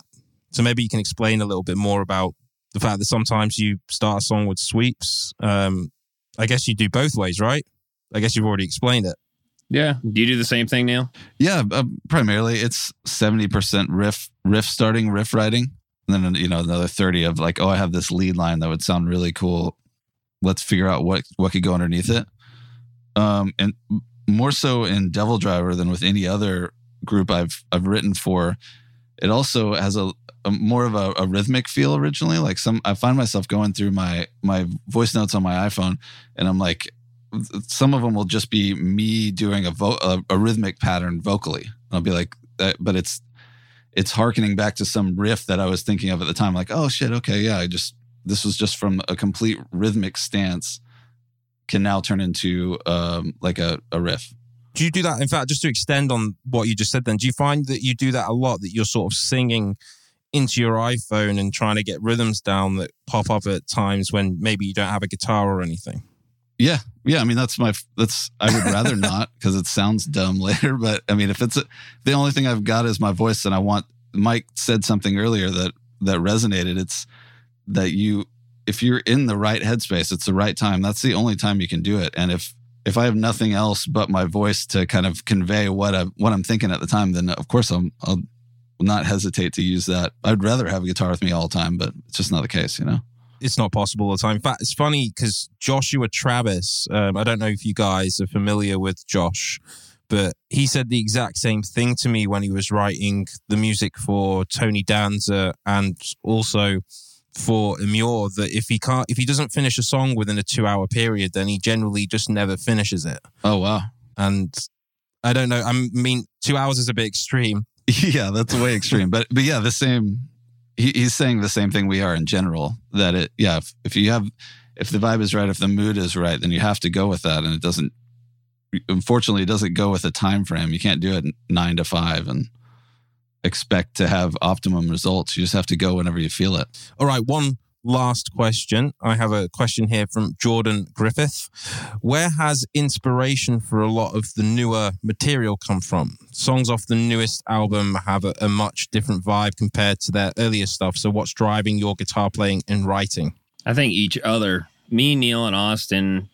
So maybe you can explain a little bit more about the fact that sometimes you start a song with sweeps. Um, I guess you do both ways, right? I guess you've already explained it. Yeah. Do you do the same thing, Neal? Yeah, uh, primarily it's seventy percent riff, riff starting, riff writing, and then you know another thirty of like, oh, I have this lead line that would sound really cool. Let's figure out what what could go underneath it. Um, and more so in DevilDriver than with any other group I've I've written for. It also has a a, more of a, a, rhythmic feel originally. Like some, I find myself going through my my voice notes on my iPhone, and I'm like, some of them will just be me doing a vo- a, a rhythmic pattern vocally. I'll be like, uh, but it's it's harkening back to some riff that I was thinking of at the time. Like, oh shit, okay, yeah, I just this was just from a complete rhythmic stance can now turn into um, like a, a riff. Do you do that? In fact, just to extend on what you just said, then do you find that you do that a lot? That you're sort of singing into your iPhone and trying to get rhythms down that pop up at times when maybe you don't have a guitar or anything. Yeah, yeah. I mean, that's my that's. I would rather not because it sounds dumb later. But I mean, if it's a, the only thing I've got is my voice, and I want Mike said something earlier that that resonated. It's that you, if you're in the right headspace, it's the right time. That's the only time you can do it. And if if I have nothing else but my voice to kind of convey what I what I'm thinking at the time, then of course I'm, I'll not hesitate to use that. I'd rather have a guitar with me all the time, but it's just not the case, you know? It's not possible all the time. In fact, it's funny because Joshua Travis, um, I don't know if you guys are familiar with Josh, but he said the exact same thing to me when he was writing the music for Tony Danza and also for Emmure that if he can't if he doesn't finish a song within a two hour period, then he generally just never finishes it. Oh wow. And I don't know. I mean, two hours is a bit extreme, yeah, that's way extreme. But but yeah, the same. He, he's saying the same thing we are in general. That it yeah, if, if you have if the vibe is right, if the mood is right, then you have to go with that, and it doesn't. Unfortunately, it doesn't go with a time frame. You can't do it nine to five and expect to have optimum results. You just have to go whenever you feel it. All right, one last question. I have a question here from Jordan Griffith. Where has inspiration for a lot of the newer material come from? Songs off the newest album have a, a much different vibe compared to their earlier stuff. So, what's driving your guitar playing and writing? I think each other, me, Neal, and Austin,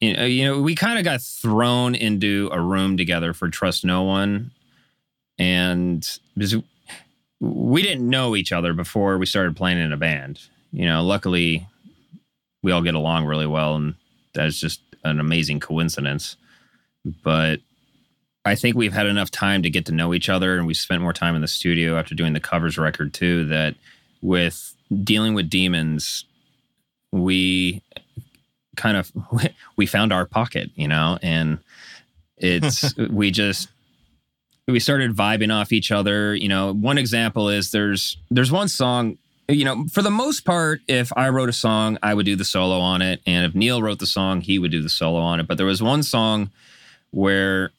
you know, you know we kind of got thrown into a room together for Trust No One. And we didn't know each other before we started playing in a band you know, luckily we all get along really well, and that's just an amazing coincidence. But I think we've had enough time to get to know each other, and we spent more time in the studio after doing the covers record too. That with dealing with demons, we kind of we found our pocket, you know, and it's we just we started vibing off each other. You know, one example is there's there's one song you know, for the most part, if I wrote a song, I would do the solo on it. And if Neal wrote the song, he would do the solo on it. But there was one song where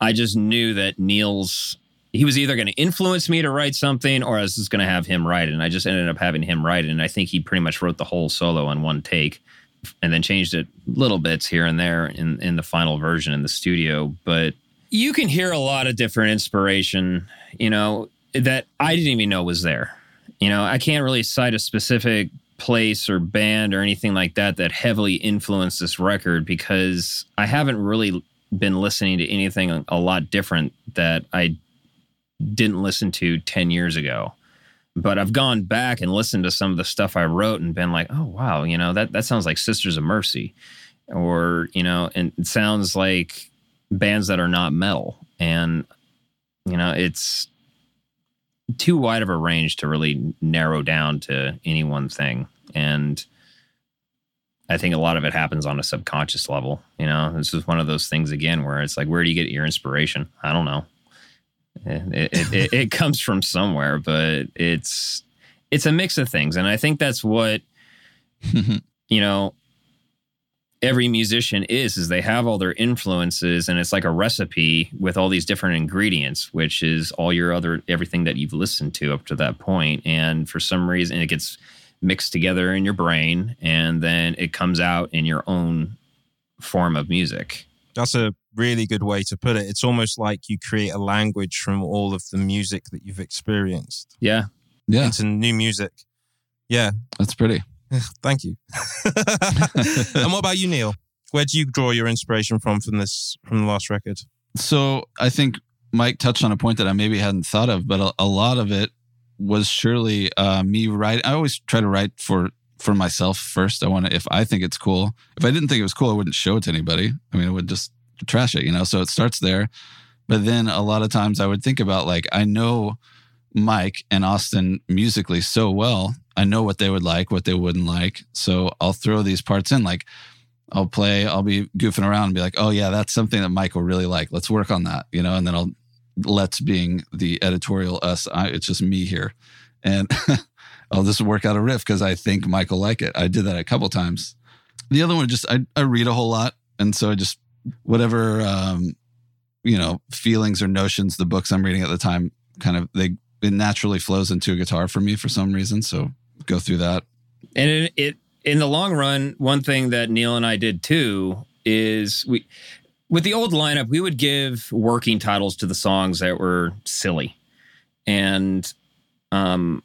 I just knew that Neal's, he was either going to influence me to write something or I was just going to have him write it. And I just ended up having him write it. And I think he pretty much wrote the whole solo on one take. and then changed it little bits here and there in in the final version in the studio. But you can hear a lot of different inspiration, you know, that I didn't even know was there. You know, I can't really cite a specific place or band or anything like that that heavily influenced this record because I haven't really been listening to anything a lot different that I didn't listen to 10 years ago. But I've gone back and listened to some of the stuff I wrote and been like, oh, wow, you know, that, that sounds like Sisters of Mercy. Or, you know, and it sounds like bands that are not metal. And, you know, it's too wide of a range to really narrow down to any one thing. And I think a lot of it happens on a subconscious level. You know, this is one of those things again where it's like, where do you get your inspiration? I don't know. It, it, it, it comes from somewhere, but it's it's a mix of things, and I think that's what you know every musician is is they have all their influences and it's like a recipe with all these different ingredients which is all your other everything that you've listened to up to that point and for some reason it gets mixed together in your brain and then it comes out in your own form of music That's a really good way to put it. It's almost like you create a language from all of the music that you've experienced yeah Yeah, into new music. Yeah, that's pretty. thank you. and what about you, Neal? Where do you draw your inspiration from from this from the last record? So I think Mike touched on a point that I maybe hadn't thought of, but a, a lot of it was surely uh, me writing. I always try to write for for myself first. I want to, if I think it's cool. If I didn't think it was cool, I wouldn't show it to anybody. I mean, I would just trash it, you know. So it starts there, but then a lot of times I would think about like I know Mike and Austin musically so well. I know what they would like, what they wouldn't like. So I'll throw these parts in. Like I'll play, I'll be goofing around and be like, oh, yeah, that's something that Mike will really like. Let's work on that, you know? And then I'll, let's being the editorial us, I, it's just me here. And I'll just work out a riff because I think will like it. I did that a couple times. The other one, just I, I read a whole lot. And so I just, whatever, um, you know, feelings or notions the books I'm reading at the time kind of, they, it naturally flows into a guitar for me for some reason. So go through that. and it, it in the long run one thing that neal and i did too is we with the old lineup we would give working titles to the songs that were silly and um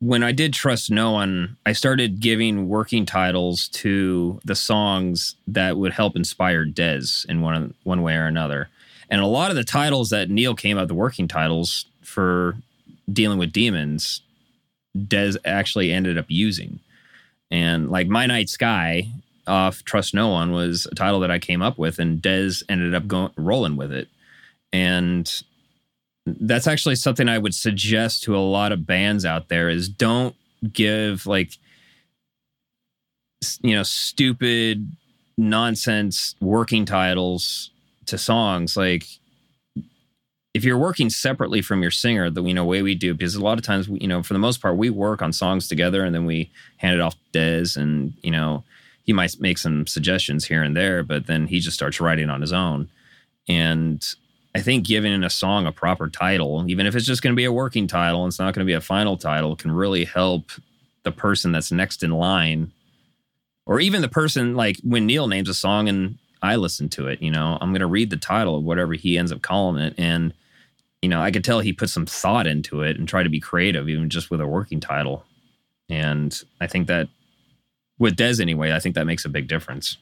when i did trust no one i started giving working titles to the songs that would help inspire dez in one one way or another and a lot of the titles that neal came up the working titles for dealing with demons Dez actually ended up using. And like My Night Sky off Trust No One was a title that I came up with, and Dez ended up going rolling with it. And that's actually something I would suggest to a lot of bands out there is don't give like you know stupid nonsense working titles to songs like if you're working separately from your singer the you know way we do because a lot of times we, you know for the most part we work on songs together and then we hand it off to Dez and you know he might make some suggestions here and there but then he just starts writing on his own. And I think giving a song a proper title even if it's just going to be a working title and it's not going to be a final title can really help the person that's next in line or even the person like when Neal names a song and I listen to it, you know, I'm going to read the title of whatever he ends up calling it. And, you know, I could tell he put some thought into it and try to be creative, even just with a working title. And I think that with Dez anyway, I think that makes a big difference.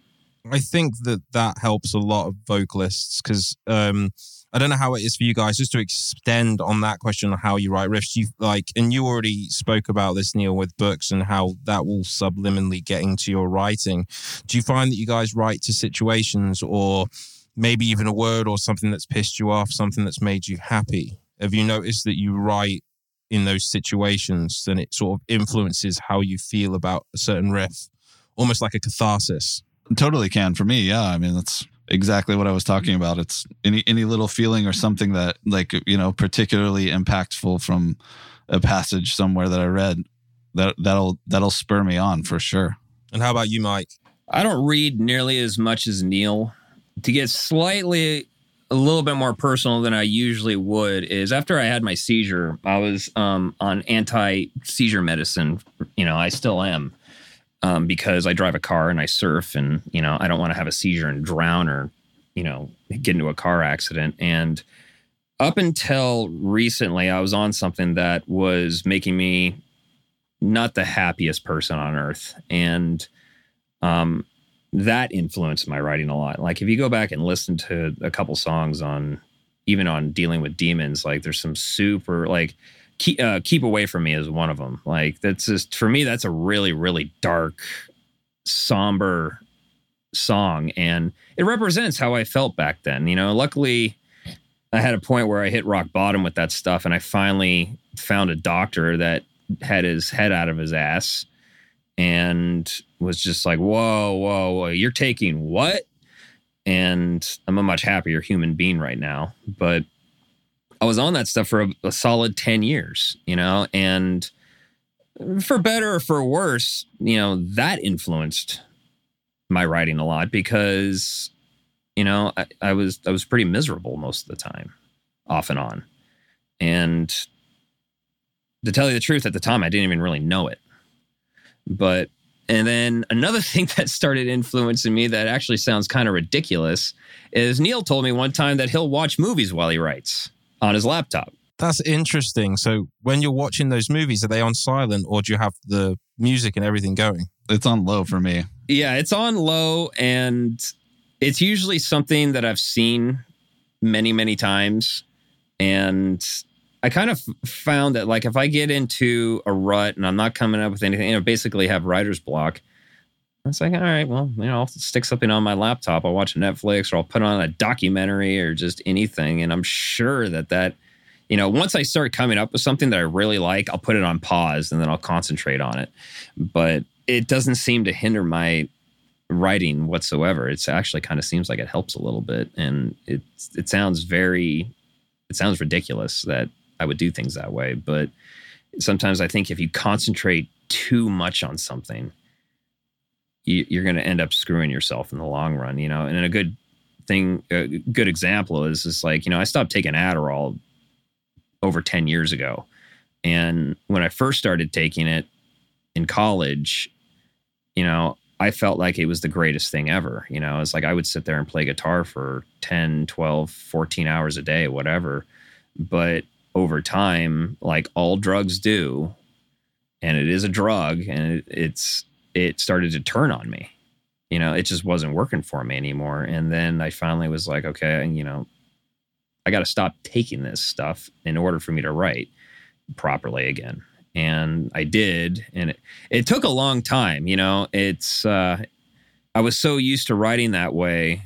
I think that that helps a lot of vocalists because um, I don't know how it is for you guys. Just to extend on that question of how you write riffs, you like, and you already spoke about this, Neal, with books and how that will subliminally get into your writing. Do you find that you guys write to situations or maybe even a word or something that's pissed you off, something that's made you happy? Have you noticed that you write in those situations and it sort of influences how you feel about a certain riff, almost like a catharsis? Totally can for me. Yeah. I mean, that's exactly what I was talking about. It's any, any little feeling or something that like, you know, particularly impactful from a passage somewhere that I read that that'll, that'll spur me on for sure. And how about you, Mike? I don't read nearly as much as Neal. To get slightly a little bit more personal than I usually would is after I had my seizure, I was um, on anti seizure medicine. You know, I still am. Um, because I drive a car and I surf, and you know I don't want to have a seizure and drown or you know get into a car accident. And up until recently, I was on something that was making me not the happiest person on earth, and um, that influenced my writing a lot. Like if you go back and listen to a couple songs on even on dealing with demons, like there's some super like keep, uh, keep away from me is one of them. Like that's just for me, that's a really really dark, somber song, and it represents how I felt back then. You know, luckily. I had a point where I hit rock bottom with that stuff, and I finally found a doctor that had his head out of his ass and was just like, whoa, whoa, whoa, you're taking what? And I'm a much happier human being right now. But I was on that stuff for a, a solid 10 years, you know, and for better or for worse, you know, that influenced my writing a lot because, you know, I, I was I was pretty miserable most of the time, off and on. And to tell you the truth, at the time I didn't even really know it. But and then another thing that started influencing me that actually sounds kind of ridiculous is Neal told me one time that he'll watch movies while he writes on his laptop. That's interesting. So when you're watching those movies, are they on silent or do you have the music and everything going? It's on low for me. Yeah, it's on low and it's usually something that I've seen many, many times. And I kind of found that like if I get into a rut and I'm not coming up with anything, you know, basically have writer's block. It's like, all right, well, you know, I'll stick something on my laptop. I'll watch Netflix or I'll put on a documentary or just anything. And I'm sure that that, you know, once I start coming up with something that I really like, I'll put it on pause and then I'll concentrate on it. But it doesn't seem to hinder my writing whatsoever. It's actually kind of seems like it helps a little bit. And it, it sounds very, it sounds ridiculous that I would do things that way. But sometimes I think if you concentrate too much on something, you, are going to end up screwing yourself in the long run, you know. And a good thing, a good example is just like you know, I stopped taking Adderall over ten years ago, and when I first started taking it in college, you know, I felt like it was the greatest thing ever. You know, it's like I would sit there and play guitar for 10, 12, 14 hours a day, whatever. But over time, like all drugs do, and it is a drug, and it, it's it started to turn on me. You know, it just wasn't working for me anymore. And then I finally was like, okay, you know, I got to stop taking this stuff in order for me to write properly again. And I did, and it, it took a long time. You know, it's uh, I was so used to writing that way.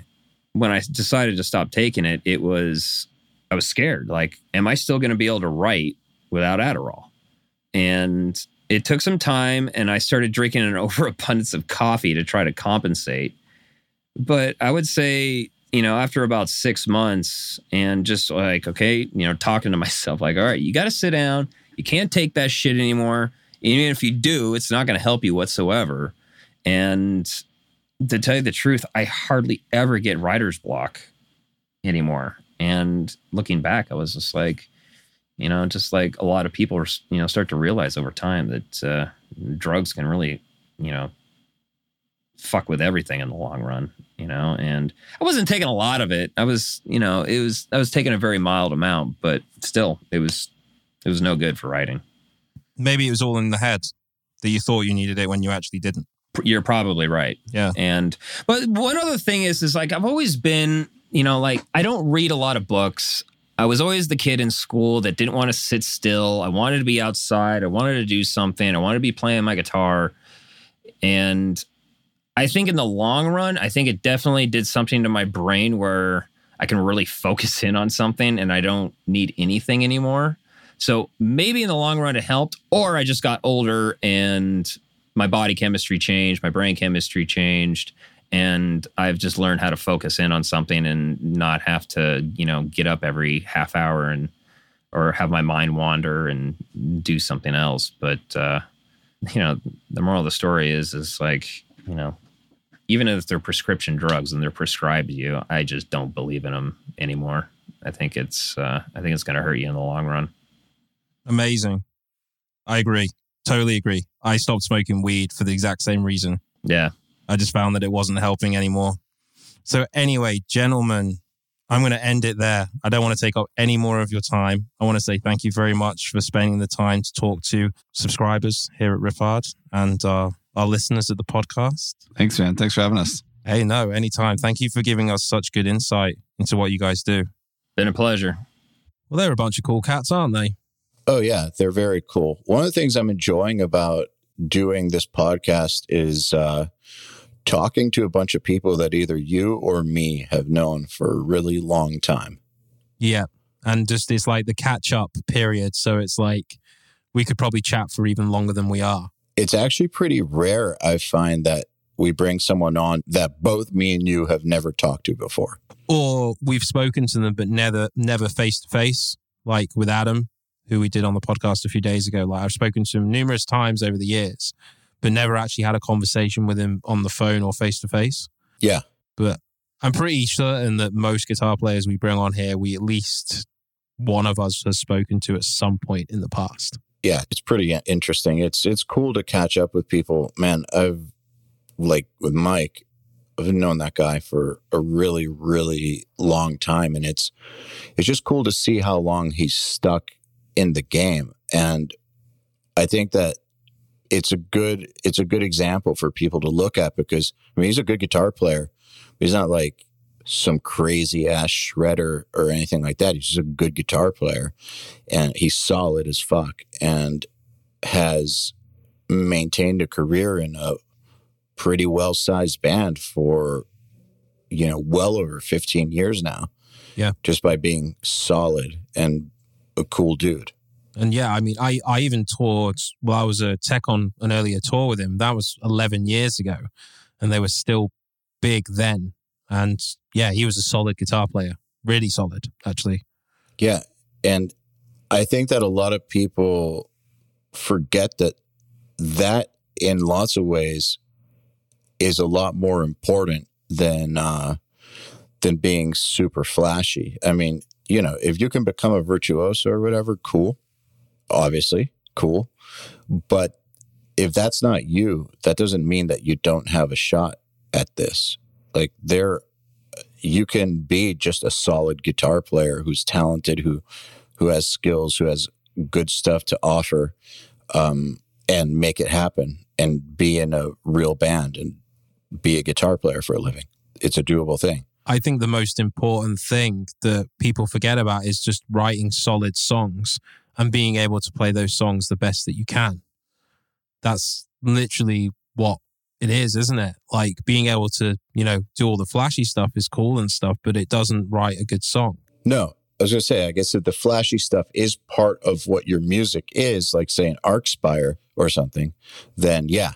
When I decided to stop taking it, it was I was scared. Like, am I still going to be able to write without Adderall? And it took some time, and I started drinking an overabundance of coffee to try to compensate. But I would say, you know, after about six months, and just like, okay, you know, talking to myself, like, all right, you got to sit down. You can't take that shit anymore. Even if you do, it's not going to help you whatsoever. And to tell you the truth, I hardly ever get writer's block anymore. And looking back, I was just like, you know, just like a lot of people, you know, start to realize over time that uh, drugs can really, you know, fuck with everything in the long run, you know. And I wasn't taking a lot of it. I was, you know, it was I was taking a very mild amount, but still, it was it was no good for writing. Maybe it was all in the head that you thought you needed it when you actually didn't. You're probably right. Yeah. And but one other thing is is like I've always been you know, like I don't read a lot of books. I was always the kid in school that didn't want to sit still. I wanted to be outside. I wanted to do something. I wanted to be playing my guitar. And I think in the long run, I think it definitely did something to my brain where I can really focus in on something and I don't need anything anymore. So maybe in the long run it helped, or I just got older and my body chemistry changed, my brain chemistry changed, and I've just learned how to focus in on something and not have to, you know, get up every half hour and or have my mind wander and do something else. But uh, you know, the moral of the story is is like, you know, even if they're prescription drugs and they're prescribed to you, I just don't believe in them anymore. I think it's uh, I think it's going to hurt you in the long run. Amazing. I agree. Totally agree. I stopped smoking weed for the exact same reason. Yeah. I just found that it wasn't helping anymore. So, anyway, gentlemen, I'm going to end it there. I don't want to take up any more of your time. I want to say thank you very much for spending the time to talk to subscribers here at Riffhard and uh, our listeners at the podcast. Thanks, man. Thanks for having us. Hey, no, anytime. Thank you for giving us such good insight into what you guys do. Been a pleasure. Well, they're a bunch of cool cats, aren't they? Oh, yeah, they're very cool. One of the things I'm enjoying about doing this podcast is uh, talking to a bunch of people that either you or me have known for a really long time. Yeah. And just it's like the catch up period. So it's like we could probably chat for even longer than we are. It's actually pretty rare, I find, that we bring someone on that both me and you have never talked to before. Or we've spoken to them, but never, never face to face, like with Adam, who we did on the podcast a few days ago. Like I've spoken to him numerous times over the years, but never actually had a conversation with him on the phone or face to face. Yeah. But I'm pretty certain that most guitar players we bring on here, we at least one of us has spoken to at some point in the past. Yeah, it's pretty interesting. It's it's cool to catch up with people. Man, I've like with Mike, I've known that guy for a really, really long time. And it's it's just cool to see how long he's stuck in the game. And I think that it's a good it's a good example for people to look at because I mean he's a good guitar player. He's not like some crazy ass shredder or anything like that. He's just a good guitar player and he's solid as fuck and has maintained a career in a pretty well sized band for, you know, well over 15 years now. Yeah. Just by being solid and a cool dude. And yeah, I mean, I, I even toured, well, I was a tech on an earlier tour with him. That was 11 years ago. And they were still big then. And yeah, he was a solid guitar player, really solid, actually. Yeah. And I think that a lot of people forget that that in lots of ways is a lot more important than uh than being super flashy. I mean, you know, if you can become a virtuoso or whatever, cool. Obviously, cool. But if that's not you, that doesn't mean that you don't have a shot at this. Like there you can be just a solid guitar player who's talented, who who has skills, who has good stuff to offer, um, and make it happen and be in a real band and be a guitar player for a living. It's a doable thing. I think the most important thing that people forget about is just writing solid songs and being able to play those songs the best that you can. That's literally what it is, isn't it? Like being able to, you know, do all the flashy stuff is cool and stuff, but it doesn't write a good song. No, I was going to say, I guess if the flashy stuff is part of what your music is, like say an Archspire or something, then yeah,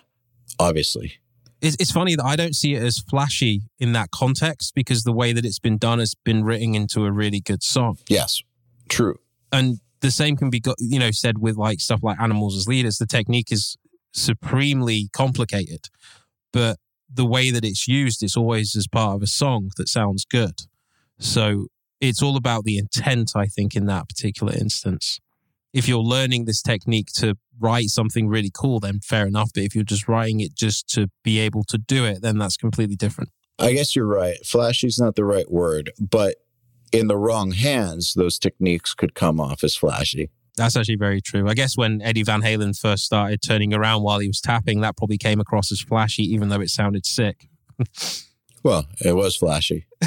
obviously. It's, it's funny that I don't see it as flashy in that context because the way that it's been done has been written into a really good song. Yes, true. And the same can be, you know, said with like stuff like Animals as Leaders. The technique is supremely complicated, but the way that it's used, it's always as part of a song that sounds good. So it's all about the intent, I think, in that particular instance. If you're learning this technique to write something really cool, then fair enough. But if you're just writing it just to be able to do it, then that's completely different. I guess you're right. Flashy is not the right word, but in the wrong hands, those techniques could come off as flashy. That's actually very true. I guess when Eddie Van Halen first started turning around while he was tapping, that probably came across as flashy, even though it sounded sick. well, it was flashy.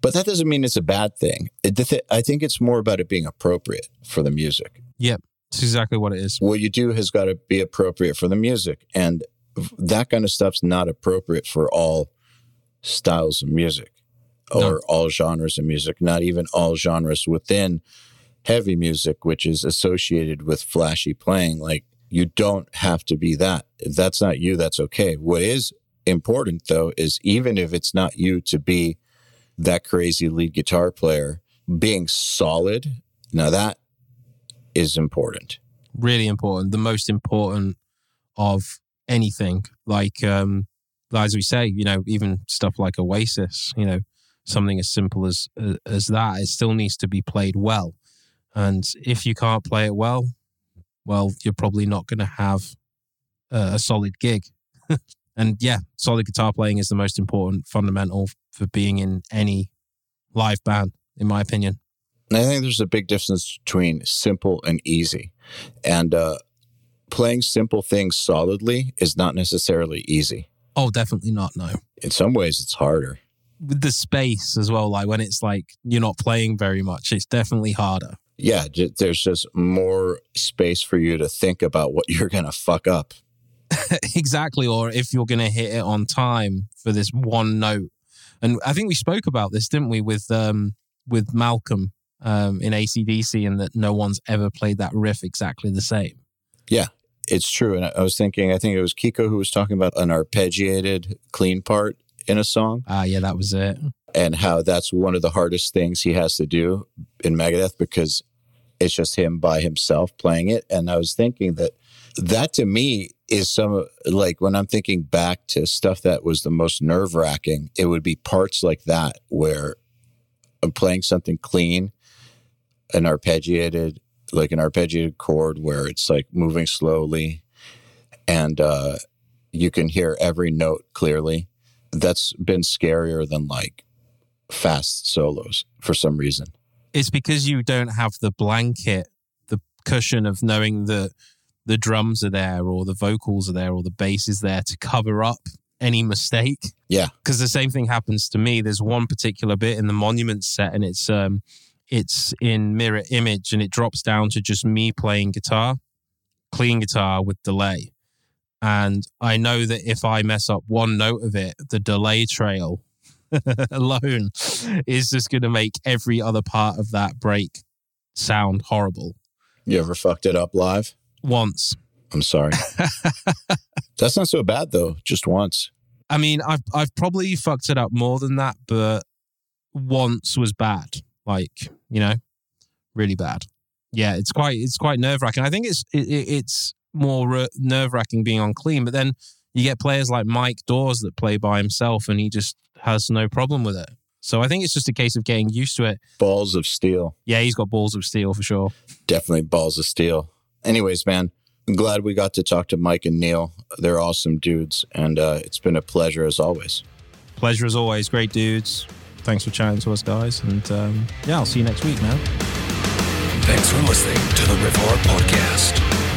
but that doesn't mean it's a bad thing. It, I think it's more about it being appropriate for the music. Yep. That's exactly what it is. What you do has got to be appropriate for the music. And that kind of stuff's not appropriate for all styles of music or no. all genres of music, not even all genres within heavy music, which is associated with flashy playing. Like you don't have to be that. If that's not you, that's okay. What is important though is even if it's not you to be that crazy lead guitar player, being solid, now that is important. Really important. The most important of anything. Like um as we say, you know, even stuff like Oasis, you know, something as simple as as that, it still needs to be played well. And if you can't play it well, well, you're probably not going to have a, a solid gig. and yeah, solid guitar playing is the most important fundamental for being in any live band, in my opinion. I think there's a big difference between simple and easy. And uh, playing simple things solidly is not necessarily easy. Oh, definitely not. No. In some ways, it's harder. With the space as well, like when it's like you're not playing very much, it's definitely harder. Yeah, j- there's just more space for you to think about what you're going to fuck up. exactly. Or if you're going to hit it on time for this one note. And I think we spoke about this, didn't we, with um, with Malcolm um, in AC/DC, and that no one's ever played that riff exactly the same. Yeah, it's true. And I was thinking, I think it was Kiko who was talking about an arpeggiated clean part in a song. Ah, yeah, that was it. And how that's one of the hardest things he has to do in Megadeth because it's just him by himself playing it. And I was thinking that that to me is some like when I'm thinking back to stuff that was the most nerve wracking, it would be parts like that where I'm playing something clean, an arpeggiated, like an arpeggiated chord where it's like moving slowly and uh, you can hear every note clearly. That's been scarier than like fast solos for some reason. It's because you don't have the blanket, the cushion of knowing that the drums are there or the vocals are there or the bass is there to cover up any mistake. Yeah. Because the same thing happens to me. There's one particular bit in the monument set and it's um it's in mirror image and it drops down to just me playing guitar, clean guitar with delay. And I know that if I mess up one note of it, the delay trail alone is just going to make every other part of that break sound horrible. You ever fucked it up live? Once. I'm sorry. That's not so bad though, just once. I mean, I've I've probably fucked it up more than that, but once was bad. Like, you know, really bad. Yeah, it's quite it's quite nerve wracking. I think it's it, it's more nerve wracking being on clean, but then you get players like Mike Dawes that play by himself, and he just has no problem with it. So I think it's just a case of getting used to it. Balls of steel. Yeah, he's got balls of steel for sure. Definitely balls of steel. Anyways, man, I'm glad we got to talk to Mike and Neal. They're awesome dudes, and uh, it's been a pleasure as always. Pleasure as always. Great dudes. Thanks for chatting to us, guys. And um, yeah, I'll see you next week, man. Thanks for listening to the Riff Podcast.